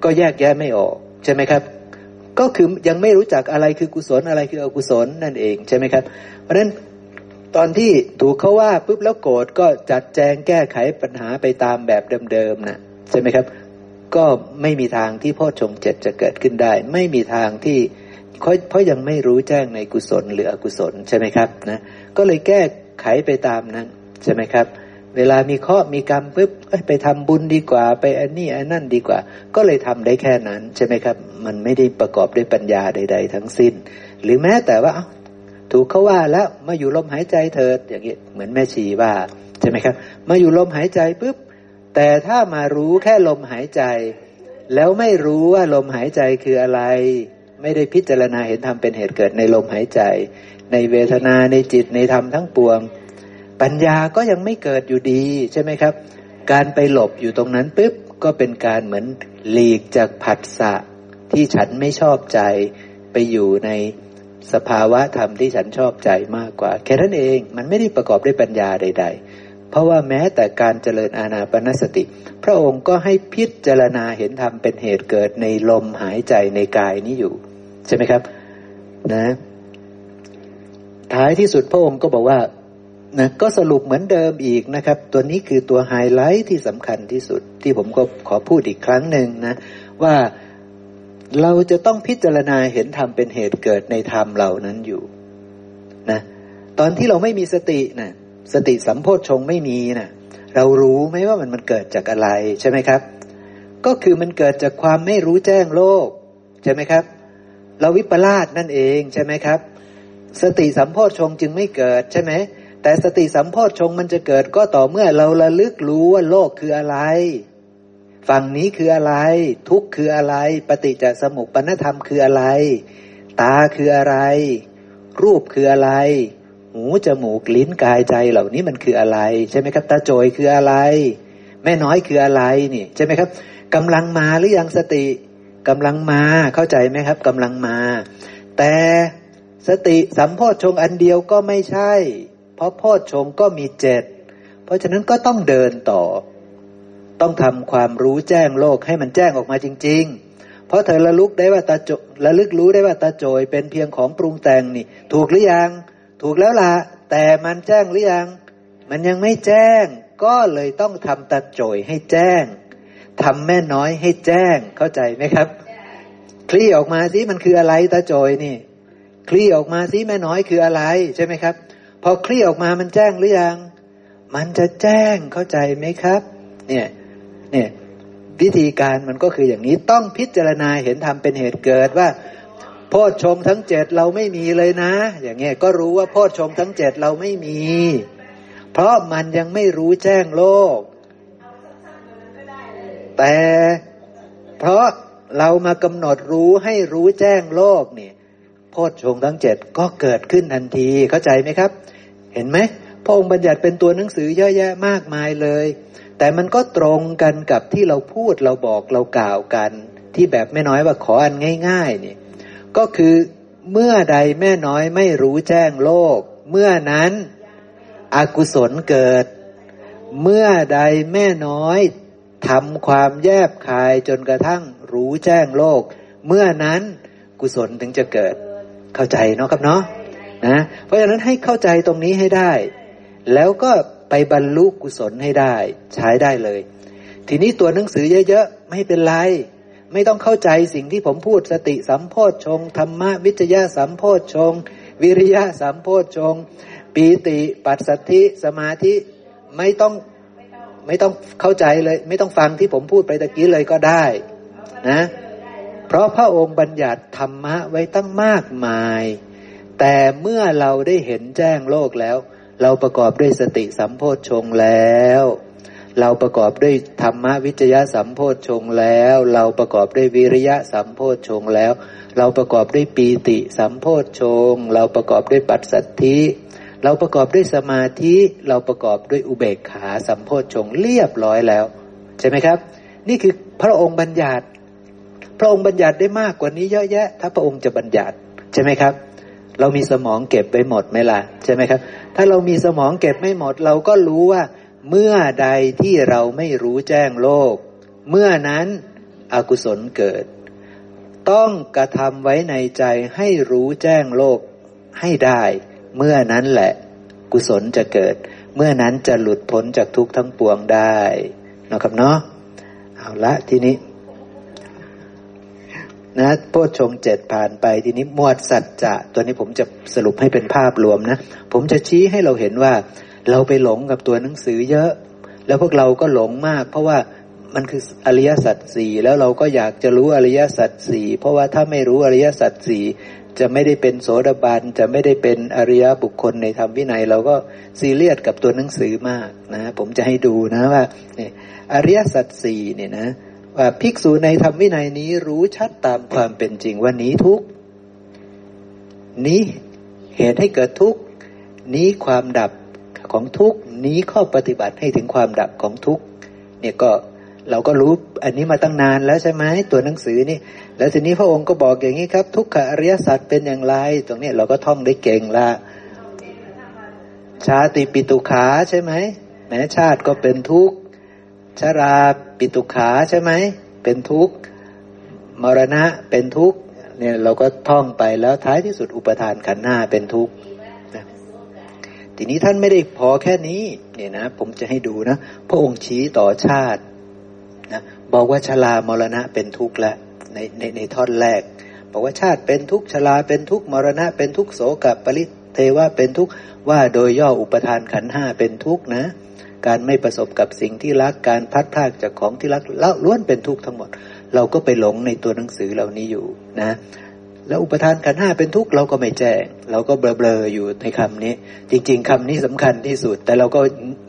ก็แยกแยะไม่ออกใช่ไหมครับ ก็คือยังไม่รู้จักอะไรคือกุศลอะไรคืออกุศลนั่นเองใช่ไหมครับ เพราะฉะนั้นตอนที่ถูกเขาว่าปุ๊บแล้วโกรธก็จัดแจงแก้ไขปัญหาไปตามแบบเดิมๆนะใช่ไหมครับ ก็ไม่มีทางที่พ่อชงเจ็ดจะเกิดขึ้นได้ ไม่มีทางที่เพราะยังไม่รู้แจ้งในกุศลหรืออกุศลใช่ไหมครับนะ ก็เลยแก้ไขไปตามนั้นใช่ไหมครับ เวลามีข้อมีกรรมปุ๊บไปทำบุญดีกว่า ไปอันนี้อันนั่นดีกว่า ก็เลยทำได้แค่นั้นใช่ไหมครับ มันไม่ได้ประกอบด้วยปัญญาใด ๆ ทั้งสิ้น หรือแม้แต่ว่าถูกเขาว่าแล้วมาอยู่ลมหายใจเถิดอย่างนี้เหมือนแม่ชีว่าใช่ไหมครับ มาอยู่ลมหายใจปุ๊บแต่ถ้ามารู้แค่ลมหายใจ แล้วไม่รู้ว่าลมหายใจคืออะไร ไม่ได้พิจารณาเห็นธรรมเป็นเหตุเกิดในลมหายใจ ในเวทนาในจิตในธรรมทั้งปวง ปัญญาก็ยังไม่เกิดอยู่ดีใช่ไหมครับ การไปหลบอยู่ตรงนั้นปุ๊บก็เป็นการเหมือนหลีกจากผัสสะที่ฉันไม่ชอบใจไปอยู่ในสภาวะธรรมที่ฉันชอบใจมากกว่า แค่นั้นเองมันไม่ได้ประกอบด้วยปัญญาใด ๆ เพราะว่าแม้แต่การเจริญอาณาปณสติ พระองค์ก็ให้พิจารณาเห็นธรรมเป็นเหตุเกิดในลมหายใจในกายนี้อยู่ ใช่ไหมครับ นะ ท้ายที่สุดพระองค์ก็บอกว่านะก็สรุปเหมือนเดิมอีกนะครับ ตัวนี้คือตัวไฮไลท์ที่สำคัญที่สุด ที่ผมก็ขอพูดอีกครั้งหนึ่งนะ ว่าเราจะต้องพิจารณาเห็นธรรมเป็นเหตุเกิดในธรรมเหล่านั้นอยู่นะตอนที่เราไม่มีสตินะสติสัมโพชฌงไม่มีนะเรารู้ไหมว่ามันมันเกิดจากอะไรใช่ไหมครับ ก็คือมันเกิดจากความไม่รู้แจ้งโลกใช่ไหมครับ เราวิปลาสนั่นเองใช่ไหมครับ สติสัมโพชฌงจึงไม่เกิดใช่ไหมแต่สติสัมโพชฌงมันจะเกิดก็ต่อเมื่อเราระลึกรู้ว่าโลกคืออะไร ฝั่งนี้คืออะไร ทุกคืออะไร ปฏิจจสมุปปนธรรมคืออะไร ตาคืออะไร รูปคืออะไร หูจมูกลิ้นกายใจเหล่านี้มันคืออะไร ใช่ไหมครับตาโจยคืออะไร แม่น้อยคืออะไรนี่ใช่ไหมครับกำลังมาหรือยังสติกำลังมาเข้าใจไหมครับกำลังมา แต่ สติสัมโพชฌงอันเดียวก็ไม่ใช่ เพราะโพชฌงก็มีเจ็ด เพราะฉะนั้นก็ต้องเดินต่อ ต้องทำความรู้แจ้งโลกให้มันแจ้งออกมาจริง ๆ เพราะเธอระลึกได้ว่าตาโจระลึกรู้ได้ว่าตาโจยเป็นเพียงของปรุงแต่งนี่ ถูกหรือยัง ถูกแล้วล่ะ แต่มันแจ้งหรือยัง มันยังไม่แจ้ง ก็เลยต้องทำตาโจยให้แจ้งทำแม่น้อยให้แจ้งเข้าใจไหมครับคลี่ออกมาสิมันคืออะไรตาโจยนี่ คลี่ออกมาสิแม่น้อยคืออะไรใช่ไหมครับ พอคลี่ออกมามันแจ้งหรือยัง มันจะแจ้งเข้าใจไหมครับ เนี่ยเนี่ยวิธีการมันก็คืออย่างนี้ต้องพิจารณาเห็นธรรมเป็นเหตุเกิดว่า โพชฌงทั้งเจ็ดเราไม่มีเลยนะ อย่างเงี้ยก็รู้ว่าโพชฌงทั้งเจ็ดเราไม่มี เพราะมันยังไม่รู้แจ้งโลก แต่เพราะเรามากำหนดรู้ให้รู้แจ้งโลกเนี่ย โพชฌงทั้งเจ็ดก็เกิดขึ้นทันทีเข้าใจไหมครับ เห็นไหมพระองค์บัญญัติเป็นตัวหนังสือเยอะแยะมากมายเลย แต่มันก็ตรงกันกับที่เราพูดเราบอกเรากล่าวกัน ที่แบบแม่น้อยว่าขออันง่าย ๆ นี่ ก็คือเมื่อใดแม่น้อยไม่รู้แจ้งโลก เมื่อนั้นอกุศลเกิด เมื่อใดแม่น้อยทำความแยบคายจนกระทั่งรู้แจ้งโลก เมื่อนั้นกุศลถึงจะเกิด เข้าใจเนาะครับเนาะนะเพราะฉะนั้นให้เข้าใจตรงนี้ให้ได้ แล้วก็ไปบรรลุกุศลให้ได้ ใช้ได้เลย ทีนี้ตัวหนังสือเยอะๆ ไม่เป็นไร ไม่ต้องเข้าใจสิ่งที่ผมพูดสติสัมโพชฌงธรรมะวิจยะสัมโพชฌงวิริยะสัมโพชฌงปีติปัสสัทธิสมาธิไม่ต้องไม่ต้องเข้าใจเลย ไม่ต้องฟังที่ผมพูดไปตะกี้เลยก็ได้ นะ เพราะพระองค์บัญญัติธรรมะไว้ตั้งมากมาย แต่เมื่อเราได้เห็นแจ้งโลกแล้ว เราประกอบด้วยสติสัมโพชฌงแล้ว เราประกอบด้วยธรรมวิจยะสัมโพชฌงแล้ว เราประกอบด้วยวิริยะสัมโพชฌงแล้ว เราประกอบด้วยปีติสัมโพชฌงเราประกอบด้วยปัจสัทธิเราประกอบด้วยสมาธิเราประกอบด้วยอุเบกขาสัมโพชฌงเรียบร้อยแล้ว ใช่ไหมครับ นี่คือพระองค์บัญญัติ พระองค์บัญญัติได้มากกว่านี้เยอะแยะ ถ้าพระองค์จะบัญญัติใช่ไหมครับ เรามีสมองเก็บไว้หมดไหมล่ะใช่ไหมครับ ถ้าเรามีสมองเก็บไม่หมด เราก็รู้ว่า เมื่อใดที่เราไม่รู้แจ้งโลก เมื่อนั้นอกุศลเกิด ต้องกระทำไว้ในใจให้รู้แจ้งโลกให้ได้ เมื่อนั้นแหละ กุศลจะเกิด เมื่อนั้นจะหลุดพ้นจากทุกข์ทั้งปวงได้นะครับเนาะเอาละทีนี้ นะโพชงเจ็ดผ่านไป ทีนี้มวดสัจจะ ตัวนี้ผมจะสรุปให้เป็นภาพรวมนะ ผมจะชี้ให้เราเห็นว่า เราไปหลงกับตัวหนังสือเยอะ แล้วพวกเราก็หลงมาก เพราะว่ามันคืออริยสัจสี่แล้วเราก็อยากจะรู้อริยสัจสี่เพราะว่าถ้าไม่รู้อริยสัจสี่จะไม่ได้เป็นโสดาบันจะไม่ได้เป็นอริยบุคคลในธรรมวินัย เราก็ซีเรียสกับตัวหนังสือมากนะ ผมจะให้ดูนะว่าอริยสัจสี่เนี่ยนะ ภิกษุในธรรมวินัยนี้รู้ชัดตามความเป็นจริงว่านี้ทุกนี้เหตุให้เกิดทุกนี้ความดับของทุกนี้ข้อปฏิบัติให้ถึงความดับของทุกเนี่ยก็เราก็รู้อันนี้มาตั้งนานแล้วใช่ไหมตัวหนังสือนี่ แล้วทีนี้พระองค์ก็บอกอย่างนี้ครับ ทุกขอริยสัจเป็นอย่างไร ตรงนี้เราก็ท่องได้เก่งละชาติปิตุขาใช่ไหมแม้ชาติก็เป็นทุกข์ ชาราปิตุขาใช่ไหม เป็นทุกข์มรณะเป็นทุกข์เนี่ยเราก็ท่องไปแล้วท้ายที่สุดอุปทานขันหน้าเป็นทุกข์ทีนี้ท่านไม่ได้พอแค่นี้เนี่ยนะ ผมจะให้ดูนะพระองค์ชี้ต่อชาตินะบอกว่าชรามรณะเป็นทุกข์แล้วในในในท่อนแรกบอกว่าชาติเป็นทุกข์ชราเป็นทุกข์มรณะเป็นทุกข์โสกับปริเทวะเป็นทุกข์ว่าโดยย่ออุปทานขันห้าเป็นทุกข์นะ การไม่ประสบกับสิ่งที่รักการพัดพากจากของที่รักแล้วล้วนเป็นทุกข์ทั้งหมด เราก็ไปหลงในตัวหนังสือเหล่านี้อยู่นะ แล้วอุปทานขันห้าเป็นทุกข์เราก็ไม่แจ้ง เราก็เบลอๆอยู่ในคำนี้ จริง ๆคำนี้สำคัญที่สุด แต่เราก็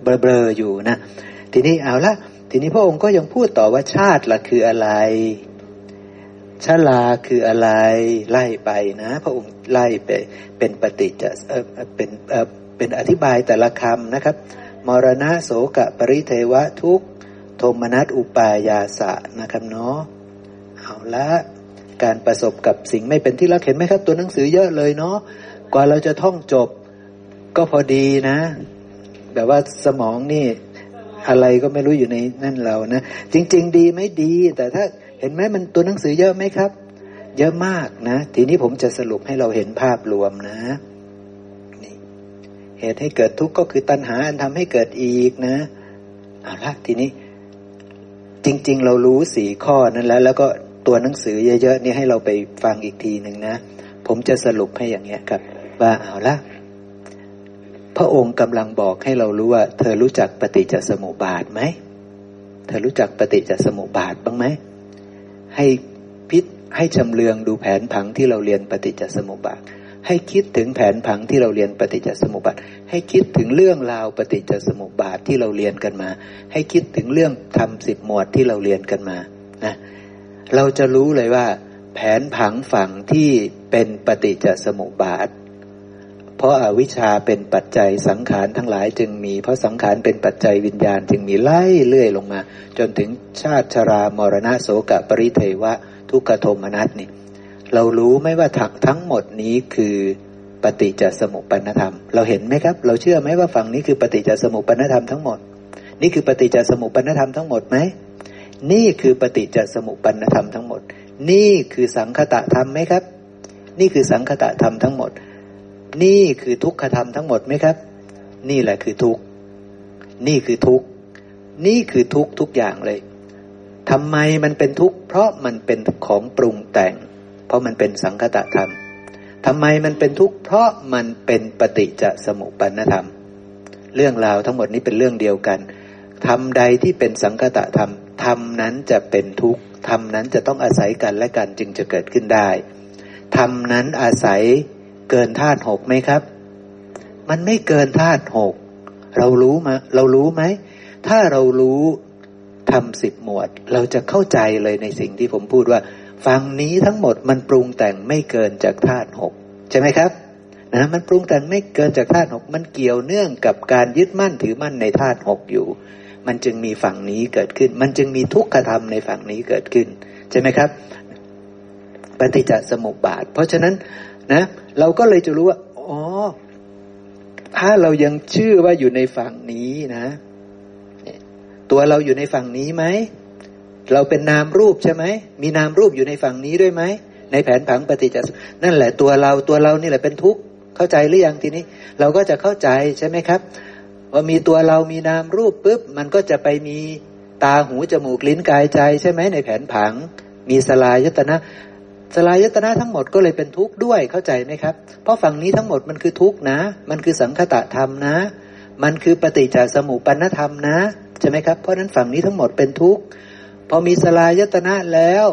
เบลอๆอยู่นะ ทีนี้เอาละทีนี้พระองค์ก็ยังพูดต่อว่าชาติละคืออะไรชาลาคืออะไรไล่ไปนะ พระองค์ไล่ไปเป็นปฏิจจะเป็นเป็นอธิบายแต่ละคำนะครับ มรณะโสกะปริเทวะทุกโทมนัสอุปายาสะนะครับเนาะเอาละการประสบกับสิ่งไม่เป็นที่รักเห็นไหมครับ ตัวหนังสือเยอะเลยเนาะกว่าเราจะท่องจบก็พอดีนะ แบบว่าสมองนี่อะไรก็ไม่รู้อยู่ในนั่นเรานะ จริง ๆ ดีไม่ดี แต่ถ้าเห็นไหมมันตัวหนังสือเยอะไหมครับ เยอะมากนะ ทีนี้ผมจะสรุปให้เราเห็นภาพรวมนะ เหตุให้เกิดทุกข์ก็คือตัณหาอันทำให้เกิดอีกนะเอาละทีนี้ จริง ๆ เรารู้สี่ข้อนั้นแล้ว แล้วก็ตัวหนังสือเยอะๆนี่ให้เราไปฟังอีกทีหนึ่งนะ ผมจะสรุปให้อย่างเงี้ยครับ ว่าเอาละพระองค์กำลังบอกให้เรารู้ว่า เธอรู้จักปฏิจจสมุปบาทไหมเธอรู้จักปฏิจจสมุปบาทบ้างไหมให้พิษให้ชำเลืองดูแผนผังที่เราเรียนปฏิจจสมุปบาท ให้คิดถึงแผนผังที่เราเรียนปฏิจจสมุปบาท ให้คิดถึงเรื่องราวปฏิจจสมุปบาทที่เราเรียนกันมา ให้คิดถึงเรื่องทำสิบหมวดที่เราเรียนกันมานะเราจะรู้เลยว่า แผนผังฝั่งที่เป็นปฏิจจสมุปบาท เพราะอาวิชชาเป็นปัจจัยสังขารทั้งหลายจึงมี เพราะสังขารเป็นปัจจัยวิญญาณจึงมีไล่เลื่อยลงมา จนถึงชาติชรามรณะโสกปริเทวะ ทุกขโทมนัสนี่ เรารู้ไหมว่าถักทั้งหมดนี้คือปฏิจจสมุปปนธรรม เราเห็นไหมครับ เราเชื่อไหมว่าฝั่งนี้คือปฏิจจสมุปปนธรรมทั้งหมด นี่คือปฏิจจสมุปปนธรรมทั้งหมดไหมนี่คือปฏิจจสมุปปนธรรมทั้งหมด นี่คือสังคตะธรรมไหมครับ นี่คือสังคตะธรรมทั้งหมด นี่คือทุกขธรรมทั้งหมดไหมครับ นี่แหละคือทุกนี่คือทุกนี่คือทุกทุกอย่างเลยทำไมมันเป็นทุกข์เพราะมันเป็นของปรุงแต่ง เพราะมันเป็นสังคตะธรรมทำไมมันเป็นทุกข์เพราะมันเป็นปฏิจจสมุปปนธรรม เรื่องราวทั้งหมดนี้เป็นเรื่องเดียวกันทำใดที่เป็นสังคตะธรรมธรรมนั้นจะเป็นทุกข์ธรรมนั้นจะต้องอาศัยกันและกันจึงจะเกิดขึ้นได้ธรรมนั้นอาศัยเกินธาตุหกไหมครับ มันไม่เกินธาตุหกเรารู้มาเรารู้ไหม ถ้าเรารู้ทำสิบหมวด เราจะเข้าใจเลยในสิ่งที่ผมพูดว่า ฟังนี้ทั้งหมดมันปรุงแต่งไม่เกินจากธาตุหกใช่ไหมครับนะมันปรุงแต่งไม่เกินจากธาตุหกมันเกี่ยวเนื่องกับการยึดมั่นถือมั่นในธาตุหกอยู่ มันจึงมีฝั่งนี้เกิดขึ้น มันจึงมีทุกขธรรมในฝั่งนี้เกิดขึ้น ใช่ไหมครับ ปฏิจจสมุปบาท เพราะฉะนั้นนะ เราก็เลยจะรู้ว่าอ๋อถ้าเรายังเชื่อว่าอยู่ในฝั่งนี้นะ ตัวเราอยู่ในฝั่งนี้ไหม เราเป็นนามรูปใช่ไหม มีนามรูปอยู่ในฝั่งนี้ด้วยไหม ในแผนผังปฏิจจสนั่นแหละตัวเราตัวเรานี่แหละเป็นทุกข์ เข้าใจหรือยังทีนี้ เราก็จะเข้าใจใช่ไหมครับ ว่ามีตัวเรามีนามรูปปุ๊บ มันก็จะไปมีตาหูจมูกลิ้นกายใจใช่ไหมในแผนผัง มีสลายตนะสลายตนะทั้งหมดก็เลยเป็นทุกข์ด้วยเข้าใจไหมครับ เพราะฝั่งนี้ทั้งหมดมันคือทุกข์นะ มันคือสังคตะธรรมนะ มันคือปฏิจจสมุปปนธรรมนะใช่ไหมครับ เพราะนั้นฝั่งนี้ทั้งหมดเป็นทุกข์ พอมีสลายตนะแล้ว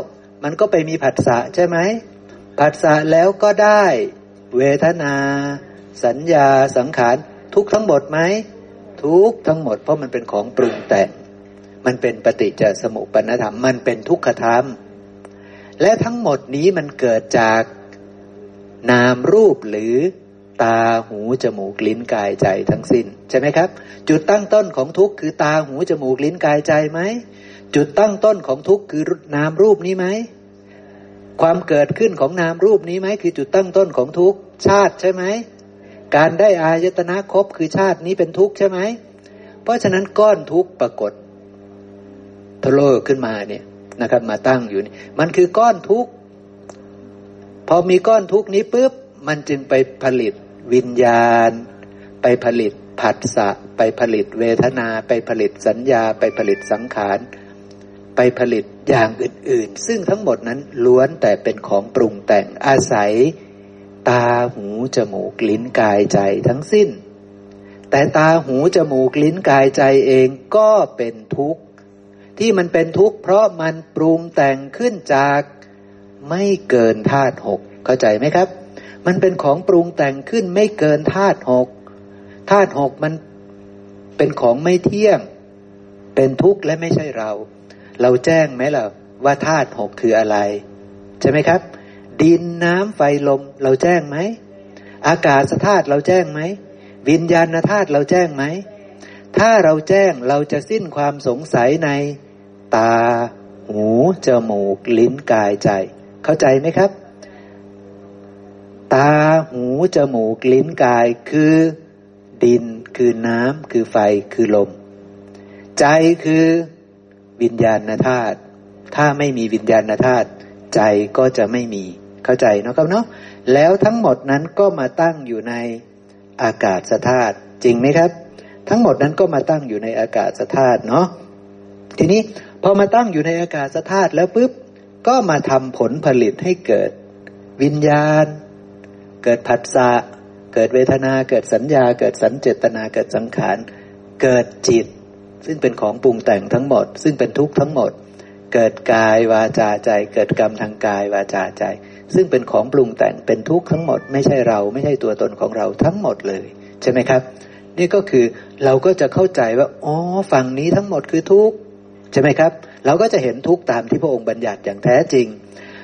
มันก็ไปมีผัสสะใช่ไหมผัสสะแล้วก็ได้ เวทนา สัญญาสังขารทุกทั้งหมดไหมทุกทั้งหมด เพราะมันเป็นของปรุงแต่งมันเป็นปฏิจจสมุปนธรรม มันเป็นทุกขธรรม และทั้งหมดนี้มันเกิดจากนามรูปหรือตาหูจมูกลิ้นกายใจทั้งสิน้น ใช่ไหมครับ จุดตั้งต้นของทุกข์คือตาหูจมูกลิ้นกายใจไหม จุดตั้งต้นของทุกข์คือนามรูปนี้ไหมความเกิดขึ้นของนามรูปนี้ไหมคือจุดตั้งต้นของทุกข์ชาติใช่ไหมการได้อายตนะครบคือชาตินี้เป็นทุกข์ใช่ไหมเพราะฉะนั้นก้อนทุกข์ปรากฏทะโลขึ้นมาเนี่ยนะครับ มาตั้งอยู่นี่มันคือก้อนทุกข์พอมีก้อนทุกข์นี้ปุ๊บมันจึงไปผลิตวิญญาณ ไปผลิตผัสสะไปผลิตเวทนา ไปผลิตสัญญา ไปผลิตสังขาร ไปผลิตอย่างอื่นๆ ซึ่งทั้งหมดนั้นล้วนแต่เป็นของปรุงแต่งอาศัย ตาหูจมูกลิ้นกายใจทั้งสิ้น แต่ตาหูจมูกลิ้นกายใจเองก็เป็นทุกข์ ที่มันเป็นทุกข์เพราะมันปรุงแต่งขึ้นจากไม่เกินธาตุหกเข้าใจไหมครับ มันเป็นของปรุงแต่งขึ้นไม่เกินธาตุหกธาตุหกมันเป็นของไม่เที่ยง เป็นทุกข์และไม่ใช่เรา เราแจ้งไหมล่ะว่าธาตุหกคืออะไร ใช่ไหมครับ ดินน้ำไฟลมเราแจ้งไหม อากาศธาตุเราแจ้งไหม วิญญาณธาตุเราแจ้งไหม ถ้าเราแจ้งเราจะสิ้นความสงสัยในตา หู จมูก ลิ้นกายใจ เข้าใจไหมครับ ตา หู จมูก ลิ้นกายคือดิน คือน้ำคือไฟคือลม ใจคือ วิญญาณธาตุถ้าไม่มีวิญญาณธาตุใจก็จะไม่มีเข้าใจเนาะครับเนาะแล้วทั้งหมดนั้นก็มาตั้งอยู่ในอากาศธาตุจริงไหมครับ ทั้งหมดนั้นก็มาตั้งอยู่ในอากาศธาตุเนาะทีนี้พอมาตั้งอยู่ในอากาศธาตุแล้วปุ๊บก็มาทำผลผลิตให้เกิดวิญญาณ เกิดผัสสะเกิดเวทนา เกิดสัญญา เกิดสัญเจตนา เกิดสังขาร เกิดจิต ซึ่งเป็นของปรุงแต่งทั้งหมด ซึ่งเป็นทุกข์ทั้งหมด เกิดกายวาจาใจ เกิดกรรมทางกายวาจาใจ ซึ่งเป็นของปรุงแต่งเป็นทุกข์ทั้งหมด ไม่ใช่เราไม่ใช่ตัวตนของเราทั้งหมดเลย ใช่ไหมครับ นี่ก็คือเราก็จะเข้าใจว่าอ๋อฝั่งนี้ทั้งหมดคือทุกข์ใช่ไหมครับ เราก็จะเห็นทุกข์ตามที่พระองค์บัญญัติอย่างแท้จริง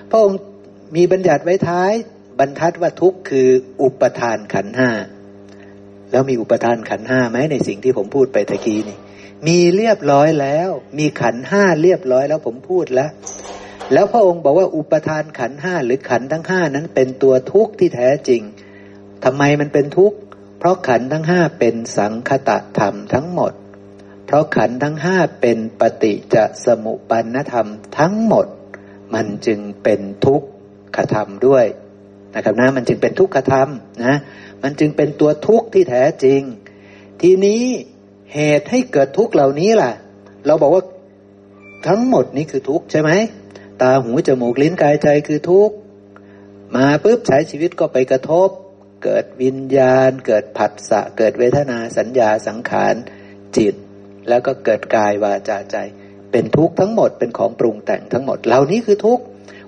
พระองค์มีบัญญัติไว้ท้ายบรรทัดว่าทุกข์คืออุปทานขันห้าแล้วมีอุปทานขันห้าไหมในสิ่งที่ผมพูดไปตะกี้นี่ มีเรียบร้อยแล้ว มีขันห้าเรียบร้อยแล้วผมพูดแล้ว แล้วพระองค์บอกว่าอุปทานขันห้าหรือขันทั้งห้านั้นเป็นตัวทุกข์ที่แท้จริงทำไมมันเป็นทุกข์ เพราะขันทั้งห้าเป็นสังคตะธรรมทั้งหมด เพราะขันทั้งห้าเป็นปฏิจสมุปันธรรมทั้งหมด มันจึงเป็นทุกขธรรมด้วยนะครับนะมันจึงเป็นทุกขธรรมนะ มันจึงเป็นตัวทุกข์ที่แท้จริง ทีนี้ เหตุให้เกิดทุกข์เหล่านี้ล่ะ เราบอกว่าทั้งหมดนี้คือทุกข์ใช่ไหม ตาหูจมูกลิ้นกายใจคือทุกข์ มาปุ๊บใช้ชีวิตก็ไปกระทบ เกิดวิญญาณ เกิดผัสสะ เกิดเวทนาสัญญาสังขารจิต แล้วก็เกิดกายวาจาใจ เป็นทุกข์ทั้งหมดเป็นของปรุงแต่งทั้งหมด เหล่านี้คือทุกข์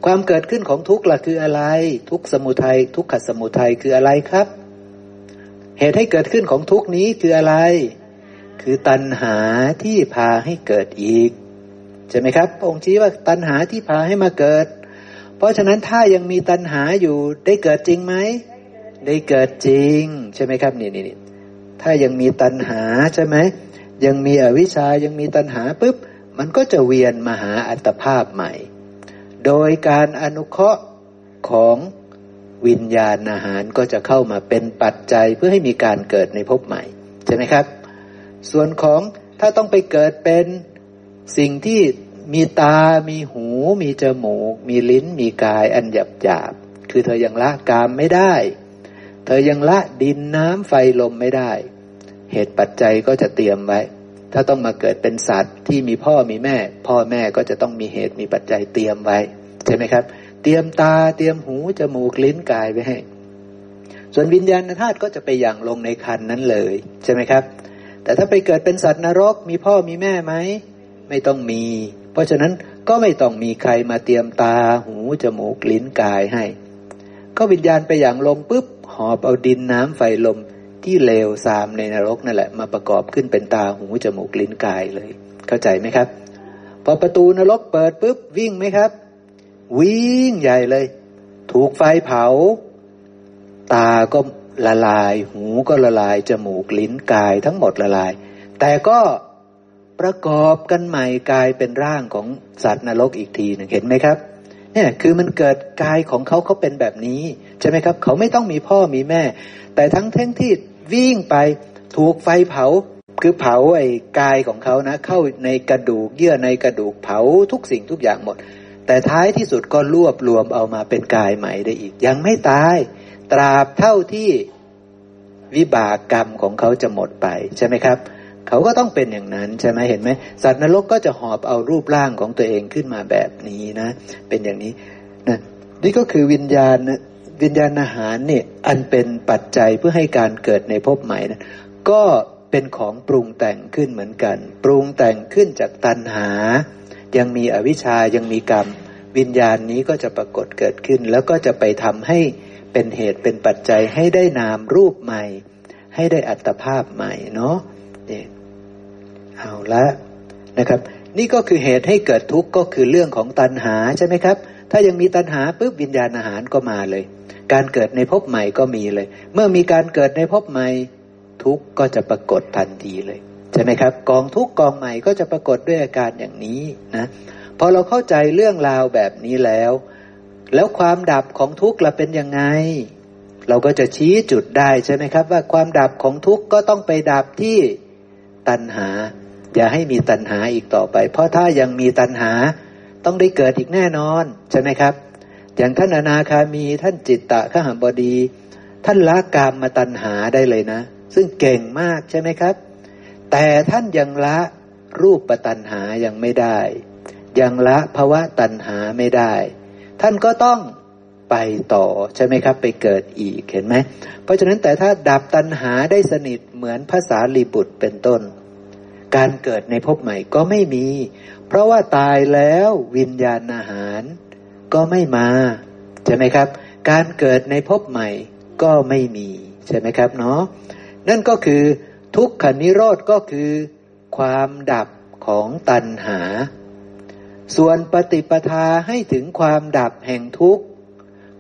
ความเกิดขึ้นของทุกข์ล่ะคืออะไร ทุกขสมุทัยทุกขสมุทัยคืออะไรครับ เหตุให้เกิดขึ้นของทุกข์นี้คืออะไร คือตัณหาที่พาให้เกิดอีกใช่ไหมครับองค์ชี้ว่าตัณหาที่พาให้มาเกิด เพราะฉะนั้นถ้ายังมีตัณหาอยู่ได้เกิดจริงไหมได้เกิดจริง ใช่ไหมครับนี่นี่ถ้ายังมีตัณหาใช่ไหมยังมีอวิชายังมีตัณหาปุ๊บมันก็จะเวียนมาหาอัตภาพใหม่ โดยการอนุเคราะห์ของวิญญาณอาหารก็จะเข้ามาเป็นปัจจัยเพื่อให้มีการเกิดในภพใหม่ ใช่ไหมครับ ส่วนของถ้าต้องไปเกิดเป็นสิ่งที่มีตา มีหู มีจมูก มีลิ้น มีกาย อันหยาบหยาบ คือเธอยังละกามไม่ได้ เธอยังละดินน้ำไฟลมไม่ได้ เหตุปัจจัยก็จะเตรียมไว้ ถ้าต้องมาเกิดเป็นสัตว์ที่มีพ่อมีแม่ พ่อแม่ก็จะต้องมีเหตุมีปัจจัยเตรียมไว้ ใช่ไหมครับ เตรียมตา เตรียมหู จมูก ลิ้น กายไว้ให้ ส่วนวิญญาณธาตุก็จะไปอย่างลงในคันนั้นเลย ใช่ไหมครับ แต่ถ้าไปเกิดเป็นสัตว์นรก มีพ่อมีแม่ไหม ไม่ต้องมี เพราะฉะนั้นก็ไม่ต้องมีใครมาเตรียมตาหูจมูกลิ้นกายให้ ก็วิญญาณไปอย่างลงปุ๊บหอบเอาดินน้ำไฟลมที่เลวทรามในนรกนั่นแหละ มาประกอบขึ้นเป็นตาหูจมูกลิ้นกายเลย เข้าใจไหมครับ พอประตูนรกเปิดปุ๊บวิ่งไหมครับ วิ่งใหญ่เลย ถูกไฟเผา ตาก็ ละลาย หูก็ละลาย จมูกลิ้นกายทั้งหมดละลาย แต่ก็ประกอบกันใหม่กลายเป็นร่างของสัตว์นรกอีกทีหนึ่งเห็นไหมครับ เนี่ยคือมันเกิดกายของเขาเขาเป็นแบบนี้ใช่ไหมครับ เขาไม่ต้องมีพ่อมีแม่ แต่ทั้งเท่งที่วิ่งไปถูกไฟเผาคือเผาไอ้กายของเขานะ เข้าในกระดูกเยื่อในกระดูกเผาทุกสิ่งทุกอย่างหมด แต่ท้ายที่สุดก็รวบรวมเอามาเป็นกายใหม่ได้อีก ยังไม่ตาย ตราบเท่าที่วิบากกรรมของเขาจะหมดไปใช่ไหมครับ เขาก็ต้องเป็นอย่างนั้นใช่ไหมเห็นไหมสัตว์นรกก็จะหอบเอารูปร่างของตัวเองขึ้นมาแบบนี้นะ เป็นอย่างนี้นะนี่ก็คือวิญญาณวิญญาณอาหารเนี่ยอันเป็นปัจจัยเพื่อให้การเกิดในภพใหม่นะก็เป็นของปรุงแต่งขึ้นเหมือนกัน ปรุงแต่งขึ้นจากตัณหา ยังมีอวิชายังมีกรรม วิญญาณนี้ก็จะปรากฏเกิดขึ้น แล้วก็จะไปทำให้ เป็นเหตุเป็นปัจจัยให้ได้นามรูปใหม่ ให้ได้อัตภาพใหม่เนาะเนี่ยเอาละนะครับ นี่ก็คือเหตุให้เกิดทุกข์ก็คือเรื่องของตัณหาใช่ไหมครับ ถ้ายังมีตัณหาปุ๊บวิญญาณอาหารก็มาเลย การเกิดในภพใหม่ก็มีเลย เมื่อมีการเกิดในภพใหม่ ทุกข์ก็จะปรากฏทันทีเลยใช่ไหมครับ กองทุกข์กองใหม่ก็จะปรากฏด้วยอาการอย่างนี้นะพอเราเข้าใจเรื่องราวแบบนี้แล้ว แล้วความดับของทุกข์ละเป็นยังไง เราก็จะชี้จุดได้ใช่ไหมครับ ว่าความดับของทุกข์ก็ต้องไปดับที่ตัณหา อย่าให้มีตัณหาอีกต่อไป เพราะถ้ายังมีตัณหาต้องได้เกิดอีกแน่นอนใช่ไหมครับ อย่างท่านอนาคามีท่านจิตตะขหบดี ท่านละกามมาตัณหาได้เลยนะ ซึ่งเก่งมากใช่ไหมครับ แต่ท่านยังละรูปปัตัณหายังไม่ได้ ยังละภาวะตัณหาไม่ได้ ท่านก็ต้องไปต่อใช่ไหมครับ ไปเกิดอีกเห็นไหม เพราะฉะนั้นแต่ถ้าดับตัณหาได้สนิทเหมือนภาษาลีบุตรเป็นต้น การเกิดในภพใหม่ก็ไม่มี เพราะว่าตายแล้ววิญญาณอาหารก็ไม่มาใช่ไหมครับ การเกิดในภพใหม่ก็ไม่มีใช่ไหมครับเนาะนั่นก็คือทุกขนิโรธก็คือ ความดับของตัณหา ส่วนปฏิปทาให้ถึงความดับแห่งทุกข์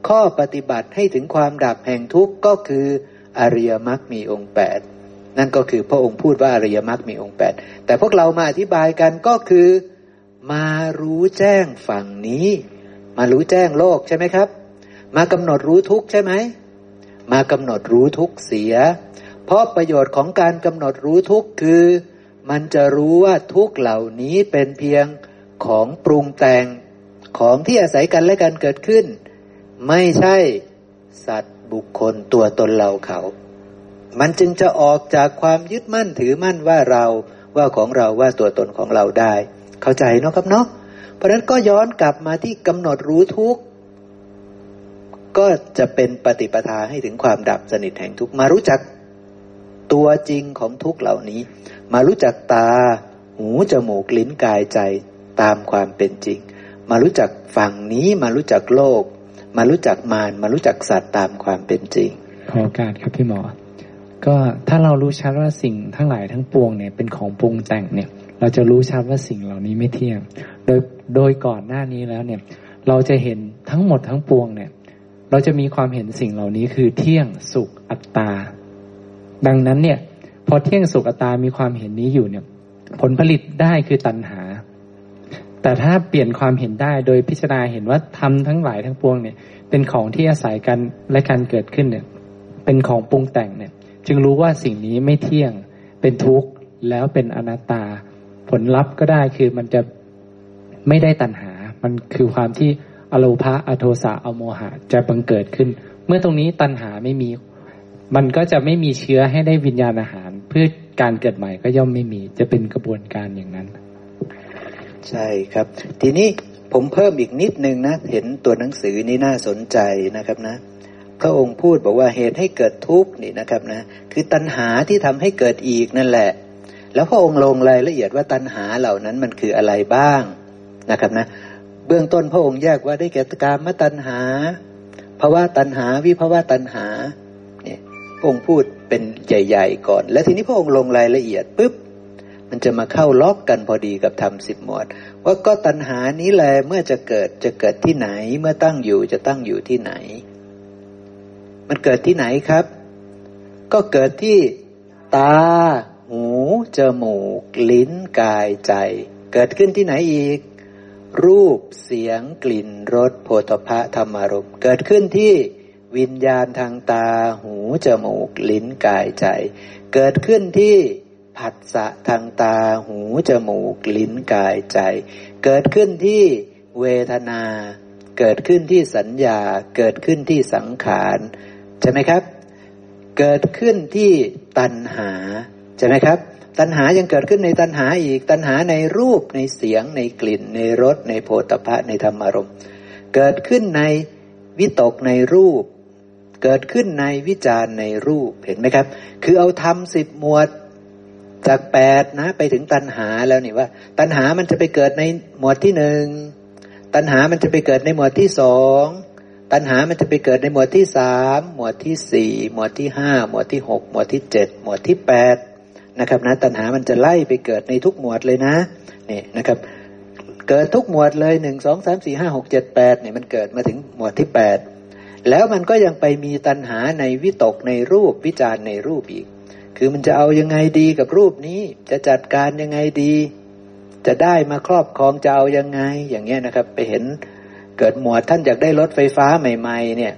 ข้อปฏิบัติให้ถึงความดับแห่งทุกข์ก็คืออริยมรรคมีองค์แปดนั่นก็คือพระองค์พูดว่าอริยมรรคมีองค์แปดแต่พวกเรามาอธิบายกันก็คือ มารู้แจ้งฝั่งนี้ มารู้แจ้งโลกใช่ไหมครับ มากำหนดรู้ทุกข์ใช่ไหมมากำหนดรู้ทุกข์เสีย เพราะประโยชน์ของการกำหนดรู้ทุกข์คือ มันจะรู้ว่าทุกเหล่านี้เป็นเพียง ของปรุงแต่งของที่อาศัยกันและกันเกิดขึ้น ไม่ใช่สัตว์บุคคลตัวตนเราเขา มันจึงจะออกจากความยึดมั่นถือมั่นว่าเราว่าของเราว่าตัวตนของเราได้ เข้าใจเนาะครับเนาะเพราะนั้นก็ย้อนกลับมาที่กำหนดรู้ทุกข์ก็จะเป็นปฏิปทาให้ถึงความดับสนิทแห่งทุกข์มารู้จักตัวจริงของทุกเหล่านี้ มารู้จักตา หูจมูกลิ้นกายใจ ตามความเป็นจริง มารู้จักฝั่งนี้มารู้จักโลก มารู้จักมารมารู้จักสัตว์ตามความเป็นจริง ขอโอกาสครับพี่หมอ ก็ถ้าเรารู้ชัดว่าสิ่งทั้งหลายทั้งปวงเนี่ยเป็นของปรุงแต่งเนี่ย เราจะรู้ชัดว่าสิ่งเหล่านี้ไม่เที่ยง โดยโดยก่อนหน้านี้แล้วเนี่ย เราจะเห็นทั้งหมดทั้งปวงเนี่ย เราจะมีความเห็นสิ่งเหล่านี้คือเที่ยงสุขอัตตา ดังนั้นเนี่ยพอเที่ยงสุขตามีความเห็นนี้อยู่เนี่ย ผลผลิตได้คือตัณหา แต่ถ้าเปลี่ยนความเห็นได้โดยพิจารณาเห็นว่าทำทั้งหลายทั้งปวงเนี่ย เป็นของที่อาศัยกันและการเกิดขึ้นเนี่ย เป็นของปรุงแต่งเนี่ย จึงรู้ว่าสิ่งนี้ไม่เที่ยง เป็นทุกข์แล้วเป็นอนัตตา ผลลัพธ์ก็ได้คือมันจะไม่ได้ตัณหา มันคือความที่อโลภะอโทสะอโมหะจะบังเกิดขึ้น เมื่อตรงนี้ตัณหาไม่มี มันก็จะไม่มีเชื้อให้ได้วิญญาณอาหาร เพื่อการเกิดใหม่ก็ย่อมไม่มี จะเป็นกระบวนการอย่างนั้น ใช่ครับ ทีนี้ผมเพิ่มอีกนิดนึงนะ เห็นตัวหนังสือนี้น่าสนใจนะครับนะ พระองค์พูดบอกว่าเหตุให้เกิดทุกข์นี่นะครับนะ คือตัณหาที่ทำให้เกิดอีกนั่นแหละ แล้วพระองค์ลงรายละเอียดว่าตัณหาเหล่านั้นมันคืออะไรบ้างนะครับนะ เบื้องต้นพระองค์แยกว่าได้แก่กามตัณหาภาวะตัณหาวิภาวะตัณหาเนี่ยพระองค์พูดเป็นใหญ่ ๆ ก่อน แล้วทีนี้พระองค์ลงรายละเอียดปุ๊บ มันจะมาเข้าล็อกกันพอดีกับธรรมสิบหมวด ว่าก็ตัณหานี้แหละเมื่อจะเกิดจะเกิดที่ไหน เมื่อตั้งอยู่จะตั้งอยู่ที่ไหน มันเกิดที่ไหนครับ ก็เกิดที่ตา หูจมูก ลิ้นกายใจ เกิดขึ้นที่ไหนอีก รูปเสียงกลิ่นรสโผฏฐะธรรมารมเกิดขึ้นที่วิญญาณทางตา หูจมูก ลิ้นกายใจ เกิดขึ้นที่ ผัสสะทางตาหูจมูกลิ้นกายใจ เกิดขึ้นที่เวทนา เกิดขึ้นที่สัญญา เกิดขึ้นที่สังขารใช่ไหมครับ เกิดขึ้นที่ตัณหาใช่ไหมครับ ตัณหายังเกิดขึ้นในตัณหาอีกตัณหาในรูปในเสียงในกลิ่น ในรสในโพธพะในธรรมารมณ์ เกิดขึ้นในวิตกในรูป เกิดขึ้นในวิจารในรูปเห็นไหมครับ คือเอาทำสิบหมวด จากแปดนะ ไปถึงตัณหาแล้วนี่ว่า ตัณหามันจะไปเกิดในหมวดที่หนึ่งตัณหามันจะไปเกิดในหมวดที่สองตัณหามันจะไปเกิดในหมวดที่สามหมวดที่สี่หมวดที่ห้าหมวดที่หกหมวดที่เจ็ดหมวดที่แปดนะครับนะตัณหามันจะไล่ไปเกิดในทุกหมวดเลยนะนี่นะครับ เกิดทุกหมวดเลยหนึ่งสองสามสี่ห้าหกเจ็ดแปดเนี่ยมันเกิดมาถึงหมวดที่แปดแล้วมันก็ยังไปมีตัณหาในวิตกในรูปวิจารในรูปอีก คือมันจะเอายังไงดีกับรูปนี้ จะจัดการยังไงดี จะได้มาครอบครองจะเอายังไง อย่างเงี้ยนะครับ ไปเห็นเกิดหมวดท่านอยากได้รถไฟฟ้าใหม่ ๆ เนี่ย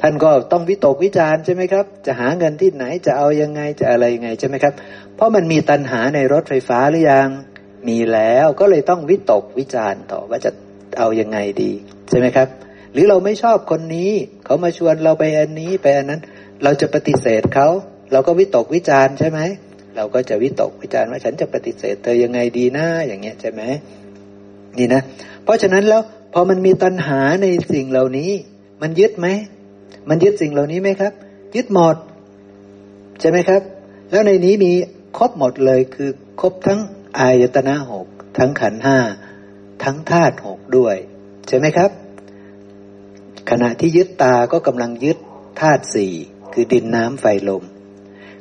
ท่านก็ต้องวิตกวิจารใช่ไหมครับ จะหาเงินที่ไหนจะเอายังไงจะอะไรยังไงใช่ไหมครับ เพราะมันมีตัณหาในรถไฟฟ้าหรือยังมีแล้วก็เลยต้องวิตกวิจารต่อว่าจะเอายังไงดีใช่ไหมครับ หรือเราไม่ชอบคนนี้ เขามาชวนเราไปอันนี้ไปอันนั้น เราจะปฏิเสธเขา เราก็วิตกวิจารใช่ไหมเราก็จะวิตกวิจารว่าฉันจะปฏิเสธเธอยังไงดีนะอย่างเงี้ยใช่ไหมนี่นะ เพราะฉะนั้นแล้วพอมันมีตัณหาในสิ่งเหล่านี้ มันยึดไหมมันยึดสิ่งเหล่านี้ไหมครับ ยึดหมดใช่ไหมครับ แล้วในนี้มีครบหมดเลยคือครบทั้งอายตนะหกทั้งขันห้าทั้งธาตุหกด้วย ใช่ไหมครับ ขณะที่ยึดตาก็กำลังยึดธาตุสี่คือดินน้ำไฟลม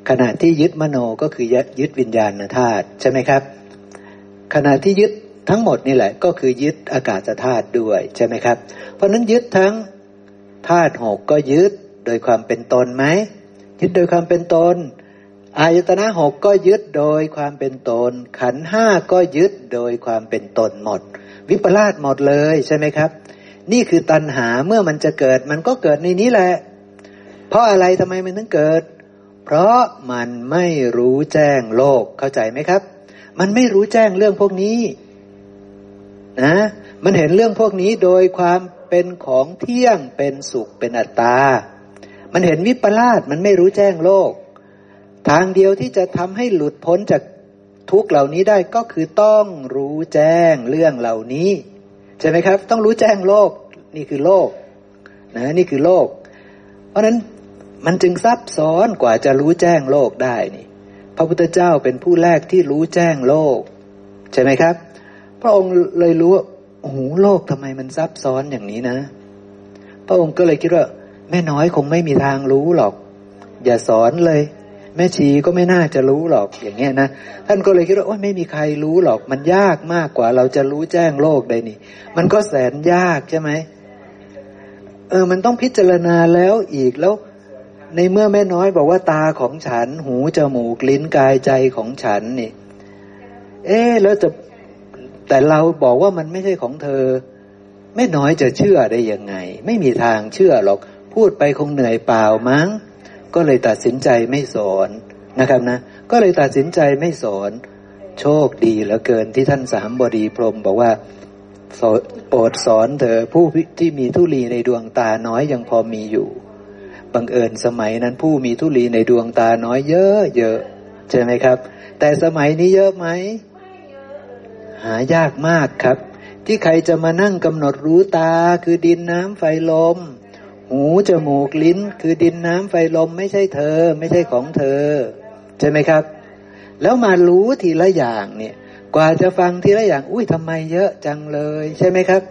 ขณะที่ยึดมโนก็คือยึดวิญญาณธาตุใช่ไหมครับ ขณะที่ยึดทั้งหมดนี่แหละ ก็คือยึดอากาศธาตุด้วยใช่ไหมครับ เพราะนั้นยึดทั้งธาตุหกก็ยึดโดยความเป็นตนไหมยึดโดยความเป็นตนอายตนะหกก็ยึดโดยความเป็นตน ขันห้าก็ยึดโดยความเป็นตนหมด วิปลาสหมดเลยใช่ไหมครับ นี่คือตัณหาเมื่อมันจะเกิดมันก็เกิดในนี้แหละ เพราะอะไรทำไมมันถึงเกิด เพราะมันไม่รู้แจ้งโลกเข้าใจไหมครับ มันไม่รู้แจ้งเรื่องพวกนี้นะ มันเห็นเรื่องพวกนี้โดยความเป็นของเที่ยงเป็นสุขเป็นอัตตา มันเห็นวิปลาสมันไม่รู้แจ้งโลก ทางเดียวที่จะทำให้หลุดพ้นจากทุกเหล่านี้ได้ก็คือต้องรู้แจ้งเรื่องเหล่านี้ ใช่ไหมครับ ต้องรู้แจ้งโลก นี่คือโลกนะนี่คือโลก เพราะนั้น มันจึงซับซ้อนกว่าจะรู้แจ้งโลกได้นี่ พระพุทธเจ้าเป็นผู้แรกที่รู้แจ้งโลก ใช่ไหมครับ พระองค์เลยรู้ว่าโอ้โหโลกทำไมมันซับซ้อนอย่างนี้นะ พระองค์ก็เลยคิดว่า แม่น้อยคงไม่มีทางรู้หรอก อย่าสอนเลย แม่ชีก็ไม่น่าจะรู้หรอกอย่างเงี้ยนะท่านก็เลยคิดว่าโอ้ยไม่มีใครรู้หรอก มันยากมากกว่า เราจะรู้แจ้งโลกได้นี่ มันก็แสนยากใช่ไหมเออ มันต้องพิจารณาแล้วอีกแล้ว ในเมื่อแม่น้อยบอกว่าตาของฉัน หูจมูกลิ้นกายใจของฉันนี่ เอ๊แล้วจะแต่เราบอกว่ามันไม่ใช่ของเธอ แม่น้อยจะเชื่อได้ยังไง ไม่มีทางเชื่อหรอก พูดไปคงเหนื่อยเปล่ามั้ง ก็เลยตัดสินใจไม่สอนนะครับนะ ก็เลยตัดสินใจไม่สอน โชคดีเหลือเกินที่ท่านสามบดีพรมบอกว่าโปรดสอนเธอผู้ที่มีทุลีในดวงตาน้อยยังพอมีอยู่ บังเอิญสมัยนั้นผู้มีทุลีในดวงตาน้อยเยอะเยอะใช่ไหมครับ แต่สมัยนี้เยอะไหมหายากมากครับ ที่ใครจะมานั่งกำหนดรู้ตาคือดินน้ำไฟลม หูจมูกลิ้น คือดินน้ำไฟลมไม่ใช่เธอ ไม่ใช่ของเธอ ใช่ไหมครับ แล้วมารู้ทีละอย่างเนี่ย กว่าจะฟังทีละอย่าง อุ้ยทำไมเยอะจังเลย ใช่ไหมครับ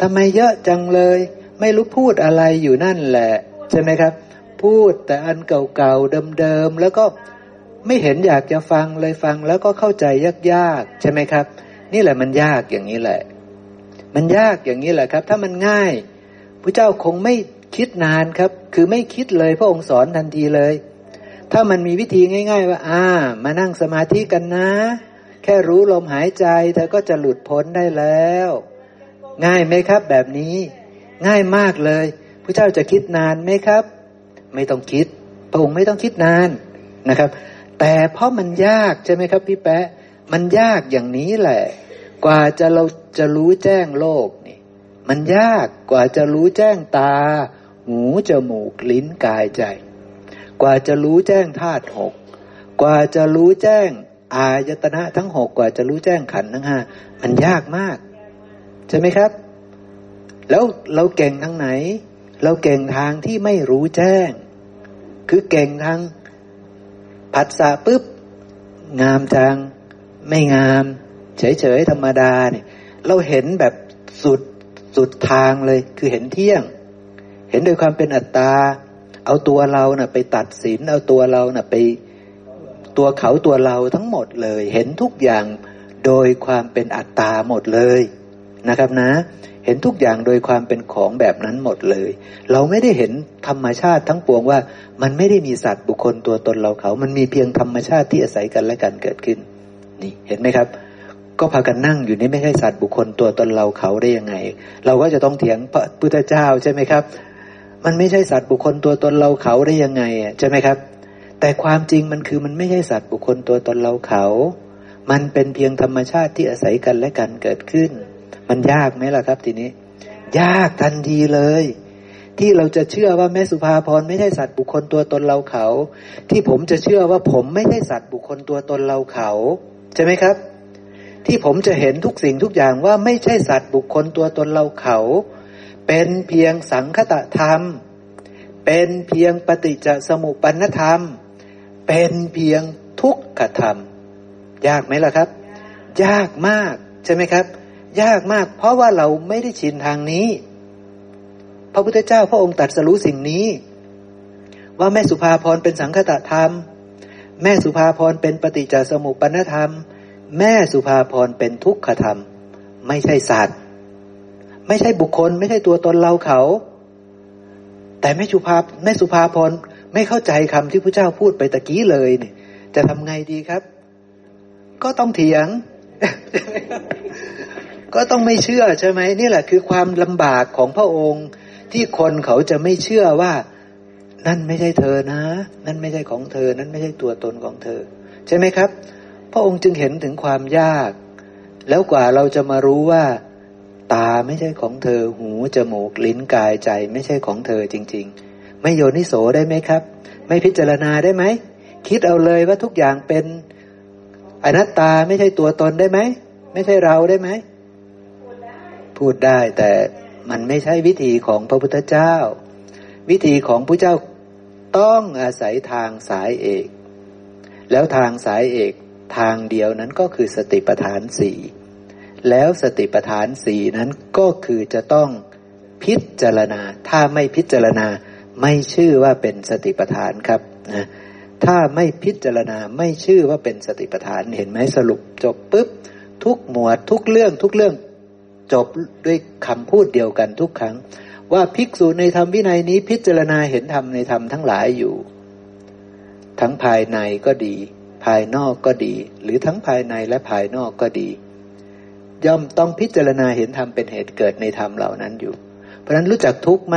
ทำไมเยอะจังเลย ไม่รู้พูดอะไรอยู่นั่นแหละ ใช่ไหมครับ พูดแต่อันเก่าๆเดิมๆแล้วก็ไม่เห็นอยากจะฟังเลยฟังแล้วก็เข้าใจยากๆใช่ไหมครับ นี่แหละมันยากอย่างนี้แหละ มันยากอย่างนี้แหละครับ ถ้ามันง่ายพระเจ้าคงไม่คิดนานครับ คือไม่คิดเลยพระองค์สอนทันทีเลย ถ้ามันมีวิธีง่าย ๆ ว่า อ่า มานั่งสมาธิกันนะ แค่รู้ลมหายใจเธอก็จะหลุดพ้นได้แล้ว ง่ายไหมครับ แบบนี้ ง่ายมากเลยพระเจ้าจะคิดนานไหมครับ ไม่ต้องคิด พระองค์ไม่ต้องคิดนานนะครับ แต่เพราะมันยากใช่ไหมครับพี่แปะมันยากอย่างนี้แหละ กว่าจะเราจะรู้แจ้งโลกนี่ มันยากกว่าจะรู้แจ้งตา หูจมูกลิ้นกายใจ กว่าจะรู้แจ้งธาตุหกกว่าจะรู้แจ้งอายตนะทั้งหกกว่าจะรู้แจ้งขันทั้งห้ามันยากมาก ใช่ไหมครับ แล้วเราเก่งทางไหน เราเก่งทางที่ไม่รู้แจ้ง คือเก่งทางผัสสะปุ๊บ งามจังไม่งาม เฉยๆธรรมดาเนี่ย เราเห็นแบบสุดสุดทางเลย คือเห็นเที่ยง เห็นโดยความเป็นอัตตา เอาตัวเรานะ่ะไปตัดสิน เอาตัวเรานะ่ะไปตัวเขาตัวเราทั้งหมดเลย เห็นทุกอย่างโดยความเป็นอัตตาหมดเลยนะครับนะ ห็นทุกอย่างโดยความเป็นของแบบนั้นหมดเลย เราไม่ได้เห็นธรรมชาติทั้งปวงว่า มันไม่ได้มีสัตว์บุคคลตัวตนเราเขา มันมีเพียงธรรมชาติที่อาศัยกันและกันเกิดขึ้น นี่เห็นไหมครับ ก็พากันนั่งอยู่นี่ไม่ใช่สัตว์บุคคลตัวตนเราเขาได้ยังไง เราก็จะต้องเถียงพระพุทธเจ้าใช่ไหมครับ มันไม่ใช่สัตว์บุคคลตัวตนเราเขาได้ยังไงใช่ไหมครับ แต่ความจริงมันคือมันไม่ใช่สัตว์บุคคลตัวตนเราเขา มันเป็นเพียงธรรมชาติที่อาศัยกันและกันเกิดขึ้น มันยากไหมล่ะครับ ทีนี้ ยากทันทีเลย ที่เราจะเชื่อว่าแม่สุภาพรไม่ใช่สัตว์บุคคลตัวตนเราเขา ที่ผมจะเชื่อว่าผมไม่ใช่สัตว์บุคคลตัวตนเราเขาใช่ไหมครับ ที่ผมจะเห็นทุกสิ่งทุกอย่างว่าไม่ใช่สัตว์บุคคลตัวตนเราเขา เป็นเพียงสังคตธรรม เป็นเพียงปฏิจจสมุปปนธรรม เป็นเพียงทุกขธรรม ยากไหมล่ะครับ ยากมากใช่ไหมครับ ยากมาก เพราะว่าเราไม่ได้ชินทางนี้ พระพุทธเจ้าพระองค์ตรัสรู้สิ่งนี้ ว่าแม่สุภาพรเป็นสังคตธรรม แม่สุภาพรเป็นปฏิจจสมุปปนธรรม แม่สุภาพรเป็นทุกขธรรม ไม่ใช่สัตว์ไม่ใช่บุคคล ไม่ใช่ตัวตนเราเขา แต่แม่สุภาแม่สุภาพรไม่เข้าใจคำที่พระเจ้าพูดไปตะกี้เลยเนี่ยจะทำไงดีครับ ก็ต้องเถียง ก็ต้องไม่เชื่อใช่ไหมนี่แหละคือความลำบากของพระองค์ ที่คนเขาจะไม่เชื่อว่า นั่นไม่ใช่เธอนะ นั่นไม่ใช่ของเธอ นั่นไม่ใช่ตัวตนของเธอ ใช่ไหมครับ พระองค์จึงเห็นถึงความยาก แล้วกว่าเราจะมารู้ว่า ตาไม่ใช่ของเธอ หูจมูกลิ้นกายใจไม่ใช่ของเธอจริง ๆ ไม่โยนิโสได้ไหมครับ ไม่พิจารณาได้ไหมคิดเอาเลยว่าทุกอย่างเป็นอนัตตาไม่ใช่ตัวตนได้ไหมไม่ใช่เราได้ไหม พูดได้ แต่มันไม่ใช่วิธีของพระพุทธเจ้า วิธีของพระเจ้าต้องอาศัยทางสายเอก แล้วทางสายเอกทางเดียวนั้นก็คือสติปัฏฐานสี่แล้วสติปัฏฐานสี่นั้นก็คือจะต้องพิจารณา ถ้าไม่พิจารณาไม่ชื่อว่าเป็นสติปัฏฐานครับนะถ้าไม่พิจารณาไม่ชื่อว่าเป็นสติปัฏฐานเห็นไหมสรุปจบปุ๊บทุกหมวดทุกเรื่องทุกเรื่อง จบด้วยคำพูดเดียวกันทุกครั้ง ว่าภิกษุในธรรมวินัยนี้พิจารณาเห็นธรรมในธรรมทั้งหลายอยู่ ทั้งภายในก็ดี ภายนอกก็ดี หรือทั้งภายในและภายนอกก็ดี ย่อมต้องพิจารณาเห็นธรรมเป็นเหตุเกิดในธรรมเหล่านั้นอยู่ เพราะนั้นรู้จักทุกไหม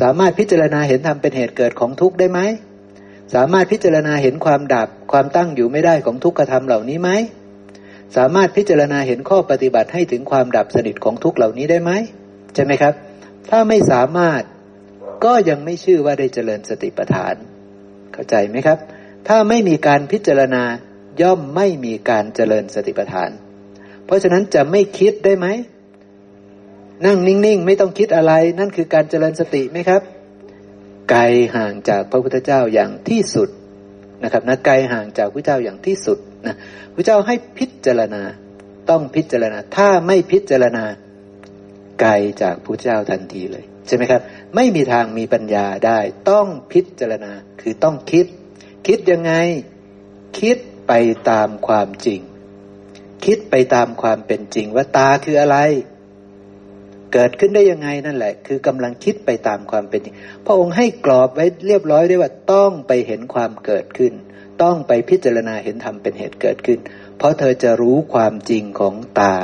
สามารถพิจารณาเห็นธรรมเป็นเหตุเกิดของทุกได้ไหมสามารถพิจารณาเห็นความดับความตั้งอยู่ไม่ได้ของทุกขธรรมเหล่านี้ไหม สามารถพิจารณาเห็นข้อปฏิบัติให้ถึงความดับสนิทของทุกเหล่านี้ได้ไหมใช่ไหมครับ ถ้าไม่สามารถก็ยังไม่ชื่อว่าได้เจริญสติปัฏฐาน เข้าใจไหมครับ ถ้าไม่มีการพิจารณาย่อมไม่มีการเจริญสติปัฏฐาน เพราะฉะนั้นจะไม่คิดได้ไหม นั่งนิ่งๆ ไม่ต้องคิดอะไร นั่นคือการเจริญสติไหมครับ ไกลห่างจากพระพุทธเจ้าอย่างที่สุดนะครับนะไกลห่างจากพระเจ้าอย่างที่สุด นะพระเจ้าให้พิจารณาต้องพิจารณา ถ้าไม่พิจารณาไกลจากพระเจ้าทันทีเลย ใช่ไหมครับ ไม่มีทางมีปัญญาได้ ต้องพิจารณาคือต้องคิด คิดยังไง คิดไปตามความจริง คิดไปตามความเป็นจริงว่าตาคืออะไร เกิดขึ้นได้ยังไงนั่นแหละ คือกำลังคิดไปตามความเป็นจริงพระองค์ให้กรอบไว้เรียบร้อยด้วยว่าต้องไปเห็นความเกิดขึ้น ต้องไปพิจารณาเห็นธรรมเป็นเหตุเกิดขึ้น เพราะเธอจะรู้ความจริงของตา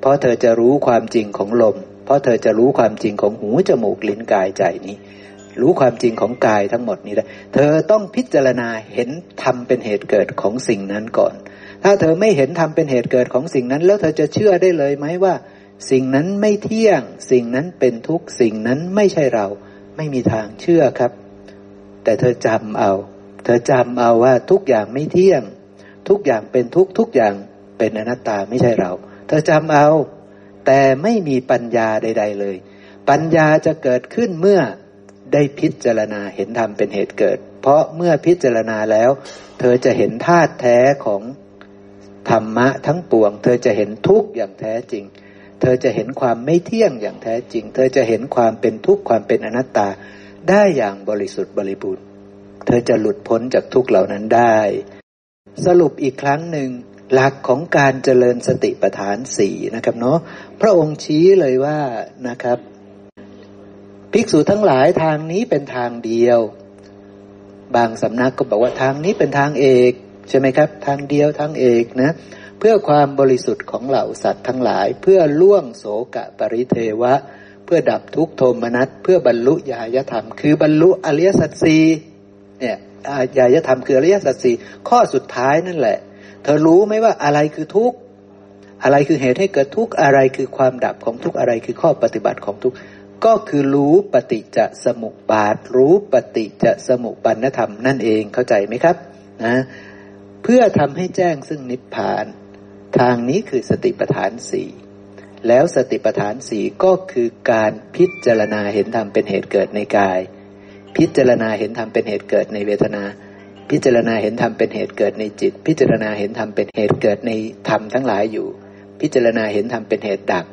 เพราะเธอจะรู้ความจริงของลม เพราะเธอจะรู้ความจริงของหูจมูกลิ้นกายใจนี้ รู้ความจริงของกายทั้งหมดนี้ได้เธอต้องพิจารณาเห็นธรรมเป็นเหตุเกิดของสิ่งนั้นก่อน ถ้าเธอไม่เห็นธรรมเป็นเหตุเกิดของสิ่งนั้น แล้วเธอจะเชื่อได้เลยไหมว่า สิ่งนั้นไม่เที่ยง สิ่งนั้นเป็นทุกสิ่งนั้นไม่ใช่เรา ไม่มีทางเชื่อครับ แต่เธอจำเอา เธอจำเอาว่าทุกอย่างไม่เที่ยง ทุกอย่างเป็นทุกทุกอย่างเป็นอนัตตาไม่ใช่เรา เธอจำเอา แต่ไม่มีปัญญาใด ๆ เลย ปัญญาจะเกิดขึ้นเมื่อได้พิจารณาเห็นธรรมเป็นเหตุเกิด เพราะเมื่อพิจารณาแล้ว เธอจะเห็นธาตุแท้ของธรรมะทั้งปวง เธอจะเห็นทุกอย่างแท้จริง เธอจะเห็นความไม่เที่ยงอย่างแท้จริง เธอจะเห็นความเป็นทุกข์ความเป็นอนัตตา ได้อย่างบริสุทธิ์บริบูรณ์ เธอจะหลุดพ้นจากทุกเหล่านั้นได้ สรุปอีกครั้งหนึ่ง หลักของการเจริญสติปัฏฐานสี่นะครับเนาะพระองค์ชี้เลยว่านะครับ ภิกษุทั้งหลายทางนี้เป็นทางเดียว บางสำนักก็บอกว่าทางนี้เป็นทางเอกใช่ไหมครับ ทางเดียวทางเอกนะเพื่อความบริสุทธิ์ของเหล่าสัตว์ทั้งหลาย เพื่อล่วงโสกะปริเทวะ เพื่อดับทุกโทมนัสเพื่อบรรลุญายธรรม คือบรรลุอริยสัจสีเนี่ยญายธรรมคืออริยสัจสีข้อสุดท้ายนั่นแหละ เธอรู้ไหมว่าอะไรคือทุกข์อะไรคือเหตุให้เกิดทุกข์อะไรคือความดับของทุกข์อะไรคือข้อปฏิบัติของทุกข์ก็คือรู้ปฏิจจสมุปบาท รู้ปฏิจจสมุปบาทธรรมนั่นเองเข้าใจไหมครับนะเพื่อทำให้แจ้งซึ่งนิพพาน ทางนี้คือสติปัฏฐานสี่ แล้วสติปัฏฐานสี่ก็คือการพิจารณาเห็นธรรมเป็นเหตุเกิดในกาย พิจารณาเห็นธรรมเป็นเหตุเกิดในเวทนา พิจารณาเห็นธรรมเป็นเหตุเกิดในจิต พิจารณาเห็นธรรมเป็นเหตุเกิดในธรรมทั้งหลายอยู่ พิจารณาเห็นธรรมเป็นเหตุดับ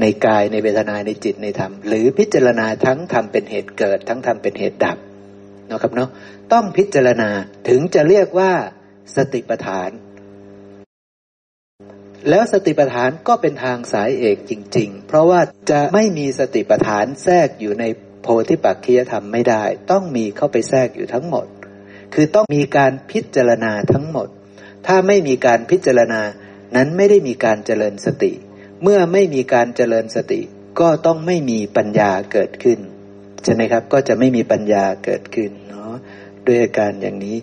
ในกายในเวทนาในจิตในธรรม หรือพิจารณาทั้งธรรมเป็นเหตุเกิด ทั้งธรรมเป็นเหตุดับนะครับเนาะต้องพิจารณาถึงจะเรียกว่าสติปัฏฐาน แล้วสติปัฏฐานก็เป็นทางสายเอกจริง ๆ เพราะว่าจะไม่มีสติปัฏฐานแทรกอยู่ในโพธิปักคียธรรมไม่ได้ ต้องมีเข้าไปแทรกอยู่ทั้งหมด คือต้องมีการพิจารณาทั้งหมด ถ้าไม่มีการพิจารณานั้นไม่ได้มีการเจริญสติ เมื่อไม่มีการเจริญสติ ก็ต้องไม่มีปัญญาเกิดขึ้นใช่ไหมครับ ก็จะไม่มีปัญญาเกิดขึ้นเนาะด้วยอาการอย่างนี้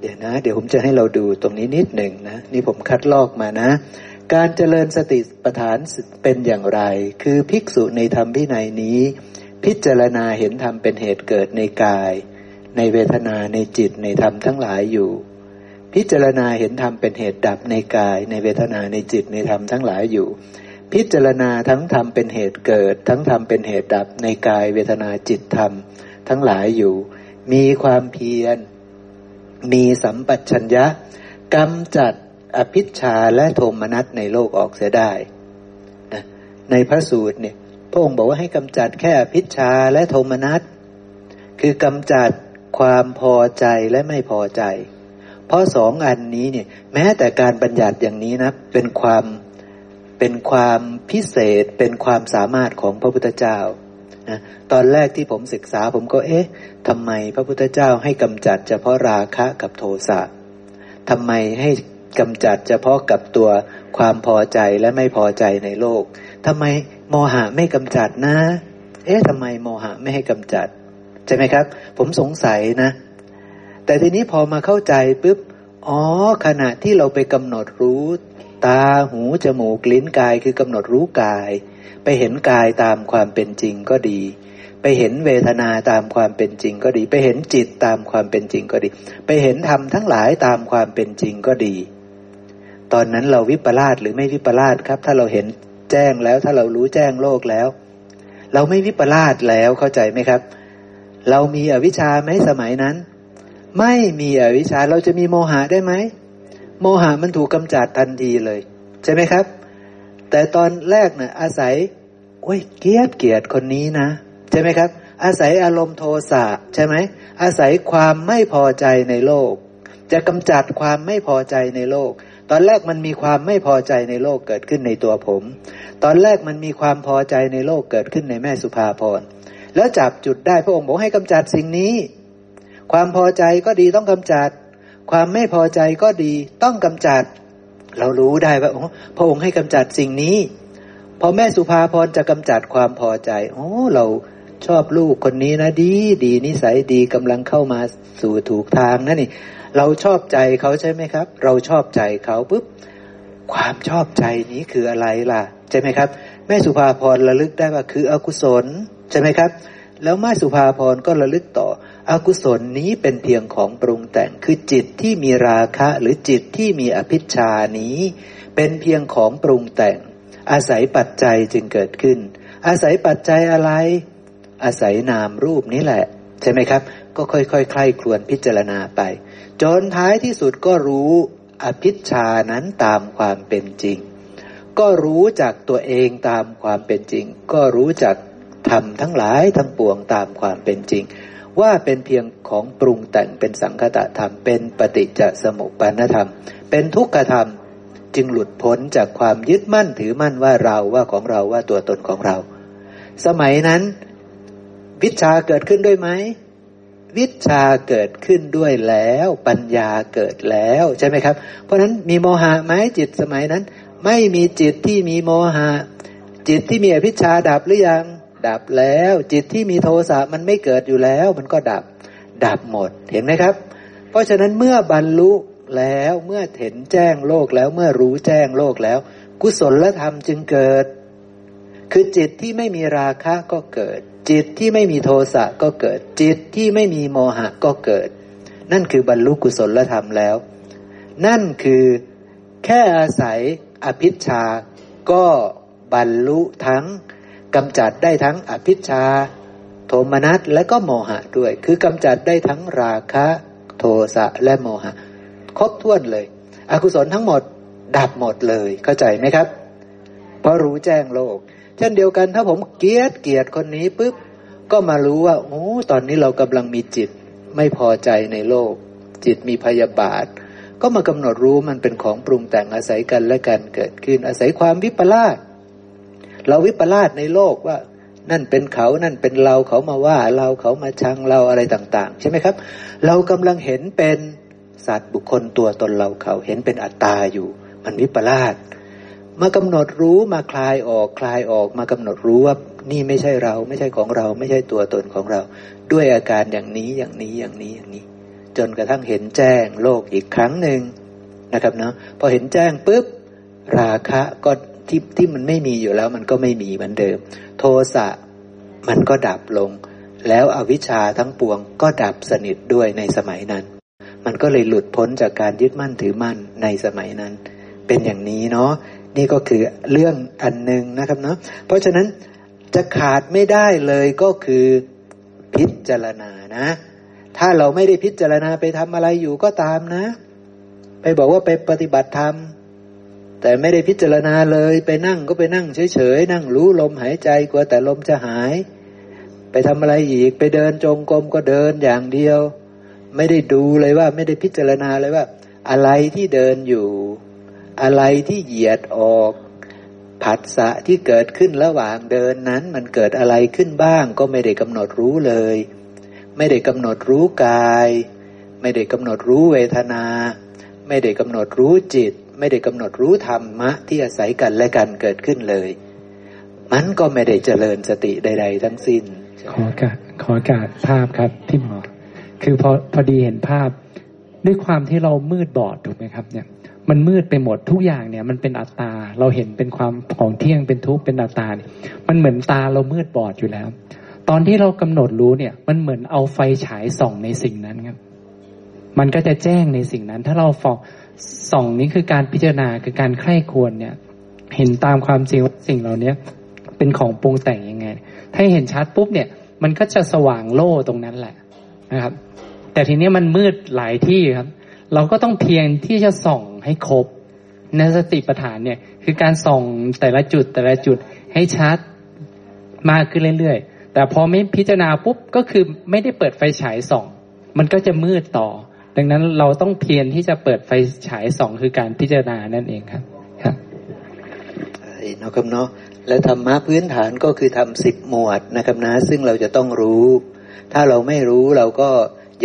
เดี๋ยวนะ เดี๋ยวผมจะให้เราดูตรงนี้นิดหนึ่งนะ นี่ผมคัดลอกมานะ การเจริญสติปัฏฐานเป็นอย่างไร คือภิกษุในธรรมพินัยนี้ พิจารณาเห็นธรรมเป็นเหตุเกิดในกาย ในเวทนาในจิตในธรรมทั้งหลายอยู่ พิจารณาเห็นธรรมเป็นเหตุดับในกาย ในเวทนาในจิตในธรรมทั้งหลายอยู่ พิจารณาทั้งธรรมเป็นเหตุเกิด ทั้งธรรมเป็นเหตุดับในกาย เวทนาจิตธรรม ทั้งหลายอยู่ มีความเพียร มีสัมปชัญญะกำจัดอภิชาและโทมนัสในโลกออกเสียได้นะในพระสูตรเนี่ยพระองค์บอกว่าให้กำจัดแค่อภิชาและโทมนัสคือกำจัดความพอใจและไม่พอใจ เพราะสองอันนี้เนี่ยแม้แต่การบัญญัติอย่างนี้นะเป็นความเป็นความพิเศษเป็นความสามารถของพระพุทธเจ้า นะตอนแรกที่ผมศึกษาผมก็เอ๊ะทำไมพระพุทธเจ้าให้กำจัดเฉพาะราคะกับโทสะทำไมให้กำจัดเฉพาะกับตัวความพอใจและไม่พอใจในโลกทำไมโมหะไม่กำจัดนะ เอ๊ะทำไมโมหะไม่ให้กำจัด ใช่ไหมครับ ผมสงสัยนะ แต่ทีนี้พอมาเข้าใจปุ๊บอ๋อขณะที่เราไปกำหนดรู้ ตาหูจมูกลิ้นกายคือกำหนดรู้กาย ไปเห็นกายตามความเป็นจริงก็ดี ไปเห็นเวทนาตามความเป็นจริงก็ดี ไปเห็นจิตตามความเป็นจริงก็ดี ไปเห็นธรรมทั้งหลายตามความเป็นจริงก็ดี ตอนนั้นเราวิปลาสหรือไม่วิปลาสครับ ถ้าเราเห็นแจ้งแล้วถ้าเรารู้แจ้งโลกแล้ว เราไม่วิปลาสแล้วเข้าใจไหมครับ เรามีอวิชชาไหมสมัยนั้น ไม่มีอวิชชาเราจะมีโมหะได้ไหมโมหะมันถูกกำจัดทันทีเลย ใช่ไหมครับ แต่ตอนแรกเนะ่ยอาศัยโอ้ยเกียดเกียดคนนี้นะใช่ไหมครับ อาศัยอารมณ์โทสะใช่ไหมอาศัยความไม่พอใจในโลก จะกำจัดความไม่พอใจในโลก ตอนแรกมันมีความไม่พอใจในโลกเกิดขึ้นในตัวผม ตอนแรกมันมีความพอใจในโลกเกิดขึ้นในแม่สุภาพรแล้วจับจุดได้พระองค์บอกให้กำจัดสิ่งนี้ ความพอใจก็ดีต้องกำจัด ความไม่พอใจก็ดีต้องกำจัด เรารู้ได้ว่าพระองค์ให้กำจัดสิ่งนี้ พอแม่สุภาพรจะกำจัดความพอใจ โอ้ เราชอบลูกคนนี้นะดี ดีนิสัยดีกำลังเข้ามาสู่ถูกทางนั่นนี่ เราชอบใจเขาใช่ไหมครับ เราชอบใจเขาปุ๊บความชอบใจนี้คืออะไรล่ะ ใช่ไหมครับ แม่สุภาพรระลึกได้ว่าคืออกุศลใช่ไหมครับ แล้วมาสุภาพรก็ระลึกต่อ อกุศลนี้เป็นเพียงของปรุงแต่งคือจิตที่มีราคะหรือจิตที่มีอภิชานี้ เป็นเพียงของปรุงแต่ง อาศัยปัจจัยจึงเกิดขึ้น อาศัยปัจจัยอะไร อาศัยนามรูปนี้แหละ ใช่ไหมครับ ก็ค่อยๆใคร่ครวญพิจารณาไป จนท้ายที่สุดก็รู้อภิชานั้นตามความเป็นจริง ก็รู้จักตัวเองตามความเป็นจริง ก็รู้จัก ธรรมทั้งหลายทั้งปวงตามความเป็นจริง ว่าเป็นเพียงของปรุงแต่งเป็นสังคตะธรรมเป็นปฏิจจสมุปปนธรรม เป็นทุกขธรรมจึงหลุดพ้นจากความยึดมั่นถือมั่นว่าเราว่าของเราว่าตัวตนของเรา สมัยนั้น วิชาเกิดขึ้นด้วยไหมวิชาเกิดขึ้นด้วยแล้วปัญญาเกิดแล้วใช่ไหมครับ เพราะนั้นมีโมหะไหมจิตสมัยนั้น ไม่มีจิตที่มีโมหะ จิตที่มีอภิชาดับหรือยัง ดับแล้ว จิตที่มีโทสะมันไม่เกิดอยู่แล้ว มันก็ดับ ดับหมดเห็นไหมครับ เพราะฉะนั้นเมื่อบรรลุแล้วเมื่อเห็นแจ้งโลกแล้วเมื่อรู้แจ้งโลกแล้ว กุศลธรรมจึงเกิด คือจิตที่ไม่มีราคะก็เกิด จิตที่ไม่มีโทสะก็เกิด จิตที่ไม่มีโมหะก็เกิด นั่นคือบรรลุกุศลธรรมแล้ว นั่นคือแค่อาศัยอภิชาก็บรรลุทั้ง กำจัดได้ทั้งอภิชา โทมนัสและก็โมหะด้วย คือกำจัดได้ทั้งราคะ โทสะและโมหะ ครบถ้วนเลย อกุศลทั้งหมด ดับหมดเลย เข้าใจไหมครับ เพราะรู้แจ้งโลก เช่นเดียวกันถ้าผมเกลียดเกลียดคนนี้ปุ๊บก็มารู้ว่าโอ้ตอนนี้เรากำลังมีจิตไม่พอใจในโลก จิตมีพยาบาท ก็มากำหนดรู้มันเป็นของปรุงแต่งอาศัยกันและกันเกิดขึ้นอาศัยความวิปลาส เราวิปลาสในโลกว่า นั่นเป็นเขานั่นเป็นเราเขามาว่าเราเขามาชังเราอะไรต่าง ๆ ใช่ไหมครับ เรากำลังเห็นเป็นสัตว์บุคคลตัวตนเราเขาเห็นเป็นอัตตาอยู่ มันวิปลาสมากำหนดรู้มาคลายออกคลายออกมากำหนดรู้ว่านี่ไม่ใช่เรา ไม่ใช่ของเรา ไม่ใช่ตัวตนของเรา ด้วยอาการอย่างนี้อย่างนี้อย่างนี้อย่างนี้ จนกระทั่งเห็นแจ้งโลกอีกครั้งหนึ่งนะครับเนาะพอเห็นแจ้งปุ๊บราคะก็ ที่ที่มันไม่มีอยู่แล้วมันก็ไม่มีเหมือนเดิม โทสะมันก็ดับลง แล้วอวิชชาทั้งปวงก็ดับสนิทด้วยในสมัยนั้น มันก็เลยหลุดพ้นจากการยึดมั่นถือมั่นในสมัยนั้น เป็นอย่างนี้เนาะนี่ก็คือเรื่องอันหนึ่งนะครับเนาะเพราะฉะนั้นจะขาดไม่ได้เลยก็คือพิจารณานะ ถ้าเราไม่ได้พิจารณาไปทำอะไรอยู่ก็ตามนะ ไปบอกว่าไปปฏิบัติธรรม แต่ไม่ได้พิจารณาเลยไปนั่งก็ไปนั่งเฉยๆนั่งรู้ลมหายใจกลัวแต่ลมจะหาย ไปทำอะไรอีกไปเดินจงกรมก็เดินอย่างเดียว ไม่ได้ดูเลยว่าไม่ได้พิจารณาเลยว่า อะไรที่เดินอยู่ อะไรที่เหยียดออกผัสสะที่เกิดขึ้นระหว่างเดินนั้นมันเกิดอะไรขึ้นบ้าง ก็ไม่ได้กำหนดรู้เลย ไม่ได้กำหนดรู้กาย ไม่ได้กำหนดรู้เวทนา ไม่ได้กำหนดรู้จิต ไม่ได้กำหนดรู้ธรรมะที่อาศัยกันและกันเกิดขึ้นเลย มันก็ไม่ได้เจริญสติใด ๆ ทั้งสิ้น ขอการขอการภาพครับที่หมอคือพอพอดีเห็นภาพ ด้วยความที่เรามืดบอดถูกไหมครับเนี่ยมันมืดไปหมดทุกอย่างเนี่ย มันเป็นอัตตา เราเห็นเป็นความของเที่ยงเป็นทุกข์เป็นอัตตาเนี่ยมันเหมือนตาเรามืดบอดอยู่แล้ว ตอนที่เรากำหนดรู้เนี่ย มันเหมือนเอาไฟฉายส่องในสิ่งนั้นครับ มันก็จะแจ้งในสิ่งนั้น ถ้าเราฟอง ส่องนี้คือการพิจารณาคือการใคร่ควรเนี่ย เห็นตามความจริงว่าสิ่งเหล่านี้เป็นของปรุงแต่งยังไง ถ้าเห็นชัดปุ๊บเนี่ย มันก็จะสว่างโล่ตรงนั้นแหละนะครับ แต่ทีนี้มันมืดหลายที่ครับ เราก็ต้องเพียงที่จะส่องให้ครบในสติปัฏฐานเนี่ย คือการส่องแต่ละจุดแต่ละจุดให้ชัดมากขึ้นเรื่อยๆแต่พอไม่พิจารณาปุ๊บก็คือไม่ได้เปิดไฟฉายส่อง มันก็จะมืดต่อ ดังนั้นเราต้องเพียรที่จะเปิดไฟฉายสองคือการพิจารณานั่นเองครับครับนะครับเนาะและธรรมะพื้นฐานก็คือทำสิบหมวดนะครับนะ ซึ่งเราจะต้องรู้ ถ้าเราไม่รู้เราก็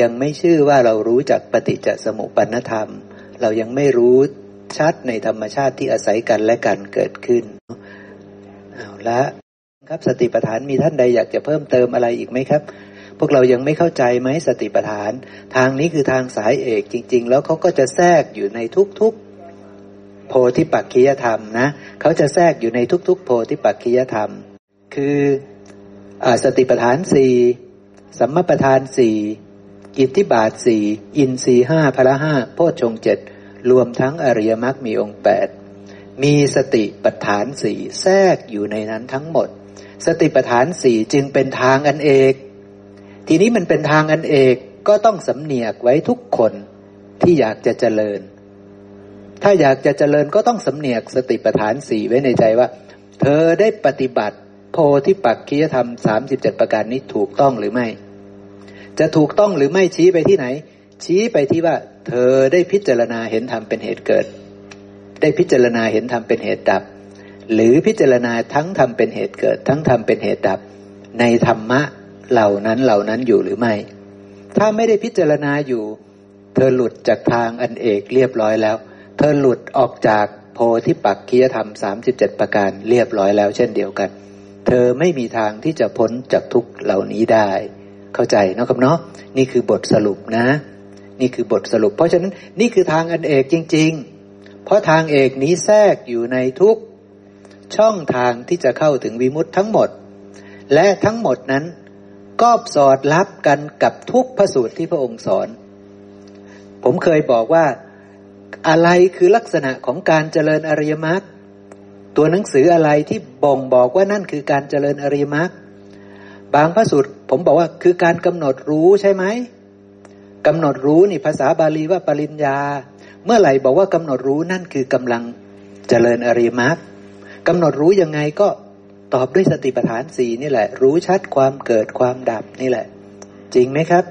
ยังไม่ชื่อว่าเรารู้จักปฏิจจสมุปปนธรรม เรายังไม่รู้ชัดในธรรมชาติที่อาศัยกันและกันเกิดขึ้นเอาละครับสติปัฏฐานมีท่านใดอยากจะเพิ่มเติมอะไรอีกไหมครับ วกเรายังไม่เข้าใจไหมสติปัฏฐาน ทางนี้คือทางสายเอกจริง ๆ แล้วเขาก็จะแทรกอยู่ในทุกๆ โพธิปักคียธรรมนะเขาจะแทรกอยู่ในทุก ๆ โพธิปักคียธรรม คืออสติปัฏฐานสี่สัมมาปัฏฐานสี่อิทธิบาทสี่อินทรีห้าพละห้าโพชฌงเจ็ดรวมทั้งอริยมรรคมีองค์แปดมีสติปัฏฐานสี่แทรกอยู่ในนั้นทั้งหมด สติปัฏฐานสี่จึงเป็นทางอันเอก ทีนี้มันเป็นทางอันเอกก็ต้องสำเนียกไว้ทุกคนที่อยากจะเจริญ ถ้าอยากจะเจริญก็ต้องสำเนียกสติปัฏฐานสี่ไว้ในใจว่า เธอได้ปฏิบัติ โพธิปักคียธรรมสามสิบเจ็ดประการนี้ถูกต้องหรือไม่ จะถูกต้องหรือไม่ชี้ไปที่ไหน ชี้ไปที่ว่า เธอได้พิจารณาเห็นธรรมเป็นเหตุเกิด ได้พิจารณาเห็นธรรมเป็นเหตุดับ หรือพิจารณาทั้งธรรมเป็นเหตุเกิด ทั้งธรรมเป็นเหตุดับ ในธรรมะ เหล่านั้นเหล่านั้นอยู่หรือไม่ ถ้าไม่ได้พิจารณาอยู่ เธอหลุดจากทางอันเอกเรียบร้อยแล้ว เธอหลุดออกจากโพธิปักคียธรรมสามสิบเจ็ดประการเรียบร้อยแล้ว เช่นเดียวกัน เธอไม่มีทางที่จะพ้นจากทุกเหล่านี้ได้ เข้าใจนะครับเนาะนี่คือบทสรุปนะ นี่คือบทสรุป เพราะฉะนั้นนี่คือทางอันเอกจริง ๆ เพราะทางเอกนี้แทรกอยู่ในทุกช่องทางที่จะเข้าถึงวิมุตทั้งหมด และทั้งหมดนั้น ก็สอดรับกันกับทุกพระสูตรที่พระองค์สอน ผมเคยบอกว่าอะไรคือลักษณะของการเจริญอริยมรรคตัวหนังสืออะไรที่บ่งบอกว่านั่นคือการเจริญอริยมรรคบางพระสูตรผมบอกว่าคือการกำหนดรู้ใช่ไหมกำหนดรู้นี่ภาษาบาลีว่าปริญญา เมื่อไหร่บอกว่ากำหนดรู้นั่นคือกำลังเจริญอริยมรรคกำหนดรู้ยังไงก็ ตอบด้วยสติปัฏฐานสี่นี่แหละ รู้ชัดความเกิดความดับนี่แหละ จริงไหมครับ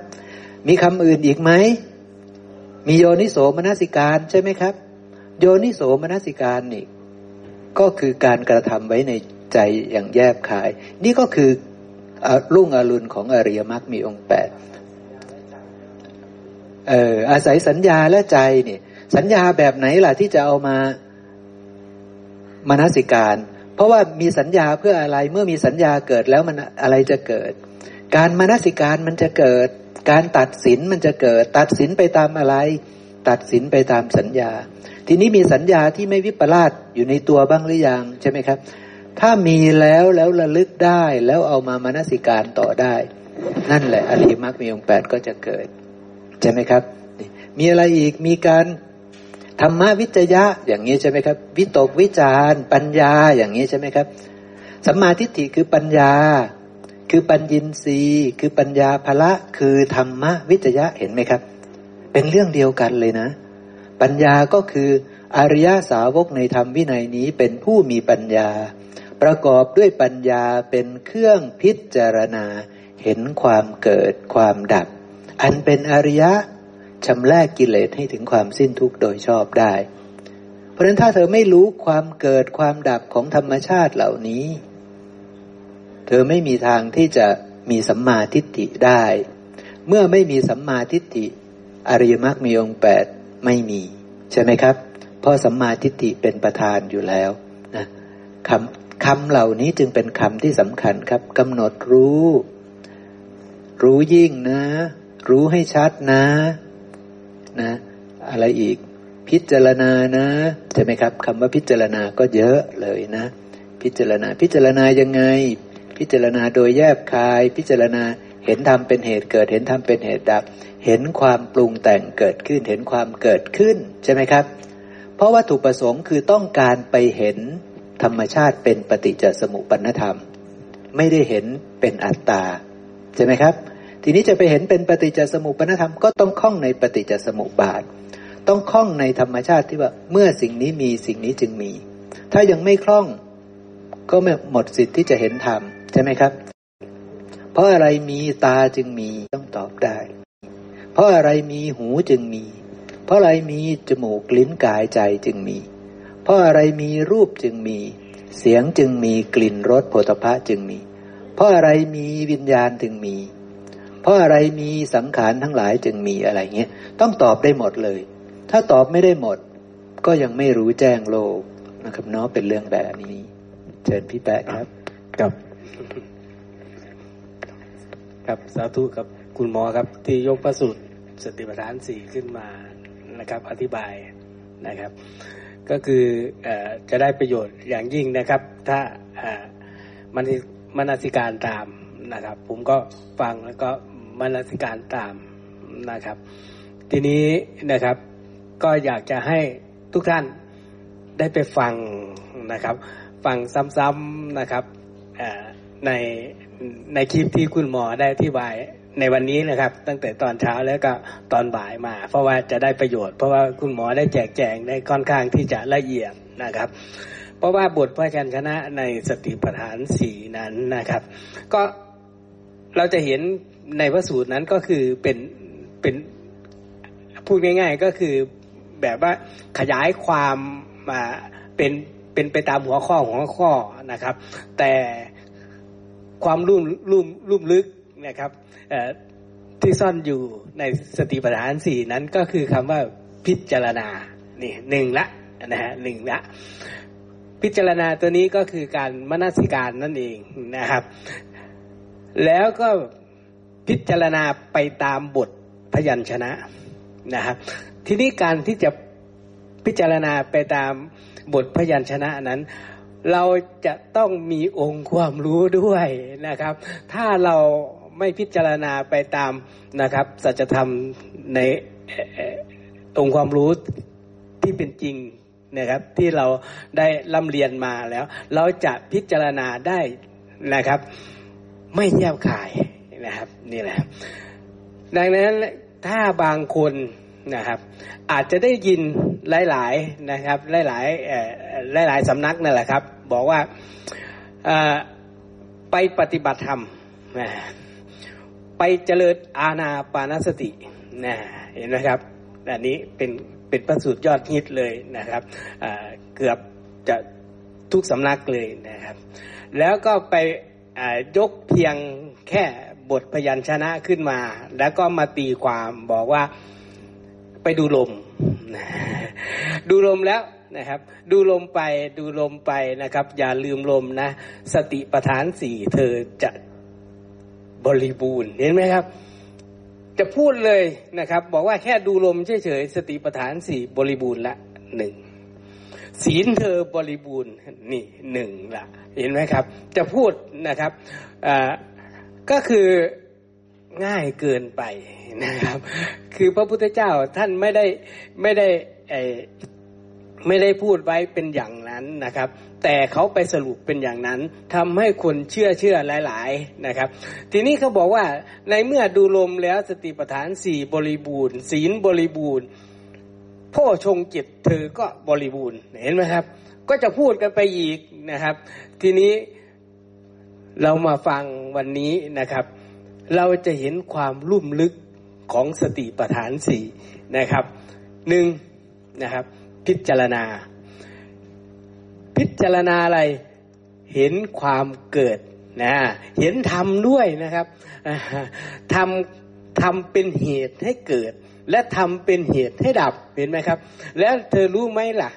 มีคำอื่นอีกไหม มีโยนิโสมนสิการใช่ไหมครับ โยนิโสมนสิการนี่ก็คือการกระทำไว้ในใจอย่างแยบขาย นี่ก็คือรุ่งอรุณของอริยมรรคมีองค์แปดเอออาศัยสัญญาและใจเนี่ยสัญญาแบบไหนล่ะที่จะเอามามนสิการ ราะว่ามีสัญญาเพื่ออะไร เมื่อมีสัญญาเกิดแล้วมันอะไรจะเกิด การมนสิการมันจะเกิด การตัดสินมันจะเกิด ตัดสินไปตามอะไร ตัดสินไปตามสัญญา ทีนี้มีสัญญาที่ไม่วิปลาสอยู่ในตัวบ้างหรือยังใช่ไหมครับ ถ้ามีแล้วแล้วระลึกได้แล้วเอามามนสิการต่อได้ นั่นแหละอริมักมีองแปดก็จะเกิดใช่ไหมครับ มีอะไรอีกมีการ ธรรมวิจยะอย่างนี้ใช่ไหมครับ วิตกวิจารปัญญาอย่างนี้ใช่ไหมครับสัมมาทิฏฐิคือปัญญา คือปัญญินทรีย์คือปัญญาภละคือธรรมวิจยะเห็นไหมครับ เป็นเรื่องเดียวกันเลยนะ ปัญญาก็คืออริยสาวกในธรรมวินัยนี้เป็นผู้มีปัญญา ประกอบด้วยปัญญาเป็นเครื่องพิจารณา เห็นความเกิดความดับ อันเป็นอริยะ ชำระกิเลสให้ถึงความสิ้นทุกข์โดยชอบได้ เพราะฉะนั้นถ้าเธอไม่รู้ความเกิดความดับของธรรมชาติเหล่านี้ เธอไม่มีทางที่จะมีสัมมาทิฏฐิได้ เมื่อไม่มีสัมมาทิฏฐิ อริยมรรคมีองค์แปดไม่มี ใช่ไหมครับ เพราะสัมมาทิฏฐิเป็นประธานอยู่แล้วนะคำคำเหล่านี้จึงเป็นคำที่สำคัญครับกำหนดรู้ รู้ยิ่งนะ รู้ให้ชัดนะ นะ อะไรอีกพิจารณานะใช่ไหมครับคำว่าพิจารณาก็เยอะเลยนะ พิจารณาพิจารณายังไง พิจารณาโดยแยบคาย พิจารณาเห็นธรรมเป็นเหตุเกิด เห็นธรรมเป็นเหตุดับ เห็นความปรุงแต่งเกิดขึ้น เห็นความเกิดขึ้นใช่ไหมครับ เพราะวัตถุประสงค์คือต้องการไปเห็นธรรมชาติเป็นปฏิจจสมุปปนธรรม ไม่ได้เห็นเป็นอัตตาใช่ไหมครับ ทีนี้จะไปเห็นเป็นปฏิจจสมุปนธรรมก็ต้องคล้องในปฏิจจสมุปบาท ต้องคล้องในธรรมชาติที่ว่าเมื่อสิ่งนี้มีสิ่งนี้จึงมี ถ้ายังไม่คล้องก็ไม่หมดสิทธิ์ที่จะเห็นธรรมใช่ไหมครับ เพราะอะไรมีตาจึงมีต้องตอบได้ เพราะอะไรมีหูจึงมี เพราะอะไรมีจมูกลิ้นกายใจจึงมี เพราะอะไรมีรูปจึงมี เสียงจึงมีกลิ่นรสโผฏฐะจึงมี เพราะอะไรมีวิญญาณจึงมี เพราะอะไรมีสังขารทั้งหลายจึงมีอะไรเงี้ยต้องตอบได้หมดเลย ถ้าตอบไม่ได้หมด ก็ยังไม่รู้แจ้งโลกนะครับเนาะเป็นเรื่องแบบนี้ เชิญพี่แปะครับกับกับสาธุกับคุณหมอครับ ที่ยกพระสูตรสติปัฏฐานสี่ขึ้นมานะครับ อธิบายนะครับ ก็คืออจะได้ประโยชน์อย่างยิ่งนะครับ ถ้ามันมนสิการตามนะครับ ผมก็ฟังแล้วก็ มนสิการตามนะครับ ทีนี้นะครับ ก็อยากจะให้ทุกท่านได้ไปฟังนะครับ ฟังซ้ำๆนะครับในในคลิปที่คุณหมอได้อธิบายในวันนี้นะครับ ตั้งแต่ตอนเช้าแล้วก็ตอนบ่ายมา เพราะว่าจะได้ประโยชน์ เพราะว่าคุณหมอได้แจกแจงได้ค่อนข้างที่จะละเอียดนะครับ เพราะว่าบทพระชันชนะในสติปัฏฐานสี่นั้นนะครับ ก็เราจะเห็น ในพระสูตรนั้นก็คือเป็นเป็นพูดง่าย ๆ ก็คือแบบว่าขยายความมาเป็นเป็นไปตามหัวข้อหัวข้อนะครับ แต่ความรุ่มรุ่มรุ่มลึกนะครับที่ซ่อนอยู่ในสติปัฏฐานสี่นั้นก็คือคำว่าพิจารณานี่หนึ่งละนะฮะหนึ่งละพิจารณาตัวนี้ก็คือการมนสิการนั่นเองนะครับ แล้วก็ พิจารณาไปตามบทพยัญชนะนะครับ ทีนี้การที่จะพิจารณาไปตามบทพยัญชนะนั้น เราจะต้องมีองค์ความรู้ด้วยนะครับ ถ้าเราไม่พิจารณาไปตามนะครับสัจธรรมในองค์ความรู้ที่เป็นจริงนะครับที่เราได้ร่ำเรียนมาแล้ว เราจะพิจารณาได้นะครับ ไม่แยบขาย นะครับนี่แหละดังนั้นถ้าบางคนนะครับ อาจจะได้ยินหลาย ๆนะครับ หลายๆหลาย ๆสำนักนั่นแหละครับ บอกว่าไปปฏิบัติธรรมนะไปเจริญอาณาปานสตินะเห็นไหมครับอันนี้เป็นเป็นประสูตรยอดฮิตเลยนะครับเกือบจะทุกสำนักเลยนะครับ แล้วก็ไปยกเพียงแค่ บทพยัญชนะขึ้นมา แล้วก็มาตีความบอกว่าไปดูลม ดูลมแล้วนะครับ ดูลมไปดูลมไปนะครับ อย่าลืมลมนะ สติปัฏฐานสี่เธอจะบริบูรณ์เห็นไหมครับ จะพูดเลยนะครับ บอกว่าแค่ดูลมเฉยๆสติปัฏฐานสี่บริบูรณ์ละหนึ่งศีลเธอบริบูรณ์นี่หนึ่งละเห็นไหมครับ จะพูดนะครับ ก็คือง่ายเกินไปนะครับ คือพระพุทธเจ้าท่านไม่ได้ไม่ได้ไม่ได้พูดไว้เป็นอย่างนั้นนะครับ แต่เขาไปสรุปเป็นอย่างนั้นทำให้คนเชื่อเชื่อหลาย ๆนะครับ ทีนี้เขาบอกว่าในเมื่อดูลมแล้วสติปัฏฐานสี่บริบูรณ์ ศีลบริบูรณ์พ่อชงจิตเธอก็บริบูรณ์เห็นไหมครับ ก็จะพูดกันไปอีกนะครับ ทีนี้ เรามาฟังวันนี้นะครับ เราจะเห็นความลุ่มลึกของสติปัฏฐานสี่นะครับหนึ่งนะครับ พิจารณา พิจารณาอะไรเห็นความเกิดนะเห็นธรรมด้วยนะครับทำทำเป็นเหตุให้เกิด และทำเป็นเหตุให้ดับเห็นไหมครับ แล้วเธอรู้ไหมล่ะ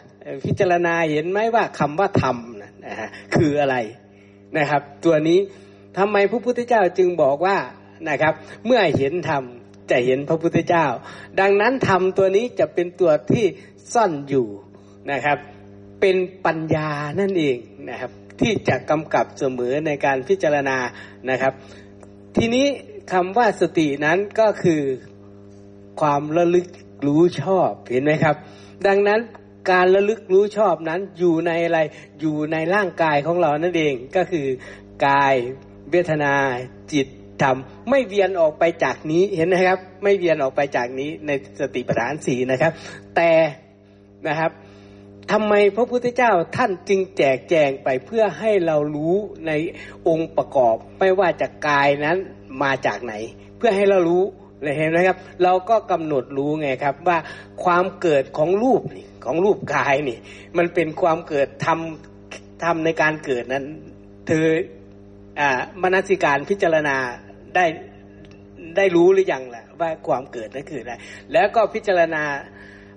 พิจารณาเห็นไหมว่าคำว่าธรรมนะคืออะไร นะครับ ตัวนี้ทำไมพระพุทธเจ้าจึงบอกว่านะครับ เมื่อเห็นธรรมจะเห็นพระพุทธเจ้า ดังนั้นธรรมตัวนี้จะเป็นตัวที่ซ่อนอยู่นะครับ เป็นปัญญานั่นเองนะครับ ที่จะกำกับเสมอในการพิจารณานะครับ ทีนี้คำว่าสตินั้นก็คือความระลึกรู้ชอบเห็นไหมครับ ดังนั้น การระลึกรู้ชอบนั้นอยู่ในอะไรอยู่ในร่างกายของเรานั่นเองก็คือกายเวทนาจิตธรรมไม่เวียนออกไปจากนี้เห็นไหมครับ ไม่เวียนออกไปจากนี้ในสติปัฏฐานสี่นะครับ แต่นะครับทำไมพระพุทธเจ้าท่านจึงแจกแจงไปเพื่อให้เรารู้ในองค์ประกอบ ไม่ว่าจากกายนั้นมาจากไหน เพื่อให้เรารู้เลยเห็นไหมครับ เราก็กำหนดรู้ไงครับว่าความเกิดของรูปนี่ ของรูปกายนี่ มันเป็นความเกิดทำทำในการเกิดนั้น เธออ่ามนสิการพิจารณาได้ได้รู้หรือยังแหละว่าความเกิดนั้นคืออะไรแล้วก็พิจารณา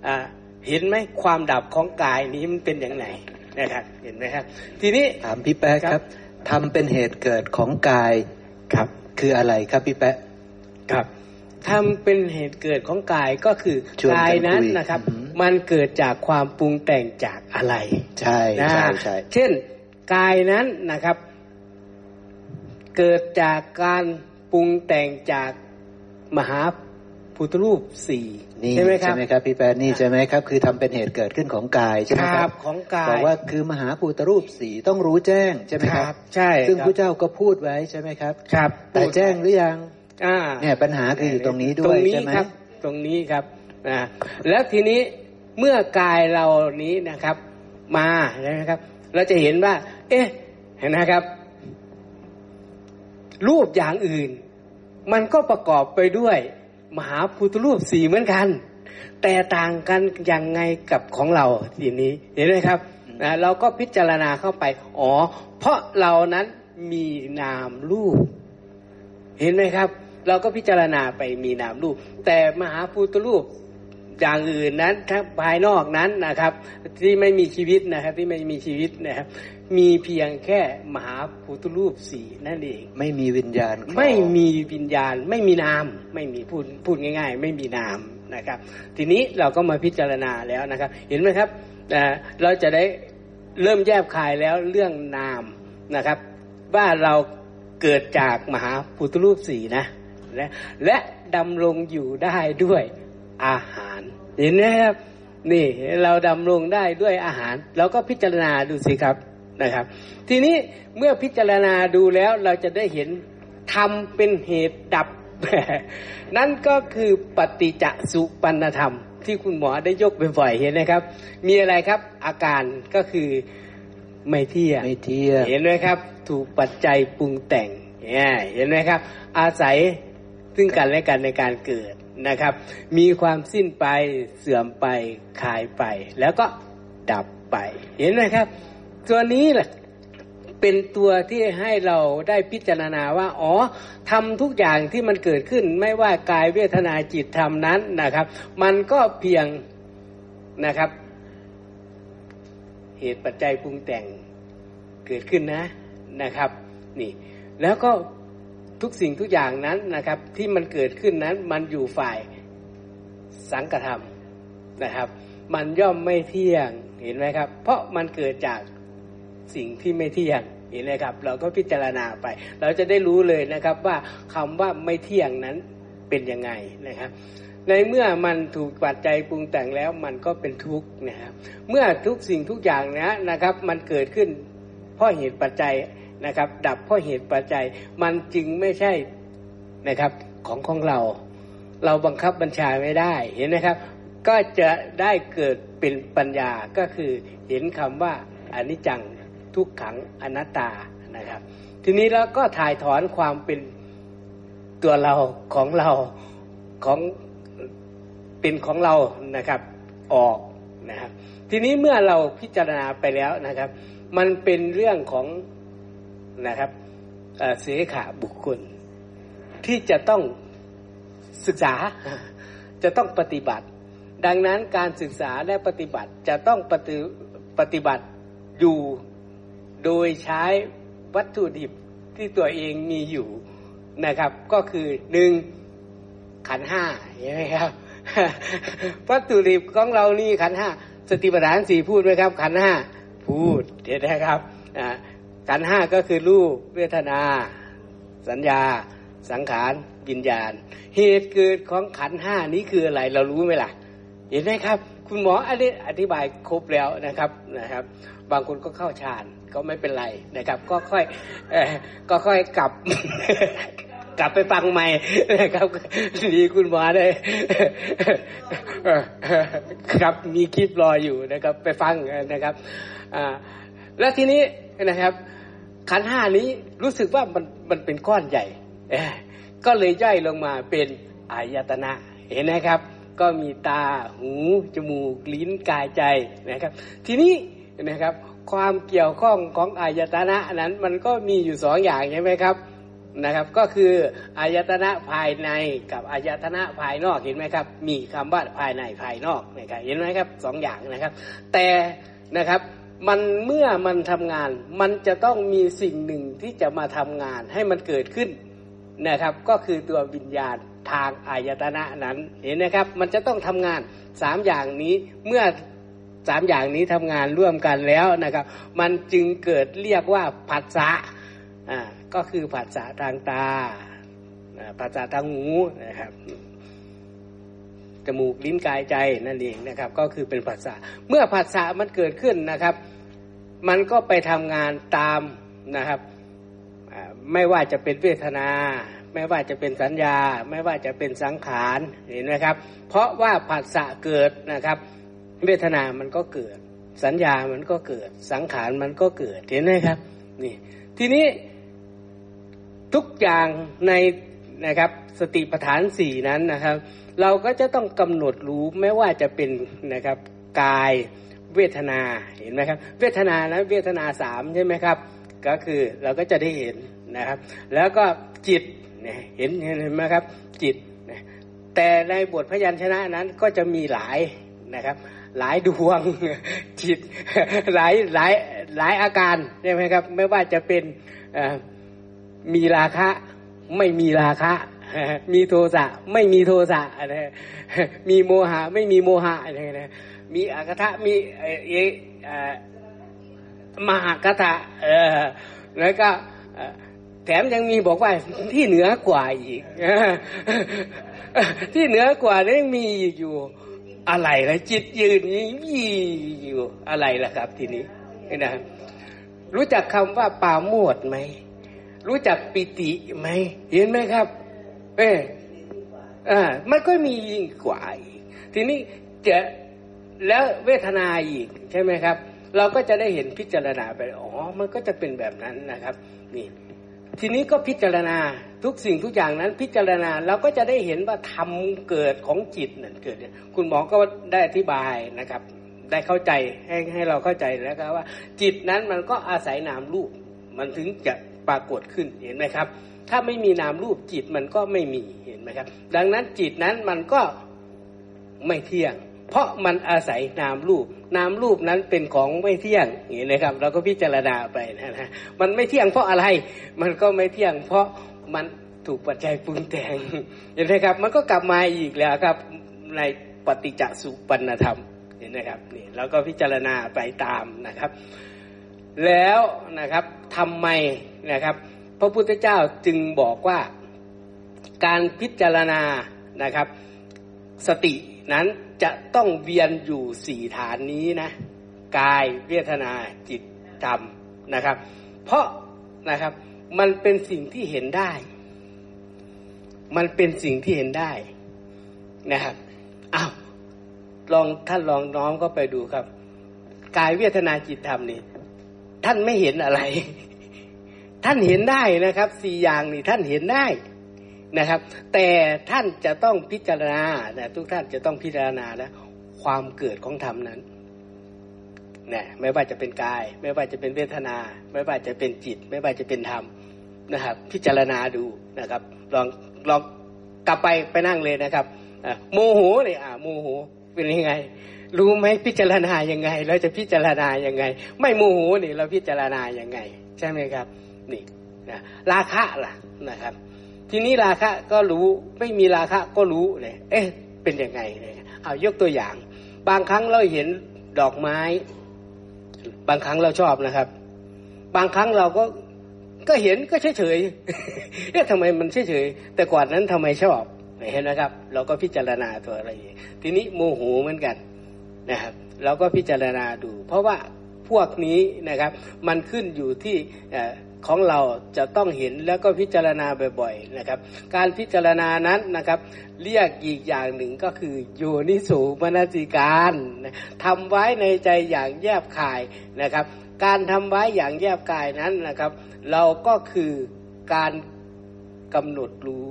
อ่าเห็นไหมความดับของกายนี้มันเป็นอย่างไรนะครับ เห็นไหมครับ ทีนี้ถามพี่แป๊ะครับทำเป็นเหตุเกิดของกายครับ คืออะไรครับพี่แป๊ะครับ ทำเป็นเหตุเกิดของกายก็คือกายนั้นนะครับ มันเกิดจากความปรุงแต่งจากอะไร ใช่ใช่ใช่เช่นกายนั้นนะครับ เกิดจากการปรุงแต่งจากมหาพุทธรูปสี่ใช่ไหมครับใช่ไหมครับพี่แปดนี่ใช่ไหมครับ คือทำเป็นเหตุเกิดขึ้นของกายใช่ไหมครับของกายบอกว่าคือมหาพุทธรูปสี่ต้องรู้แจ้งใช่ไหมครับ ใช่ ซึ่งพระเจ้าก็พูดไว้ใช่ไหมครับ ครับ แต่แจ้งหรือยังอ่า เนี่ยปัญหาคืออยู่ตรงนี้ด้วยใช่ไหมครับ ตรงนี้ครับอ่าแล้วทีนี้เมื่อกายเรานี้นะครับ มาใช่ไหมครับ เราจะเห็นว่า เอ๊ะเห็นนะครับ รูปอย่างอื่น มันก็ประกอบไปด้วย มหาพุทธรูปสีเหมือนกัน แต่ต่างกันยังไงกับของเราทีนี้เห็นไหมครับนะเราก็พิจารณาเข้าไป อ๋อ เพราะเรานั้นมีนามรูป เห็นไหมครับ เราก็พิจารณาไปมีนามรูป แต่มหาพุทธรูปอย่างอื่นนั้นทั้งภายนอกนั้นนะครับ ที่ไม่มีชีวิตนะครับ ที่ไม่มีชีวิตนะครับ มีเพียงแค่มหาพุทธรูปสี่นั่นเอง ไม่มีวิญญาณ ไม่มีวิญญาณ ไม่มีนาม ไม่มีพูดพูดง่าย ๆ ไม่มีนามนะครับ ทีนี้เราก็มาพิจารณาแล้วนะครับ เห็นไหมครับเราจะได้เริ่มแยบคายแล้วเรื่องนามนะครับ ว่าเราเกิดจากมหาพุทธรูปสี่นะ และและดำรงอยู่ได้ด้วยอาหารเห็นไหมครับนี่เราดำรงได้ด้วยอาหาร เราก็พิจารณาดูสิครับนะครับ ทีนี้เมื่อพิจารณาดูแล้วเราจะได้เห็นทำเป็นเหตุดับ นั่นก็คือปฏิจจสุปันธรรม ที่คุณหมอได้ยกเป็นฝ่ายเห็นนะครับ มีอะไรครับอาการก็คือไม่เที่ยงไม่เที่ยงเห็นไหมครับ ถูกปัจจัยปรุงแต่งเห็นไหมครับ อาศัย ซึ่งกันและกันในการเกิดนะครับ มีความสิ้นไปเสื่อมไปคายไป แล้วก็ดับไป เห็นไหมครับ ตัวนี้แหละเป็นตัวที่ให้เราได้พิจารณาว่า อ๋อทำทุกอย่างที่มันเกิดขึ้นไม่ว่ากายเวทนาจิตธรรมนั้นนะครับ มันก็เพียงนะครับ เหตุปัจจัยปรุงแต่งเกิดขึ้นนะนะครับ นี่ แล้วก็ ทุกสิ่งทุกอย่างนั้นนะครับ ที่มันเกิดขึ้นนั้นมันอยู่ฝ่ายสังกธรรมนะครับ มันย่อมไม่เที่ยงเห็นไหมครับ เพราะมันเกิดจากสิ่งที่ไม่เที่ยงเห็นไหมครับ เราก็พิจารณาไป เราจะได้รู้เลยนะครับว่าคำว่าไม่เที่ยงนั้นเป็นยังไงนะครับในเมื่อมันถูกปัจจัยปรุงแต่งแล้วมันก็เป็นทุกข์นะครับ เมื่อทุกสิ่งทุกอย่างนะนะครับ มันเกิดขึ้นเพราะเหตุปัจจัย นะครับ ดับเพราะเหตุปัจจัย มันจึงไม่ใช่นะครับของของเรา เราบังคับบัญชาไม่ได้เห็นไหมครับ ก็จะได้เกิดเป็นปัญญาก็คือเห็นคำว่าอนิจจังทุกขังอนัตตานะครับ ทีนี้เราก็ถ่ายถอนความเป็นตัวเราของเราของเป็นของเรานะครับออกนะครับ ทีนี้เมื่อเราพิจารณาไปแล้วนะครับ มันเป็นเรื่องของ นะครับเสขาบุคคล ที่จะต้องศึกษาจะต้องปฏิบัติ ดังนั้นการศึกษาและปฏิบัติจะต้องปฏิปฏิบัติอยู่โดยใช้วัตถุดิบที่ตัวเองมีอยู่นะครับ ก็คือหนึ่งขันห้าเห็นไหมครับวัตถุดิบของเรานี่ขันห้าสติปัฏฐานสี่พูดไหมครับ ขันห้าพูดเห็นไหมครับ ขันห้าก็คือรูปเวทนา สัญญา สังขารวิญญาณ เหตุเกิดของขันห้านี้คืออะไร เรารู้ไหมล่ะ เห็นไหมครับ คุณหมออันนี้อธิบายครบแล้วนะครับนะครับ บางคนก็เข้าฌานก็ไม่เป็นไรนะครับ ก็ค่อยก็ค่อยกลับ กลับไปฟังใหม่นะครับดีคุณหมอได้ครับมีคลิปรออยู่นะครับ ไปฟังนะครับ อ่า แล้วทีนี้นะครับ ขันห้านี้รู้สึกว่ามันมันเป็นก้อนใหญ่ก็เลยย่อยลงมาเป็นอายตนะเห็นไหมครับ ก็มีตาหูจมูกลิ้นกายใจนะครับ ทีนี้นะครับ ความเกี่ยวข้องของอายตนะนั้นมันก็มีอยู่สองอย่างใช่ไหมครับนะครับ ก็คืออายตนะภายในกับอายตนะภายนอกเห็นไหมครับ มีคำว่าภายในภายนอกนะครับเห็นไหมครับสองอย่างนะครับ แต่นะครับ มันเมื่อมันทำงาน มันจะต้องมีสิ่งหนึ่งที่จะมาทำงานให้มันเกิดขึ้นนะครับ ก็คือตัววิญญาณทางอายตนะนั้นเห็นนะครับ มันจะต้องทำงานสามอย่างนี้เมื่อสามอย่างนี้ทำงานร่วมกันแล้วนะครับ มันจึงเกิดเรียกว่าผัสสะอ่าก็คือผัสสะทางตาผัสสะทางหูนะครับ จมูกลิ้นกายใจนั่นเองนะครับ ก็คือเป็นผัสสะเมื่อผัสสะมันเกิดขึ้นนะครับ มันก็ไปทำงานตามนะครับไม่ว่าจะเป็นเวทนา ไม่ว่าจะเป็นสัญญา ไม่ว่าจะเป็นสังขารเห็นไหมครับ เพราะว่าผัสสะเกิดนะครับ เวทนามันก็เกิด สัญญามันก็เกิด สังขารมันก็เกิดเห็นไหมครับนี่ทีนี้ทุกอย่างในนะครับสติปัฏฐานสี่นั้นนะครับ เราก็จะต้องกำหนดรู้ไม่ว่าจะเป็นนะครับกายเวทนาเห็นไหมครับ เวทนานะเวทนาสามใช่ไหมครับ ก็คือเราก็จะได้เห็นนะครับ แล้วก็จิตเนี่ยเห็นเห็นไหมครับจิต แต่ในบทพยัญชนะนั้นก็จะมีหลายนะครับ หลายดวงจิตหลายหลายหลายอาการใช่ไหมครับ ไม่ว่าจะเป็นมีราคะไม่มีราคะ มีโทสะไม่มีโทสะอะไรมีโมหะไม่มีโมหะอะไรนะมีอากทะมีเอมหากทะเออแล้วก็แถมยังมีบอกว่าที่เหนือกว่าอีกที่เหนือกว่านั้มีอยู่อะไรล่ะจิตยืนยี่อยู่อะไรล่ะครับทีนี้นะรู้จักคำว่าปาโมดไหมรู้จักปิติไหมเห็นไหมครับ เอออ่ามันก็มียิ่งกว่าอีก ทีนี้จะแล้วเวทนาอีกใช่ไหมครับ เราก็จะได้เห็นพิจารณาไปอ๋อ มันก็จะเป็นแบบนั้นนะครับ นี่ ทีนี้ก็พิจารณาทุกสิ่งทุกอย่างนั้น พิจารณาเราก็จะได้เห็นว่าทำเกิดของจิตนั่นเกิดคุณหมอก็ได้อธิบายนะครับ ได้เข้าใจให้ให้เราเข้าใจแล้วก็ว่า จิตนั้นมันก็อาศัยนามรูป มันถึงจะ ปรากฏขึ้นเห็นไหมครับ ถ้าไม่มีนามรูปจิตมันก็ไม่มีเห็นไหมครับ ดังนั้นจิตนั้นมันก็ไม่เที่ยง เพราะมันอาศัยนามรูป นามรูปนั้นเป็นของไม่เที่ยงเห็นไหมครับ เราก็พิจารณาไปนะฮะมันไม่เที่ยงเพราะอะไร มันก็ไม่เที่ยง เพราะมันถูกปัจจัยปรุงแต่งเห็นไหมครับ มันก็กลับมาอีกแล้วครับในปฏิจจสุปันธรรมเห็นไหมครับนี่เราก็พิจารณาไปตามนะครับ แล้วนะครับทำไม นะครับ พระพุทธเจ้าจึงบอกว่าการพิจารณานะครับ สตินั้นจะต้องเวียนอยู่สี่ฐานนี้นะกายเวทนาจิตธรรมนะครับ เพราะนะครับมันเป็นสิ่งที่เห็นได้ มันเป็นสิ่งที่เห็นได้นะครับอ้าวลองท่านลองน้อมก็ไปดูครับ กายเวทนาจิตธรรมนี่ท่านไม่เห็นอะไร ท่านเห็นได้นะครับสี่อย่างนี่ท่านเห็นได้นะครับ แต่ท่านจะต้องพิจารณานะทุกท่านจะต้องพิจารณานะความเกิดของธรรมนั้นนะไม่ว่าจะเป็นกาย ไม่ว่าจะเป็นเวทนา ไม่ว่าจะเป็นจิต ไม่ว่าจะเป็นธรรมนะครับ พิจารณาดูนะครับ ลองลองกลับไปไปนั่งเลยนะครับโมโหเลยอ่าโมโหเป็นยังไง รู้ไหมพิจารณายังไง เราจะพิจารณายังไง ไม่โมโหนี่เราพิจารณายังไง ใช่ไหมครับ นี่นะราคะล่ะนะครับ ทีนี้ราคะก็รู้ไม่มีราคะก็รู้เลยเอ๊ะเป็นยังไงเลยเอายกตัวอย่าง บางครั้งเราเห็นดอกไม้ บางครั้งเราชอบนะครับ บางครั้งเราก็ก็เห็นก็เฉยเฉยเอ๊ะทำไมมันเฉยเฉยแต่ก่อนนั้นทำไมชอบเห็นนะครับ เราก็พิจารณาตัวอะไรทีนี้โมโหเหมือนกันนะครับ เราก็พิจารณาดู เพราะว่าพวกนี้นะครับ มันขึ้นอยู่ที่ ของเราจะต้องเห็นแล้วก็พิจารณาบ่อยๆนะครับ การพิจารณานั้นนะครับ เรียกอีกอย่างหนึ่งก็คือโยนิสูมนสิการทำไว้ในใจอย่างแยบคายนะครับ การทำไว้อย่างแยบกายนั้นนะครับ เราก็คือการกำหนดรู้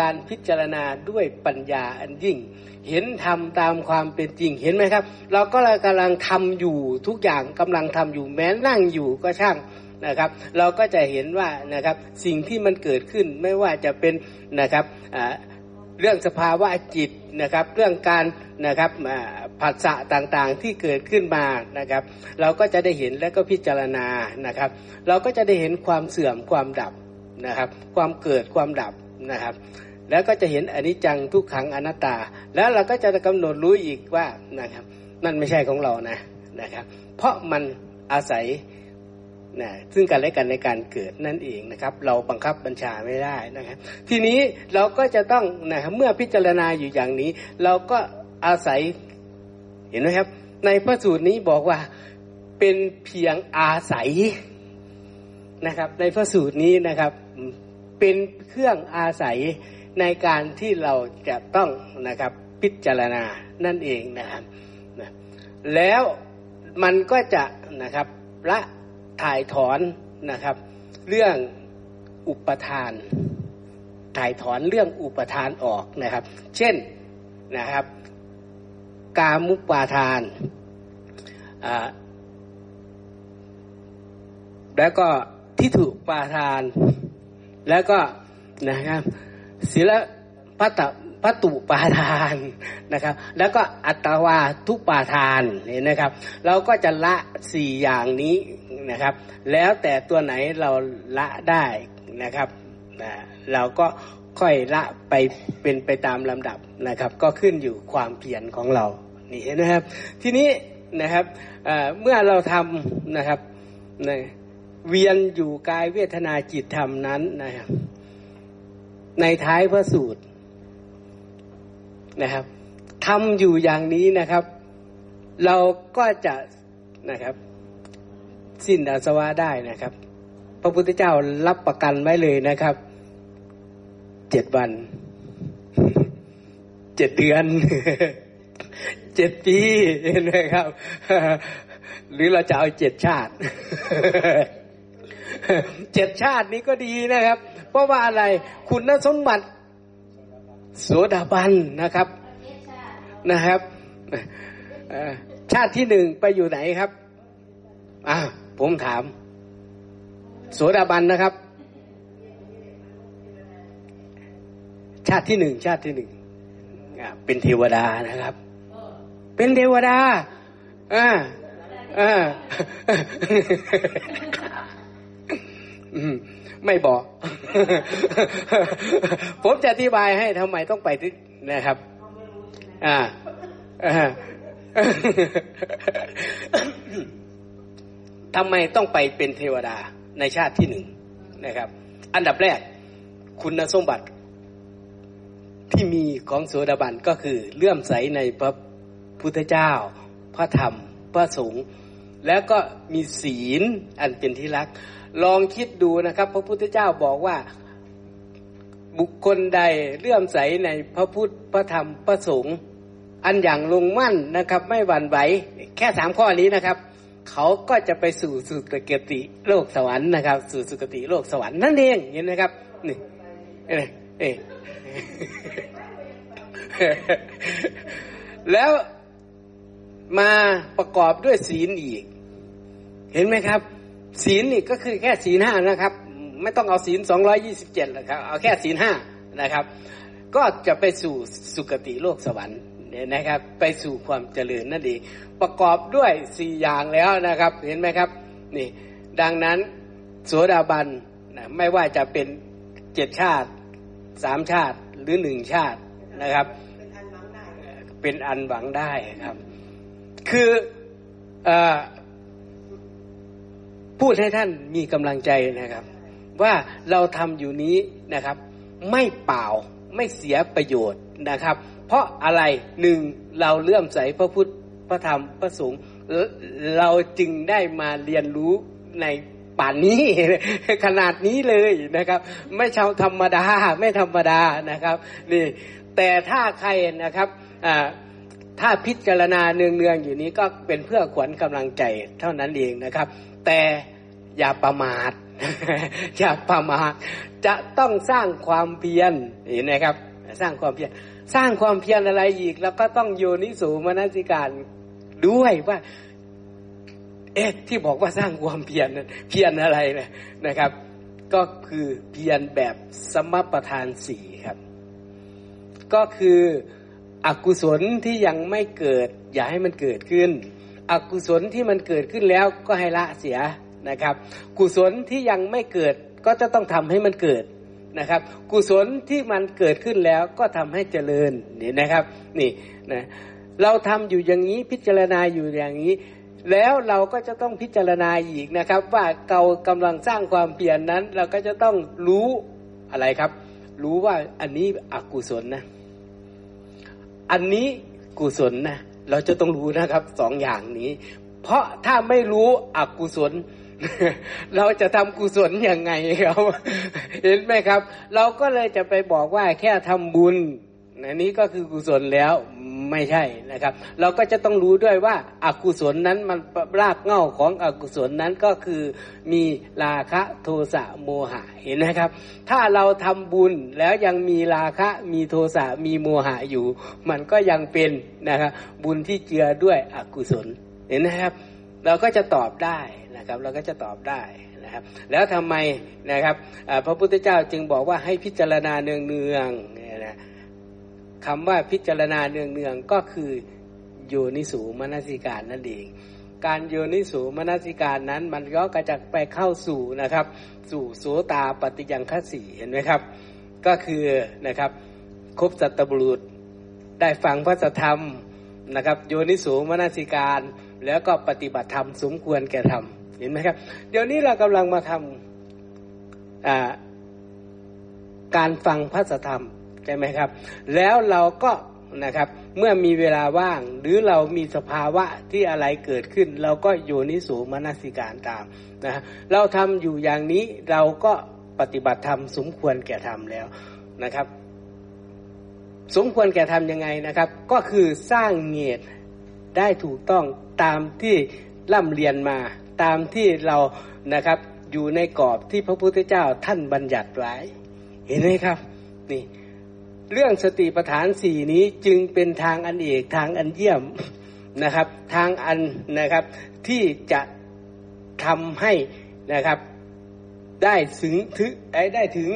การพิจารณาด้วยปัญญาอันยิ่ง เห็นทำตามความเป็นจริงเห็นไหมครับ เราก็กำลังทำอยู่ทุกอย่างกำลังทำอยู่แม้นั่งอยู่ก็ช่าง นะครับ เราก็จะเห็นว่านะครับสิ่งที่มันเกิดขึ้นไม่ว่าจะเป็นนะครับเรื่องสภาวะจิตนะครับ เรื่องการนะครับผัสสะต่างๆที่เกิดขึ้นมานะครับ เราก็จะได้เห็นและก็พิจารณานะครับ เราก็จะได้เห็นความเสื่อมความดับนะครับ ความเกิดความดับนะครับ แล้วก็จะเห็นอนิจจังทุกขังอนัตตา แล้วเราก็จะกำหนดรู้อีกว่านะครับนั่นไม่ใช่ของเรานะนะครับ เพราะมันอาศัย นะซึ่งกันและกันในการเกิดนั่นเองนะครับ เราบังคับบัญชาไม่ได้นะครับ ทีนี้เราก็จะต้องนะครับเมื่อพิจารณาอยู่อย่างนี้ เราก็อาศัยเห็นไหมครับ ในพระสูตรนี้บอกว่าเป็นเพียงอาศัยนะครับ ในพระสูตรนี้นะครับเป็นเครื่องอาศัยในการที่เราจะต้องนะครับพิจารณานั่นเองนะครับแล้วมันก็จะนะครับละ ถ่ายถอนนะครับ เรื่องอุปทาน ถ่ายถอนเรื่องอุปทานออกนะครับ เช่นนะครับ กามุปาทาน แล้วก็ทิฏฐุปาทาน แล้วก็นะครับศิลปตพัตุปาทานนะครับ แล้วก็อัตวาทุปาทานเห็นนะครับ เราก็จะละสี่อย่างนี้ นะครับ แล้วแต่ตัวไหนเราละได้นะครับนะเราก็ค่อยละไปเป็นไปตามลำดับนะครับ ก็ขึ้นอยู่ความเพียรของเรานี่นะครับ ทีนี้นะครับเมื่อเราทำนะครับเวียนอยู่กายเวทนาจิตธรรมนั้นนะครับ ในท้ายพระสูตรนะครับทำอยู่อย่างนี้นะครับ เราก็จะนะครับ สิ้นอาสวะได้นะครับ พระพุทธเจ้ารับประกันไว้เลยนะครับ เจ็ดวัน เจ็ดเดือน เจ็ดปีนะครับ หรือเราจะเอาเจ็ดชาติ เจ็ดชาตินี้ก็ดีนะครับ เพราะว่าอะไร คุณสมบัติโสดาบันนะครับ นะครับชาติที่หนึ่งไปอยู่ไหนครับอ่า ผมถาม โสดาบันนะครับ ชาติที่หนึ่งชาติที่หนึ่งเป็นเทวดานะครับ เป็นเทวดาอ่าอ่าไม่บอก ผมจะอธิบายให้ทำไมต้องไปที่นะครับ อ่า ทำไมต้องไปเป็นเทวดาในชาติที่หนึ่งนะครับ อันดับแรกคุณสมบัติที่มีของโสดาบันก็คือเลื่อมใสในพระพุทธเจ้า พระธรรม พระสงฆ์แล้วก็มีศีลอันเป็นที่รัก ลองคิดดูนะครับ พระพุทธเจ้าบอกว่าบุคคลใดเลื่อมใสในพระพุทธพระธรรมพระสงฆ์อันอย่างลงมั่นนะครับ ไม่หวั่นไหวแค่สามข้อนี้นะครับ เขาก็จะไปสู่สุคติโลกสวรรค์นะครับ สู่สุคติโลกสวรรค์นั่นเองเห็นไหมครับนี่เอเอแล้วมาประกอบด้วยศีลอีก เห็นไหมครับ ศีลนี่ก็คือแค่ศีลห้านะครับ ไม่ต้องเอาศีลสองร้อยี่สิบเจ็ดนะครับ เอาแค่ศีลห้านะครับ ก็จะไปสู่สุคติโลกสวรรค์ เนี่ยนะครับ ไปสู่ความเจริญนั่นเองประกอบด้วยสี่อย่างแล้วนะครับ เห็นไหมครับนี่ดังนั้นโสดาบันนะไม่ว่าจะเป็นเจ็ดชาติสามชาติหรือหนึ่งชาตินะครับ เป็นอันหวังได้ครับ คืออพูดให้ท่านมีกำลังใจนะครับ ว่าเราทำอยู่นี้นะครับ ไม่เปล่าไม่เสียประโยชน์นะครับ เพราะอะไรหนึ่งเราเลื่อมใสพระพุทธพระธรรมพระสงฆ์เราจึงได้มาเรียนรู้ในป่านนี้ขนาดนี้เลยนะครับ ไม่ชาวธรรมดาไม่ธรรมดานะครับนี่แต่ถ้าใครนะครับถ้าพิจารณาเนืองๆอยู่นี้ก็เป็นเพื่อขวัญกำลังใจเท่านั้นเองนะครับ แต่อย่าประมาทอย่าประมาทจะต้องสร้างความเพียรเห็นไหมครับ สร้างความเพียร สร้างความเพียรอะไรอีก แล้วก็ต้องโยนิสูมนสิการด้วยว่า เอ๊ะ ที่บอกว่าสร้างความเพียรเพียรอะไรนะนะครับ ก็คือเพียรแบบสมประทานสี่ครับ ก็คืออกุศลที่ยังไม่เกิด อย่าให้มันเกิดขึ้น อกุศลที่มันเกิดขึ้นแล้วก็ให้ละเสียนะครับ กุศลที่ยังไม่เกิดก็จะต้องทำให้มันเกิด นะครับ กุศลที่มันเกิดขึ้นแล้วก็ทำให้เจริญนี่นะครับ นี่นะเราทำอยู่อย่างนี้พิจารณาอยู่อย่างนี้ แล้วเราก็จะต้องพิจารณาอีกนะครับ ว่าเรากำลังสร้างความเปลี่ยนนั้น เราก็จะต้องรู้อะไรครับ รู้ว่าอันนี้อกุศลนะ อันนี้กุศลนะเราจะต้องรู้นะครับสองอย่างนี้ เพราะถ้าไม่รู้อกุศล เราจะทำกุศลยังไงครับ เห็นไหมครับ เราก็เลยจะไปบอกว่าแค่ทำบุญอันนี้ก็คือกุศลแล้วไม่ใช่นะครับ เราก็จะต้องรู้ด้วยว่าอากุศลนั้นมันรากเหง้าของอกุศลนั้นก็คือมีราคะโทสะโมหะเห็นไหมครับ ถ้าเราทำบุญแล้วยังมีราคะมีโทสะมีโมหะอยู่ มันก็ยังเป็นนะครับบุญที่เจือด้วยอกุศลเห็นไหมครับ เราก็จะตอบได้ นะครับเราก็จะตอบได้นะครับ แล้วทำไมนะครับพระพุทธเจ้าจึงบอกว่าให้พิจารณาเนืองๆนะคำว่าพิจารณาเนืองๆก็คือโยนิสูมนสิการนั่นเอง การโยนิสูมนสิการนั้น มันก็กระจะไปเข้าสู่นะครับ สู่โสตาปฏิยังคสีเห็นไหมครับ ก็คือนะครับครบสัตบุรุษได้ฟังพระธรรมนะครับ โยนิสูมนสิการแล้วก็ปฏิบัติธรรมสมควรแก่ธรรม เห็นไหมครับ เดี๋ยวนี้เรากำลังมาทำการฟังพระธรรมใช่ไหมครับ แล้วเราก็นะครับ เมื่อมีเวลาว่าง หรือเรามีสภาวะที่อะไรเกิดขึ้น เราก็โยนิสูมนสิการตามนะเราทำอยู่อย่างนี้เราก็ปฏิบัติธรรมสมควรแก่ธรรมแล้วนะครับ สมควรแก่ธรรมยังไงนะครับ ก็คือสร้างเงียดได้ถูกต้องตามที่ร่ำเรียนมา ตามที่เรานะครับอยู่ในกรอบที่พระพุทธเจ้าท่านบัญญัติไว้เห็นไหมครับนี่เรื่องสติปัฏฐานสี่นี้จึงเป็นทางอันเอกทางอันเยี่ยมนะครับ ทางอันนะครับที่จะทำให้นะครับได้ถึงถึงได้ถึง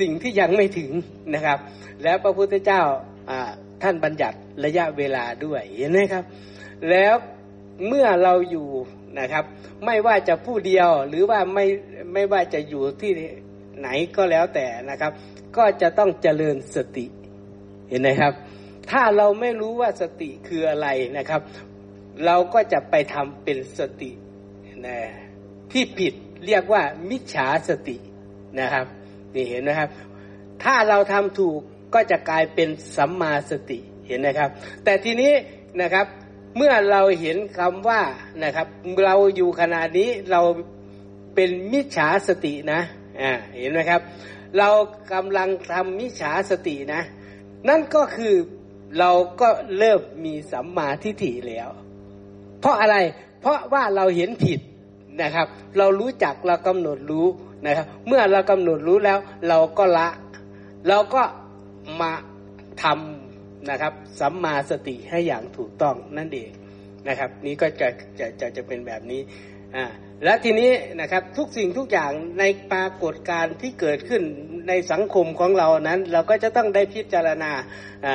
สิ่งที่ยังไม่ถึงนะครับ แล้วพระพุทธเจ้าท่านบัญญัติระยะเวลาด้วยเห็นไหมครับ แล้วเมื่อเราอยู่ นะครับ ไม่ว่าจะผู้เดียวหรือว่าไม่ไม่ว่าจะอยู่ที่ไหนก็แล้วแต่นะครับ ก็จะต้องเจริญสติเห็นไหมครับ ถ้าเราไม่รู้ว่าสติคืออะไรนะครับ เราก็จะไปทำเป็นสตินะที่ผิดเรียกว่ามิจฉาสตินะครับนี่เห็นนะครับ ถ้าเราทำถูกก็จะกลายเป็นสัมมาสติเห็นนะครับ แต่ทีนี้นะครับ เมื่อเราเห็นคำว่านะครับ เราอยู่ขณะนี้เราเป็นมิจฉาสตินะอ่าเห็นไหมครับ เรากำลังทำมิจฉาสตินะ นั่นก็คือเราก็เริ่มมีสัมมาทิฏฐิแล้ว เพราะอะไรเพราะว่าเราเห็นผิดนะครับ เรารู้จักเรากำหนดรู้นะครับ เมื่อเรากำหนดรู้แล้ว เราก็ละ เราก็มาทำ นะครับสัมมาสติให้อย่างถูกต้องนั่นเองนะครับ นี้ก็จะจะจะจะเป็นแบบนี้อ่าและทีนี้นะครับทุกสิ่งทุกอย่างในปรากฏการณ์ที่เกิดขึ้นในสังคมของเรานั้น เราก็จะต้องได้พิจารณาอ่า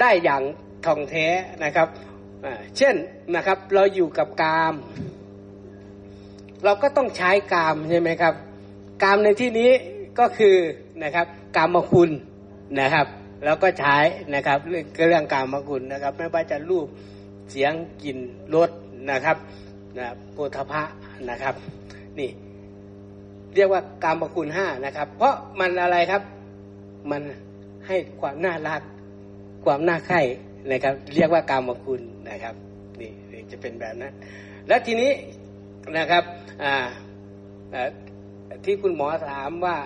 ได้อย่างท่องแท้นะครับอ่าเช่นนะครับเราอยู่กับกาม เราก็ต้องใช้กามใช่ไหมครับ กามในที่นี้ก็คือนะครับกามคุณนะครับ แล้วก็ใช้นะครับเรื่องเรื่องกามคุณนะครับ ไม่ว่าจะรูปเสียงกลิ่นรสนะครับนะโพธพะนะครับ นี่ เรียกว่ากามคุณห้านะครับ เพราะมันอะไรครับ มันให้ความน่ารัก ความน่าใคร่นะครับ เรียกว่ากามคุณนะครับ นี่จะเป็นแบบนั้น และทีนี้นะครับที่คุณหมอถามว่า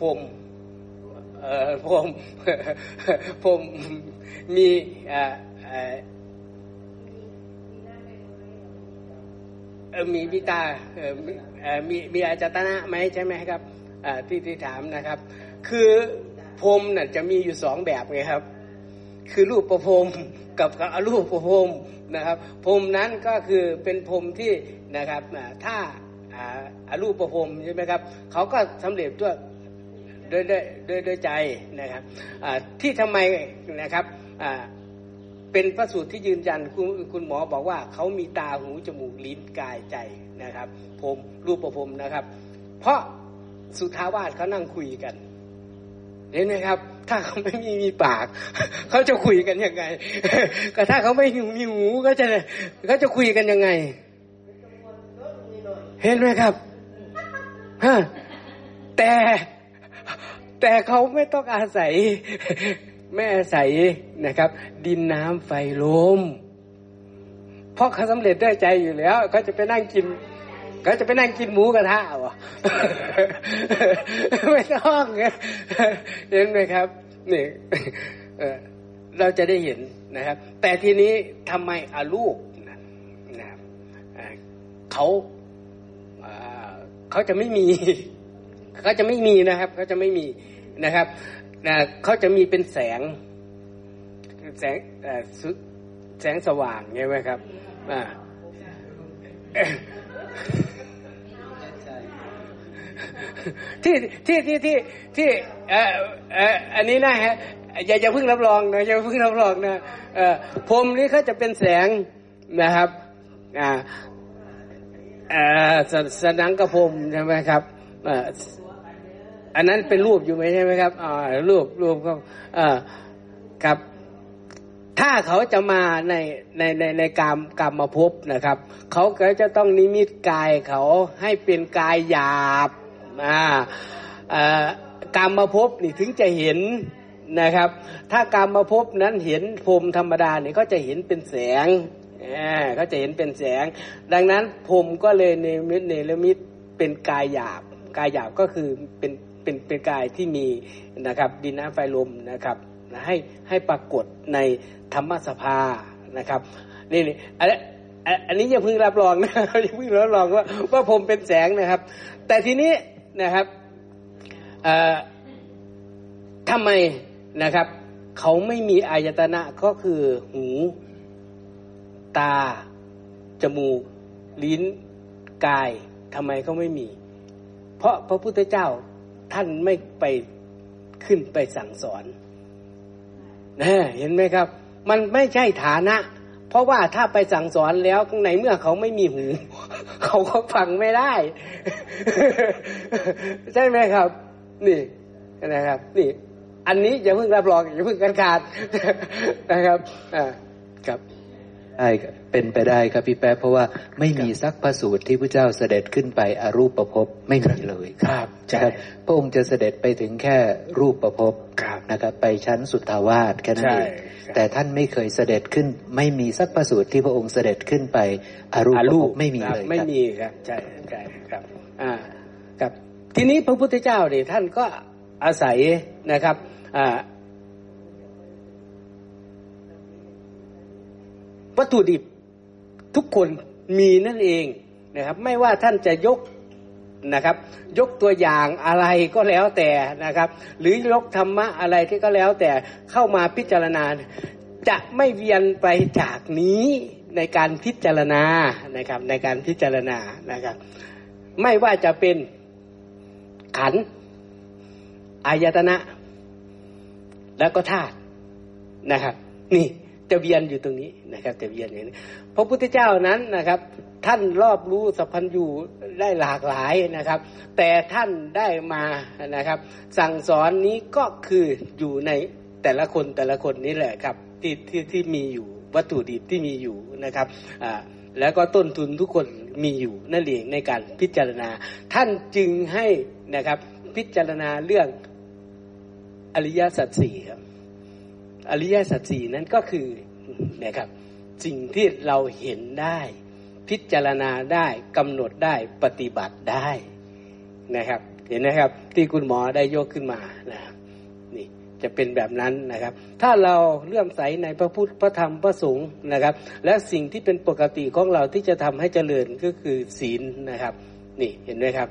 ผม ผมผมมีมีพิตามีมีอาจตนะไหมใช่ไหมครับที่ที่ถามนะครับ คือพรมน่ะจะมีอยู่สองแบบไงครับ คือรูปประพรมกับอรูปประพรมนะครับพรมนั้นก็คือเป็นพรมที่นะครับถ้าอารูปประพรมใช่ไหมครับเขาก็สำเร็จด้วย ด้วยด้วยด้วยด้วยใจนะครับที่ทำไมนะครับเป็นพระสูตรที่ยืนยันคุณคุณหมอบอกว่าเขามีตาหูจมูกลิ้นกายใจนะครับพรมรูปประพรมนะครับ เพราะสุทาวาสเขานั่งคุยกันเห็นไหมครับ ถ้าเขาไม่มีมีปาก เขาจะคุยกันยังไง ก็ถ้าเขาไม่มีหูก็จะเขาจะคุยกันยังไง เห็นไหมครับฮะแต่ แต่เขาไม่ต้องอาศัย ไม่อาศัยนะครับ ดินน้ำไฟลมเพราะเขาสำเร็จด้วยใจอยู่แล้วเขาจะไปนั่งกินเขาจะไปนั่งกินหมูกระทะวะไม่ต้องเห็นไหมครับนี่เราจะได้เห็นนะครับ แต่ทีนี้ทำไมอาลูกนะเขาเขาจะไม่มีเขาจะไม่มีนะครับเขาจะไม่มี นะครับเขาจะมีเป็นแสงแสงแสงสว่างใช่ไหมครับที่ที่ที่ที่ที่เอ่ออันนี้นะฮะอย่าอย่าเพิ่งรับรองนะอย่าเพิ่งรับรองนะเออพรมนี้เขาจะเป็นแสงนะครับอ่าอ่าสนังกระพรมใช่ไหมครับอ่า อันนั้นเป็นรูปอยู่ไหมใช่ไหมครับอ่ารูปรูปก็อ่าครับ ถ้าเขาจะมาในในในในกรรมกรรมมาพบนะครับ เขาก็จะต้องนิมิตกายเขาให้เป็นกายหยาบอ่ากรรมมาพบนี่ถึงจะเห็นนะครับ ถ้ากรรมมาพบนั้นเห็นพรมธรรมดาเนี่ยก็จะเห็นเป็นแสงเขาจะเห็นเป็นแสง ดังนั้นพรมก็เลยเนมิตเนรมิตเป็นกายหยาบ กายหยาบก็คือเป็น เป็นเป็นกายที่มีนะครับดินน้ำไฟลมนะครับให้ให้ปรากฏในธรรมสภานะครับนี่นี่อันอันนี้ยังเพิ่งรับรองนะยังเพิ่งรับรองว่าว่าผมเป็นแสงนะครับ แต่ทีนี้นะครับทำไมนะครับ เขาไม่มีอายตนะก็คือหู ตา จมูก ลิ้น กายทำไมเขาไม่มี เพราะพระพุทธเจ้า ท่านไม่ไปขึ้นไปสั่งสอนนะเห็นไหมครับ มันไม่ใช่ฐานะ เพราะว่าถ้าไปสั่งสอนแล้วในเมื่อเขาไม่มีหู เขาก็ฟังไม่ได้ ใช่ไหมครับ นี่นะครับ นี่ อันนี้อย่าเพิ่งรับรองอย่าเพิ่งกันขาดนะครับอ่าครับ ได้เป็นไปได้ครับพี่แป๊ะเพราะว่าไม่มีสักพระสูตรที่พระเจ้าเสด็จขึ้นไปอรูปประพบไม่มีเลยครับใช่พระองค์จะเสด็จไปถึงแค่รูปประพบครับนะครับ ไปชั้นสุทธาวาสแค่นั้นใช่เองครับแต่ท่านไม่เคยเสด็จขึ้น ไม่มีสักพระสูตรที่พระองค์เสด็จขึ้นไปอรูปประพบไม่มีครับเลยไม่ครับมีครับใช่ใช่ครับอ่าครับ ทีนี้พระพุทธเจ้าเนี่ยท่านก็อาศัยนะครับอ่า วัตถุดิบทุกคนมีนั่นเองนะครับ ไม่ว่าท่านจะยกนะครับ ยกตัวอย่างอะไรก็แล้วแต่นะครับ หรือยกธรรมะอะไรที่ก็แล้วแต่เข้ามาพิจารณา จะไม่เวียนไปจากนี้ในการพิจารณานะครับ ในการพิจารณานะครับ ไม่ว่าจะเป็นขันอายตนะ แล้วก็ธาตุนะครับ นี่ จะเวียนอยู่ตรงนี้นะครับจะเวียนอย่างนี้พระพุทธเจ้านั้นนะครับ ท่านรอบรู้สัพพัญญูได้หลากหลายนะครับ แต่ท่านได้มานะครับ สั่งสอนนี้ก็คืออยู่ในแต่ละคนแต่ละคนนี่แหละครับที่ที่ที่มีอยู่วัตถุดิบที่มีอยู่นะครับอ่าแล้วก็ต้นทุนทุกคนมีอยู่นั่นเองในการพิจารณา ท่านจึงให้นะครับพิจารณาเรื่องอริยสัจสี่ครับ อริยสัจสี่นั้นก็คือนะครับสิ่งที่เราเห็นได้ พิจารณาได้กำหนดได้ปฏิบัติได้นะครับ เห็นไหมครับที่คุณหมอได้ยกขึ้นมานะครับนี่จะเป็นแบบนั้นนะครับ ถ้าเราเลื่อมใสในพระพุทธพระธรรมพระสงฆ์นะครับ และสิ่งที่เป็นปกติของเราที่จะทำให้เจริญก็คือศีลนะครับ นี่เห็นไหมครับ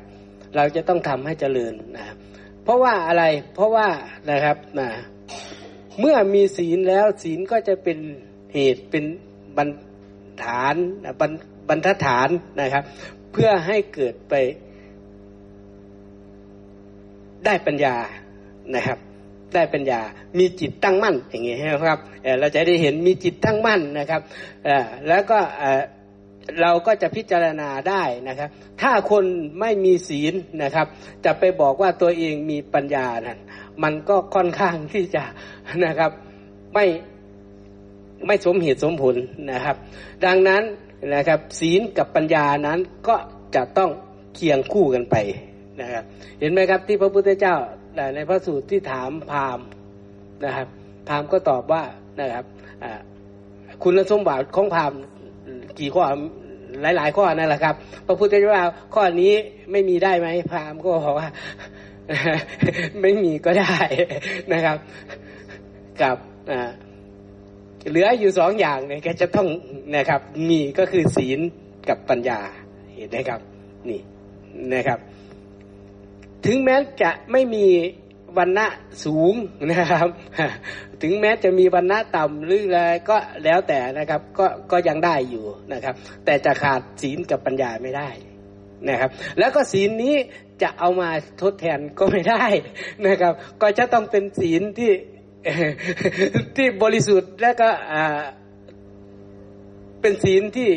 เราจะต้องทำให้เจริญนะครับเพราะว่าอะไรเพราะว่านะครับนะ เมื่อมีศีลแล้วศีลก็จะเป็นเหตุเป็นบรรฐานบรรบรรทัดฐานนะครับ เพื่อให้เกิดไปได้ปัญญานะครับ ได้ปัญญา มีจิตตั้งมั่นอย่างเงี้ยครับเราจะได้เห็นมีจิตตั้งมั่นนะครับแล้วก็เราก็จะพิจารณาได้นะครับ ถ้าคนไม่มีศีลนะครับ จะไปบอกว่าตัวเองมีปัญญานั้น มันก็ค่อนข้างที่จะนะครับไม่ไม่สมเหตุสมผลนะครับ ดังนั้นนะครับศีลกับปัญญานั้นก็จะต้องเคียงคู่กันไปนะครับ เห็นไหมครับที่พระพุทธเจ้าในพระสูตรที่ถามพามนะครับพามก็ตอบว่านะครับคุณสมบัติของพามกี่ข้อหลาย ๆ ข้อนั่นแหละครับ พระพุทธเจ้าข้อนี้ไม่มีได้ไหมพามก็บอกว่า ไม่มีก็ได้นะครับ กับเหลืออยู่สองอย่างเนี่ยก็จะต้องนะครับ มีก็คือศีลกับปัญญาเห็นไหมครับ นี่นะครับ ถึงแม้จะไม่มีวันณะสูงนะครับ ถึงแม้จะมีวันณะต่ำหรืออะไรก็แล้วแต่นะครับ ก็ก็ยังได้อยู่นะครับ แต่จะขาดศีลกับปัญญาไม่ได้ นะครับ แล้วก็ศีลนี้จะเอามาทดแทนก็ไม่ได้นะครับ ก็จะต้องเป็นศีลที่ที่บริสุทธิ์และก็เป็นศีลที่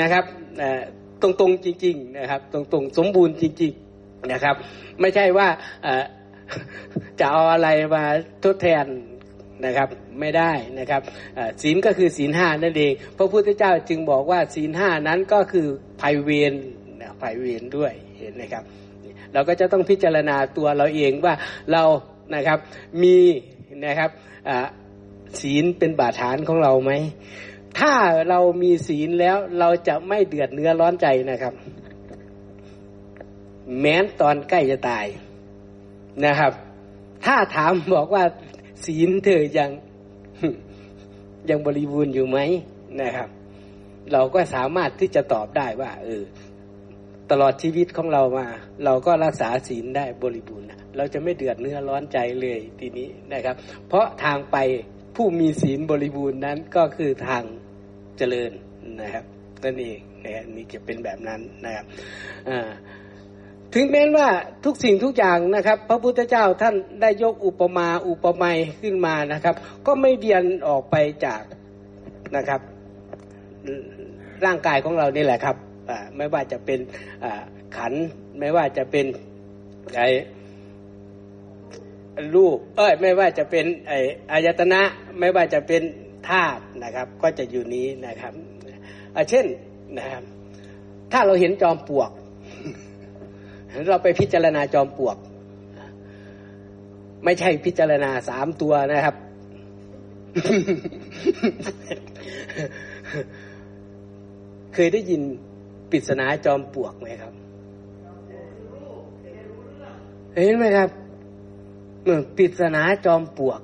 นะครับตรงตรงๆจริง ๆ นะครับตรงตรงๆ สมบูรณ์จริง ๆนะครับ ไม่ใช่ว่าจะเอาอะไรมาทดแทนนะครับไม่ได้นะครับศีลก็คือศีลห้านั่นเองพระพุทธเจ้าจึงบอกว่าศีลห้านั้นก็คือภัยเวร ภัยเวรด้วยเห็นไหมครับ เราก็จะต้องพิจารณาตัวเราเองว่าเรานะครับมีนะครับศีลเป็นบาดฐานของเราไหมถ้าเรามีศีลแล้วเราจะไม่เดือดเนื้อร้อนใจนะครับ แม้นตอนใกล้จะตายนะครับ ถ้าถามบอกว่าศีลเธอยังยังบริบูรณ์อยู่ไหมนะครับ เราก็สามารถที่จะตอบได้ว่าเออ ตลอดชีวิตของเรามา เราก็รักษาศีลได้บริบูรณ์เราจะไม่เดือดเนื้อร้อนใจเลยทีนี้นะครับ เพราะทางไปผู้มีศีลบริบูรณ์นั้นก็คือทางเจริญนะครับนั่นเองนะนี่จะเป็นแบบนั้นนะครับถึงแม้ว่าทุกสิ่งทุกอย่างนะครับ พระพุทธเจ้าท่านได้ยกอุปมาอุปไมยขึ้นมานะครับ ก็ไม่เบียนออกไปจากนะครับ ร่างกายของเรานี่แหละครับ ไม่ว่าจะเป็นขัน ไม่ว่าจะเป็นไอรูป เอ้ย ไม่ว่าจะเป็นไออายตนะ ไม่ว่าจะเป็นธธาตุนะครับ ก็จะอยู่นี้นะครับเช่นนะครับ ถ้าเราเห็นจอมปลวก เราไปพิจารณาจอมปลวก ไม่ใช่พิจารณาสามตัวนะครับ เคยได้ยิน ปริศนาจอมปลวกไหมครับ เห็นไหมครับปริศนาจอมปลวก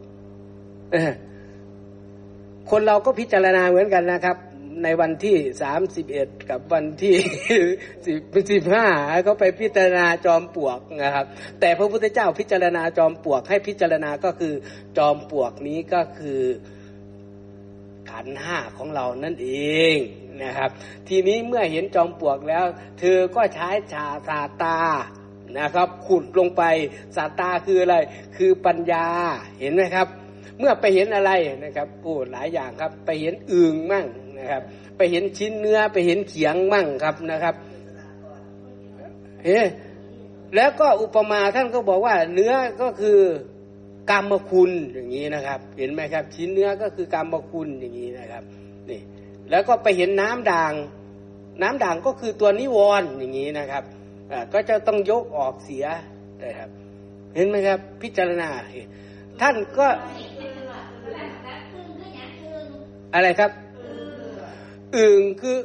คนเราก็พิจารณาเหมือนกันนะครับ ในวันที่สามสิบเอ็ดกับวันที่สิบสิบห้าเขาไปพิจารณาจอมปลวกนะครับ แต่พระพุทธเจ้าพิจารณาจอมปลวก ให้พิจารณาก็คือจอมปลวกนี้ก็คือขันห้าของเรานั่นเอง นะครับ ทีนี้เมื่อเห็นจอมปลวกแล้ว เธอก็ใช้ชาสาตานะครับขุดลงไปสาตาคืออะไร คือปัญญาเห็นไหมครับ เมื่อไปเห็นอะไรนะครับโอ้หลายอย่างครับ ไปเห็นอึงมั่งนะครับ ไปเห็นชิ้นเนื้อไปเห็นเขียงมั่งครับนะครับเฮ้แล้วก็อุปมาท่านก็บอกว่าเนื้อก็คือกรรมคุณอย่างนี้นะครับ เห็นไหมครับ ชิ้นเนื้อก็คือกรรมคุณอย่างนี้นะครับนี่ แล้วก็ไปเห็นน้ำด่าง น้ำด่างก็คือตัวนิวรณ์อย่างนี้นะครับก็จะต้องยกออกเสียนะครับ เห็นไหมครับ พิจารณา ท่านก็ อะไรครับอึ่งคือ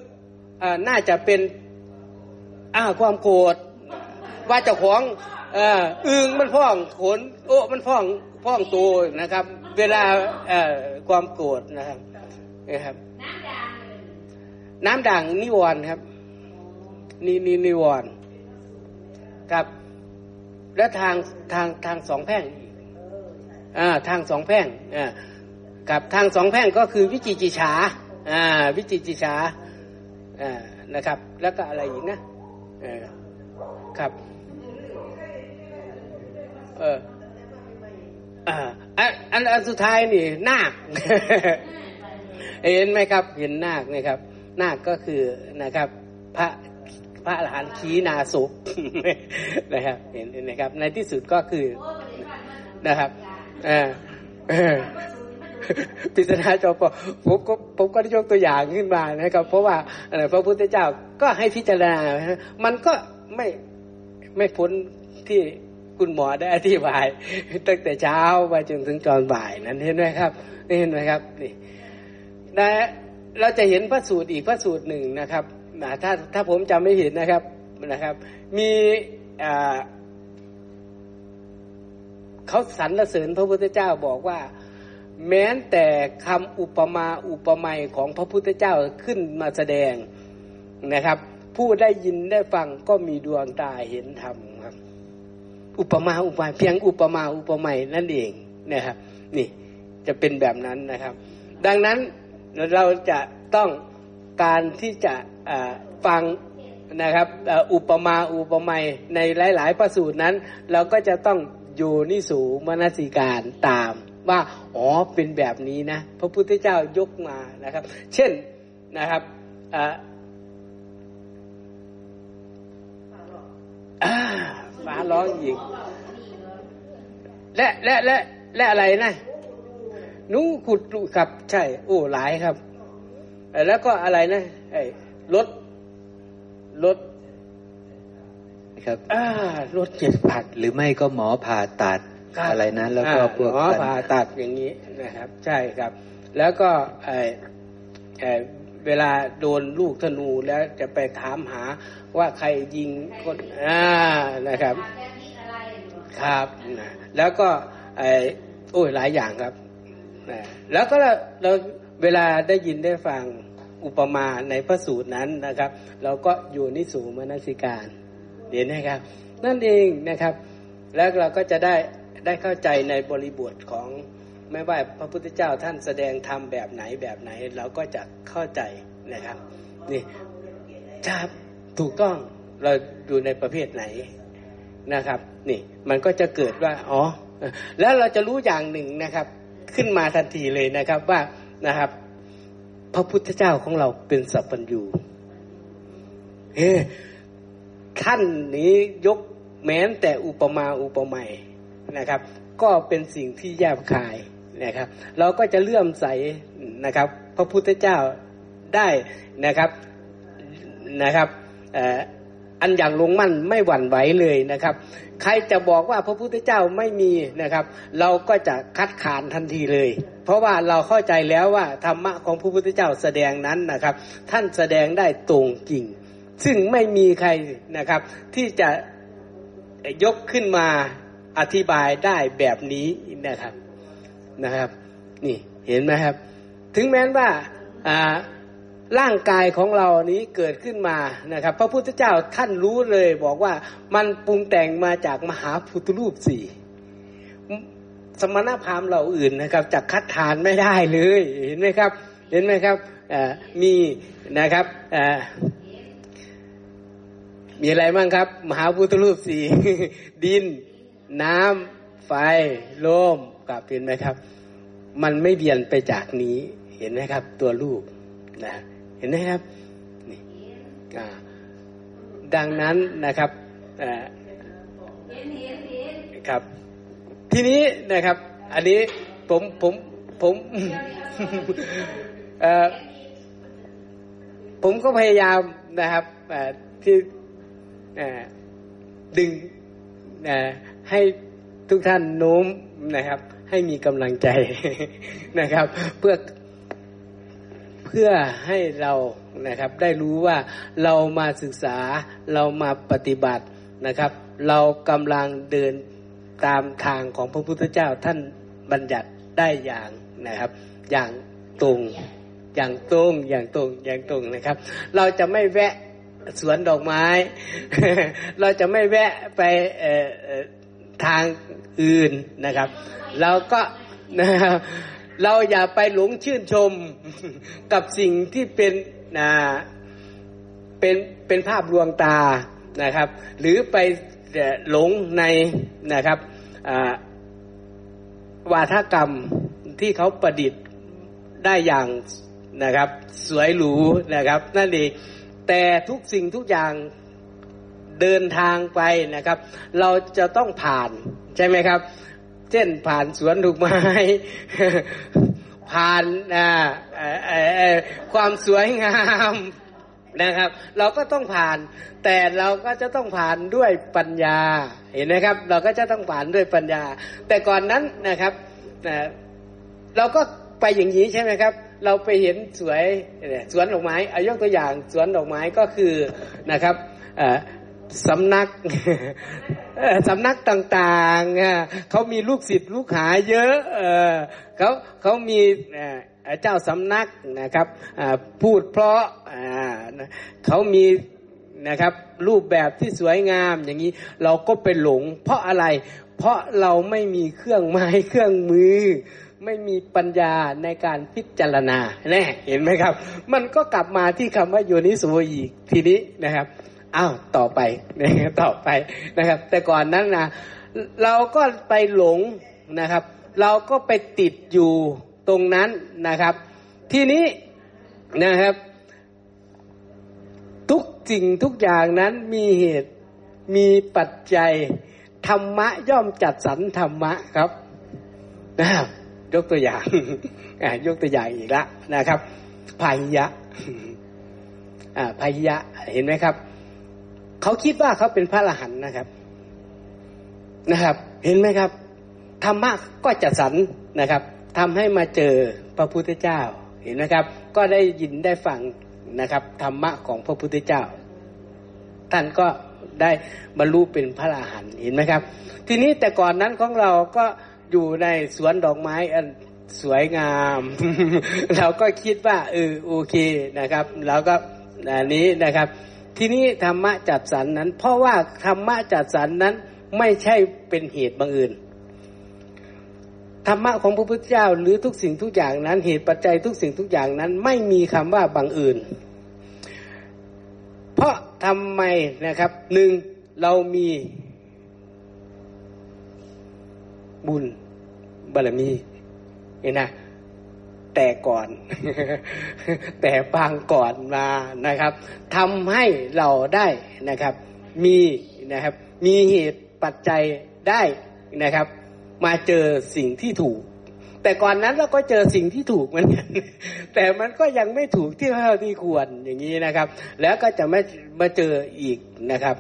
อน่าจะเป็นอ้าความโกรธว่าเจ้าของอึ่งมันพ่องขนโอ้มันพ่องพ่องตัวนะครับ เวลาความโกรธนะครับนะครับ น้ำด่างนิวรณ์ครับนี่นี่นิวรณ์ครับและทางทางทางสองแพ่งอ่าทางสองแพ่งอ่ากับทางสองแพ่งก็คือวิจิจิฉาอ่าวิจิจิฉาอ่านะครับ แล้วก็อะไรอีกนะเออครับเอออ่าอันอันอันสุดท้ายนี่นาคเห็นไหมครับ เห็นนาคนะครับ นาคก็คือนะครับ พระพระอรหันต์ขีนาสุนะครับ เห็นนะครับ ในที่สุดก็คือนะครับเออปิศนาจอปผมก็ผมก็ได้ยกตัวอย่างขึ้นมานะครับ เพราะว่าพระพุทธเจ้าก็ให้พิจารณา มันก็ไม่ไม่พ้นที่คุณหมอได้อธิบาย ตั้งแต่เช้าไปจนถึงตอนบ่ายนั้นเห็นไหมครับเห็นไหมครับนี่และ เราจะเห็นพระสูตรอีกพระสูตรหนึ่งนะครับถ้าถ้าผมจำไม่ผิดนะครับนะครับ มีเขาสรรเสริญพระพุทธเจ้าบอกว่า แม้แต่คำอุปมาอุปไมยของพระพุทธเจ้าขึ้นมาแสดงนะครับ ผู้ได้ยินได้ฟังก็มีดวงตาเห็นธรรมครับ อุปมาอุปไมยเพียงอุปมาอุปไมยนั่นเองนะครับ นี่จะเป็นแบบนั้นนะครับ ดังนั้น เราจะต้องการที่จะฟังนะครับอุปมาอุปไมยในหลาย ๆ ประสูตรนั้น เราก็จะต้องอยู่นิสูมนสิการตามว่าอ๋อเป็นแบบนี้นะพระพุทธเจ้ายกมานะครับ เช่นนะครับฟ้าร้องอีกและและและและอะไรนะ นุ้งขุดครับ ใช่ โอ้หลายครับ แล้วก็อะไรนะไอ้รถรถครับรถเจ็บผัดหรือไม่ก็หมอผ่าตัดอะไรนะแล้วก็พวกหมอผ่าตัดอย่างนี้นะครับ ใช่ครับ แล้วก็ไอ้เวลาโดนลูกธนูแล้วจะไปถามหาว่าใครยิงคนอ่านะครับ ครับนะแล้วก็ไอ้โอ้ยหลายอย่างครับนะ แล้วก็เราเวลาได้ยินได้ฟังอุปมาในพระสูตรนั้นนะครับ เราก็อยู่นิสูมนสิการเห็นไหมครับ นั่นเองนะครับ แล้วเราก็จะได้ได้เข้าใจในบริบทของไม่ว่าพระพุทธเจ้าท่านแสดงธรรมแบบไหนแบบไหน เราก็จะเข้าใจนะครับนี่จะถูกต้องเราอยู่ในประเภทไหนนะครับ นี่มันก็จะเกิดว่าอ๋อแล้วเราจะรู้อย่างหนึ่งนะครับ ขึ้นมาทันทีเลยนะครับว่านะครับ พระพุทธเจ้าของเราเป็นสัพพัญญูเฮ้ท่านนี้ยกแม้นแต่อุปมาอุปไมยนะครับ ก็เป็นสิ่งที่แยบคายนะครับ เราก็จะเลื่อมใสนะครับ พระพุทธเจ้าได้นะครับนะครับ อันอย่างลงมั่นไม่หวั่นไหวเลยนะครับ ใครจะบอกว่าพระพุทธเจ้าไม่มีนะครับ เราก็จะคัดค้านทันทีเลย เพราะว่าเราเข้าใจแล้วว่าธรรมะของพระพุทธเจ้าแสดงนั้นนะครับ ท่านแสดงได้ตรงจริง ซึ่งไม่มีใครนะครับ ที่จะยกขึ้นมาอธิบายได้แบบนี้นะครับนะครับ นี่เห็นไหมครับ ถึงแม้ว่าอ่า ร่างกายของเรานี้เกิดขึ้นมานะครับ พระพุทธเจ้าท่านรู้เลยบอกว่ามันปรุงแต่งมาจากมหาพุทธรูปสี่สมณพราหมณ์เราอื่นนะครับจะคัดทานไม่ได้เลยเห็นไหมครับ เห็นไหมครับมีนะครับมีอะไรบ้างครับ มหาพุทธรูปสี่ดิน น้ำไฟลมกับเห็นไหมครับ มันไม่เบียนไปจากนี้เห็นไหมครับ ตัวรูปนะ เห็นไหมครับนี่ดังนั้นนะครับครับ ทีนี้นะครับ อันนี้ผมผมผมผมก็พยายามนะครับที่ดึงให้ทุกท่านโน้มนะครับ ให้มีกำลังใจนะครับ เพื่อ พื่อให้เรานะครับได้รู้ว่าเรามาศึกษาเรามาปฏิบัตินะครับ เรากำลังเดินตามทางของพระพุทธเจ้าท่านบัญญัติได้อย่างนะครับ อย่างตรงอย่างตรงอย่างตรงอย่างตรงนะครับ เราจะไม่แวะสวนดอกไม้ เราจะไม่แวะไปทางอื่นนะครับ เราก็นะครับ เราอย่าไปหลงชื่นชมกับสิ่งที่เป็นนะเป็นเป็นภาพลวงตานะครับ หรือไปหลงในนะครับวาทกรรมที่เขาประดิษฐ์ได้อย่างนะครับ สวยหรูนะครับ นั่นเองแต่ทุกสิ่งทุกอย่างเดินทางไปนะครับ เราจะต้องผ่านใช่ไหมครับ เช่นผ่านสวนดอกไม้ ผ่านความสวยงามนะครับ เราก็ต้องผ่าน แต่เราก็จะต้องผ่านด้วยปัญญาเห็นไหมครับ เราก็จะต้องผ่านด้วยปัญญา แต่ก่อนนั้นนะครับเราก็ไปอย่างนี้ใช่ไหมครับ เราไปเห็นสวยสวนดอกไม้อายกตัวอย่างสวนดอกไม้ก็คือนะครับ สำนักสำนักต่างๆเขามีลูกศิษย์ลูกหาเยอะเขาเขามีเจ้าสำนักนะครับพูดเพราะเขามีนะครับรูปแบบที่สวยงามอย่างนี้เราก็ไปหลง เพราะอะไร เพราะเราไม่มีเครื่องไม้เครื่องมือ ไม่มีปัญญาในการพิจารณาแน่เห็นไหมครับ มันก็กลับมาที่คำว่าโยนิโสอีกทีนี้นะครับ อ้าวต่อไปนะต่อไปนะครับ แต่ก่อนนั้นนะเราก็ไปหลงนะครับ เราก็ไปติดอยู่ตรงนั้นนะครับ ทีนี้นะครับ ทุกสิ่งทุกอย่างนั้นมีเหตุมีปัจจัยธรรมะย่อมจัดสรรธรรมะครับนะครับยกตัวอย่างยกตัวอย่างอีกแล้วนะครับพายะพายะเห็นไหมครับ เขาคิดว่าเขาเป็นพระอรหันต์นะครับนะครับ เห็นไหมครับธรรมะก็จะสันนะครับทำให้มาเจอพระพุทธเจ้าเห็นไหมครับ ก็ได้ยินได้ฟังนะครับธรรมะของพระพุทธเจ้า ท่านก็ได้บรรลุเป็นพระอรหันต์เห็นไหมครับ ทีนี้แต่ก่อนนั้นของเราก็อยู่ในสวนดอกไม้อันสวยงาม เราก็คิดว่าเออโอเคนะครับ เราก็อันนี้นะครับ ทีนี้ธรรมะจัดสรรนั้น เพราะว่าธรรมะจัดสรรนั้นไม่ใช่เป็นเหตุบังเอิญธรรมะของพระพุทธเจ้าหรือทุกสิ่งทุกอย่างนั้น เหตุปัจจัยทุกสิ่งทุกอย่างนั้น ไม่มีคำว่าบังเอิญเพราะทำไมนะครับหนึ่งเรามีบุญบารมีเห็นนะ แต่ก่อน แต่ปางก่อนมานะครับทำให้เราได้นะครับ มีนะครับ มีเหตุปัจจัยได้นะครับ มาเจอสิ่งที่ถูก แต่ก่อนนั้นเราก็เจอสิ่งที่ถูกเหมือนกันแต่มันก็ยังไม่ถูกที่เท่าที่ควรอย่างนี้นะครับ แล้วก็จะไม่มาเจออีกนะครับ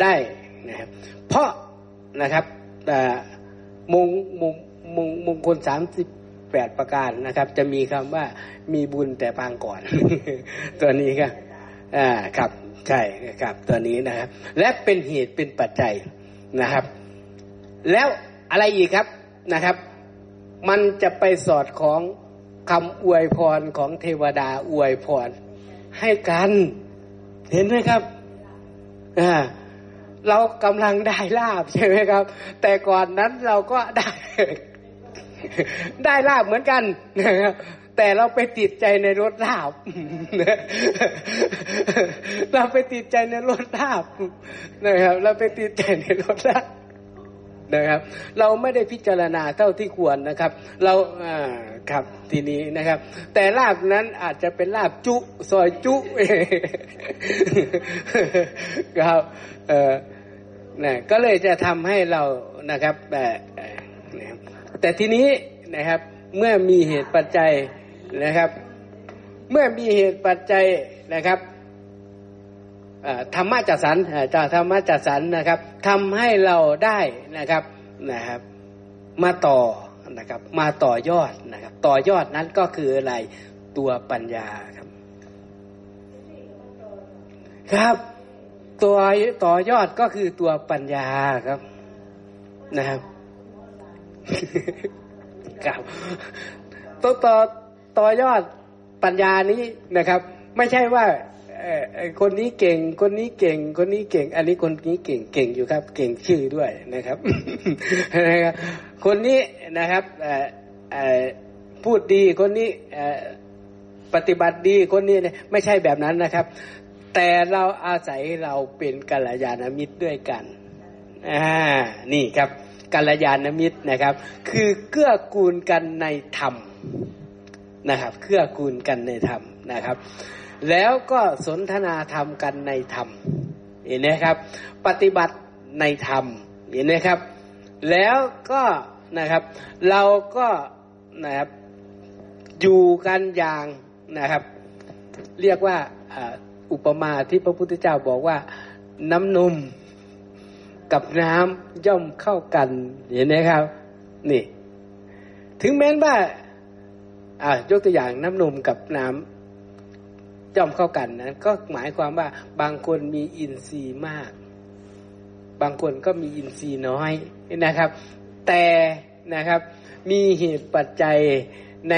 ได้นะครับ เพราะนะครับมงมงมงมงคลสามสิบ แปดประการนะครับ จะมีคำว่ามีบุญแต่ปางก่อน ตัวนี้ครับอ่าครับใช่ครับตัวนี้นะครับ และเป็นเหตุเป็นปัจจัยนะครับ แล้วอะไรอีกครับนะครับ มันจะไปสอดของคำอวยพรของเทวดาอวยพรให้กัน เห็นไหมครับอ่าเรากำลังได้ลาบใช่ไหมครับ แต่ก่อนนั้นเราก็ได้ ได้ลาบเหมือนกันนะครับแต่เราไปติดใจในรถลาบ เราไปติดใจในรถลาบนะครับ เราไปติดใจในรถลาบนะครับ เราไม่ได้พิจารณาเท่าที่ควรนะครับ เราอ่าครับทีนี้นะครับ แต่ลาบนั้นอาจจะเป็นลาบจุซอยจุครับเออนะก็เลยจะทำให้เรานะครับ แต่ทีนี้นะครับเมื่อมีเหตุปัจจัยนะครับ เมื่อมีเหตุปัจจัยนะครับธรรมะจัดสรรจากธรรมะจัดสรรนะครับทำให้เราได้นะครับนะครับ มาต่อนะครับ มาต่อยอดนะครับ ต่อยอดนั้นก็คืออะไรตัวปัญญาครับ ครับ ตัวต่อยอดก็คือตัวปัญญาครับนะครับ ครับตัวต่อต่อยอดปัญญานี้นะครับ ไม่ใช่ว่าคนนี้เก่ง คนนี้เก่ง คนนี้เก่ง อันนี้คนนี้เก่งเก่งอยู่ครับ เก่งชื่อด้วยนะครับคนนี้นะครับพูดดีคนนี้ปฏิบัติดีคนนี้ไม่ใช่แบบนั้นนะครับ แต่เราอาศัยเราเป็นกัลยาณมิตรด้วยกันอ่านี่ครับ กัลยาณมิตรนะครับ คือเกื้อกูลกันในธรรมนะครับเกื้อกูลกันในธรรมนะครับ แล้วก็สนทนาธรรมกันในธรรมเห็นไหมครับ ปฏิบัติในธรรมเห็นไหมครับ แล้วก็นะครับ เราก็นะครับอยู่กันอย่างนะครับ เรียกว่าอุปมาที่พระพุทธเจ้าบอกว่าน้ำนม กับน้ำย่อมเข้ากันเห็นไหมครับ นี่ ถึงแม้ว่า อ่ายกตัวอย่างน้ำนมกับน้ำย่อมเข้ากันนะก็หมายความว่า บางคนมีอินทรีย์มาก บางคนก็มีอินทรีย์น้อยนะครับ แต่นะครับมีเหตุปัจจัยใน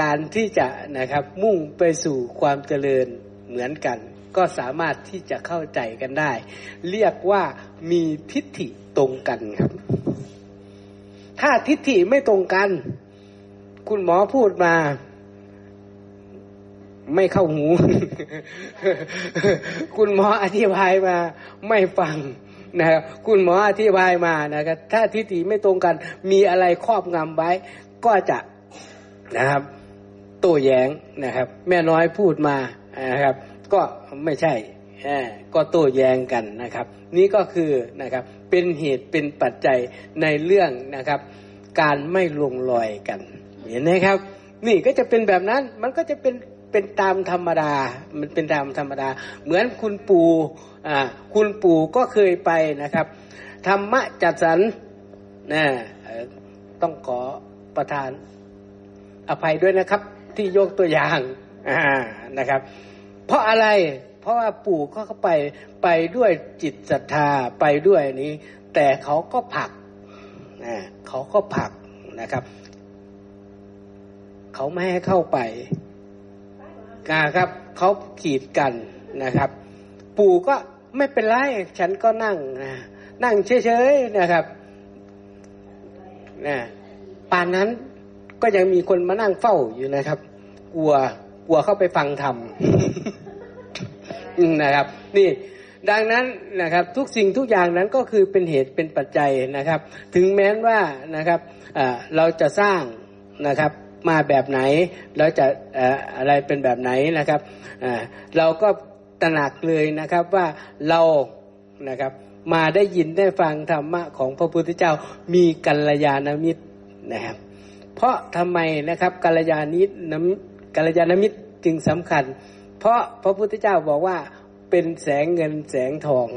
การที่จะนะครับมุ่งไปสู่ความเจริญเหมือนกัน ก็สามารถที่จะเข้าใจกันได้ เรียกว่ามีทิฏฐิตรงกันครับ ถ้าทิฏฐิไม่ตรงกัน คุณหมอพูดมา ไม่เข้าหู คุณหมออธิบายมาไม่ฟังนะครับคุณหมออธิบายมานะครับถ้าทิฏฐิไม่ตรงกัน มีอะไรครอบงำไว้ ก็จะนะครับ โต้แย้งนะครับ แม่น้อยพูดมานะครับ ก็ไม่ใช่ก็โต้แย้งกันนะครับ นี่ก็คือนะครับเป็นเหตุเป็นปัจจัยในเรื่องนะครับ การไม่ลงรอยกัน เห็นไหมครับ นี่ก็จะเป็นแบบนั้นมันก็จะเป็นเป็นตามธรรมดา มันเป็นตามธรรมดา เหมือนคุณปู่อ่าคุณปู่ก็เคยไปนะครับ ธรรมะจัดสรรนะต้องขอประทานอภัยด้วยนะครับ ที่ยกตัวอย่างนะครับ เพราะอะไร เพราะว่าปู่ก็เข้าไปไปด้วยจิตศรัทธาไปด้วยนี้ แต่เขาก็ผักนะเขาก็ผักนะครับ เขาไม่ให้เข้าไปนะครับเขาขีดกันนะครับ ปู่ก็ไม่เป็นไรฉันก็นั่งนะนั่งเฉยๆนะครับนะป่านนั้นก็ยังมีคนมานั่งเฝ้าอยู่นะครับ กลัว ลัวเข้าไปฟังธรรมนะครับ นี่ดังนั้นนะครับทุกสิ่งทุกอย่างนั้นก็คือเป็นเหตุเป็นปัจจัยนะครับ ถึงแม้ว่านะครับเราจะสร้างนะครับมาแบบไหนแล้วจะอะไรเป็นแบบไหนนะครับเราก็ตระหนักเลยนะครับว่าเรานะครับมาได้ยินได้ฟังธรรมะของพระพุทธเจ้ามีกัลยาณมิตรนะครับ เพราะทำไมนะครับกัลยาณมิตรน้ำ กัลยาณมิตรจึงสำคัญ เพราะพระพุทธเจ้าบอกว่าเป็นแสงเงินแสงทอง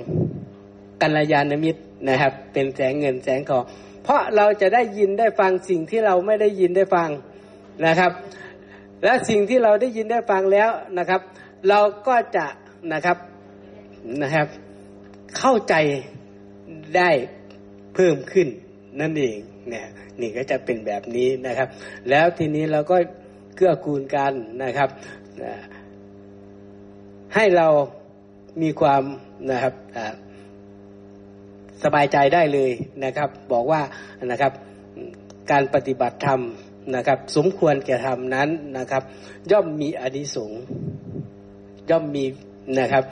กัลยาณมิตรนะครับ เป็นแสงเงินแสงทอง เพราะเราจะได้ยินได้ฟังสิ่งที่เราไม่ได้ยินได้ฟังนะครับ และสิ่งที่เราได้ยินได้ฟังแล้วนะครับ เราก็จะนะครับนะครับ เข้าใจได้เพิ่มขึ้นนั่นเองเนี่ยนี่ก็จะเป็นแบบนี้นะครับ แล้วทีนี้เราก็ เกื้อกูลกันนะครับ ให้เรามีความนะครับสบายใจได้เลยนะครับ บอกว่านะครับการปฏิบัติธรรมนะครับ สมควรแก่ธรรมนั้นนะครับ ย่อมมีอนิสงส์ย่อมมีนะครับ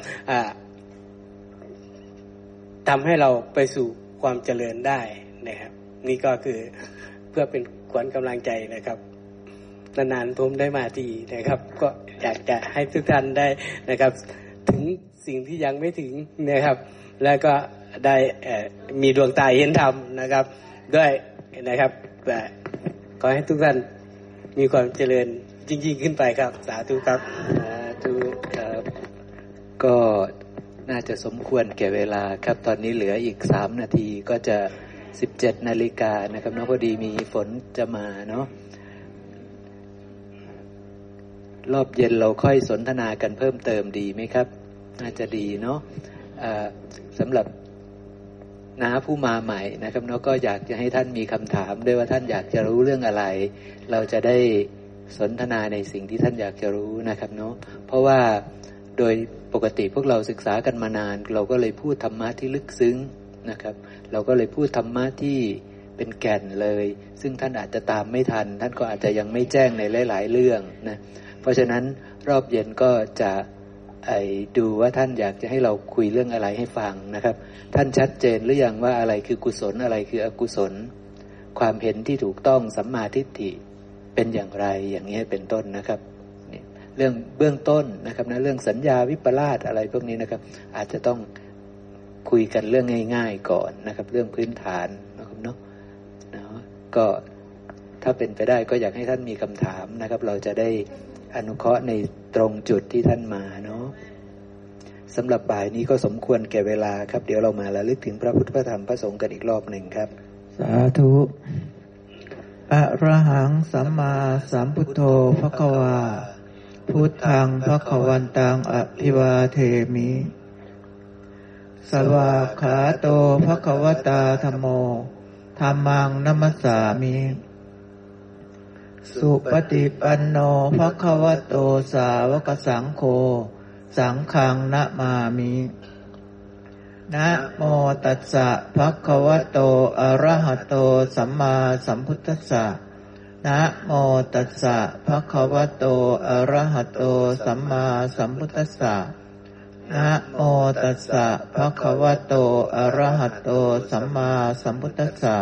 ทำให้เราไปสู่ความเจริญได้นะครับ นี่ก็คือเพื่อเป็นขวัญกำลังใจนะครับ นานๆผมได้มาทีนะครับ ก็อยากจะให้ทุกท่านได้นะครับ ถึงสิ่งที่ยังไม่ถึงนะครับ แล้วก็ได้มีดวงตาเห็นธรรมนะครับ ด้วยนะครับขอให้ทุกท่านมีความเจริญจริงๆขึ้นไปครับ สาธุครับสาธุครับก็น่าจะสมควรแก่เวลาครับ ตอนนี้เหลืออีกสามนาทีก็จะสิบเจ็ดนาฬิกานะครับน้องพอดีมีฝนจะมาเนาะ รอบเย็นเราค่อยสนทนากันเพิ่มเติมดีไหมครับ น่าจะดีเนาะะสำหรับน้าผู้มาใหม่นะครับเนาะก็อยากจะให้ท่านมีคำถามด้วยว่าท่านอยากจะรู้เรื่องอะไร เราจะได้สนทนาในสิ่งที่ท่านอยากจะรู้นะครับเนาะเพราะว่าโดยปกติพวกเราศึกษากันมานาน เราก็เลยพูดธรรมะที่ลึกซึ้งนะครับ เราก็เลยพูดธรรมะที่เป็นแก่นเลย ซึ่งท่านอาจจะตามไม่ทัน ท่านก็อาจจะยังไม่แจ้งในหลาย ๆ เรื่องนะ เพราะฉะนั้นรอบเย็นก็จะไอ้ดูว่าท่านอยากจะให้เราคุยเรื่องอะไรให้ฟังนะครับ ท่านชัดเจนหรือยังว่าอะไรคือกุศลอะไรคืออกุศล ความเห็นที่ถูกต้องสัมมาทิฏฐิเป็นอย่างไรอย่างนี้เป็นต้นนะครับเรื่องเบื้องต้นนะครับนะเรื่องสัญญาวิปลาสอะไรพวกนี้นะครับ อาจจะต้องคุยกันเรื่องง่าย ๆก่อนนะครับ เรื่องพื้นฐานนะครับเนาะเนาะก็ถ้าเป็นไปได้ก็อยากให้ท่านมีคำถามนะครับ เราจะได้ อนุเคราะห์ในตรงจุดที่ท่านมาเนาะสำหรับบ่ายนี้ก็สมควรแก่เวลาครับ เดี๋ยวเรามาแล้วลึกถึงพระพุทธพระธรรมพระสงฆ์กันอีกรอบหนึ่งครับ สาธุอะระหังสัมมาสัมพุทโธพระควา พุทธังพระควันตังอภิวาเทมิ สวาขาโตพระควตาธรรมโมธรรมังนัมสสามิ สุปฏิปันโนภะคะวะโตสาวกสังโฆ สังฆังนะมามินะโมตัสสะภะคะวะโต อะระหะโต สัมมาสัมพุทธัสสะนะโมตัสสะภะคะวะโต อะระหะโต สัมมาสัมพุทธัสสะนะโมตัสสะภะคะวะโต อะระหะโต สัมมาสัมพุทธัสสะ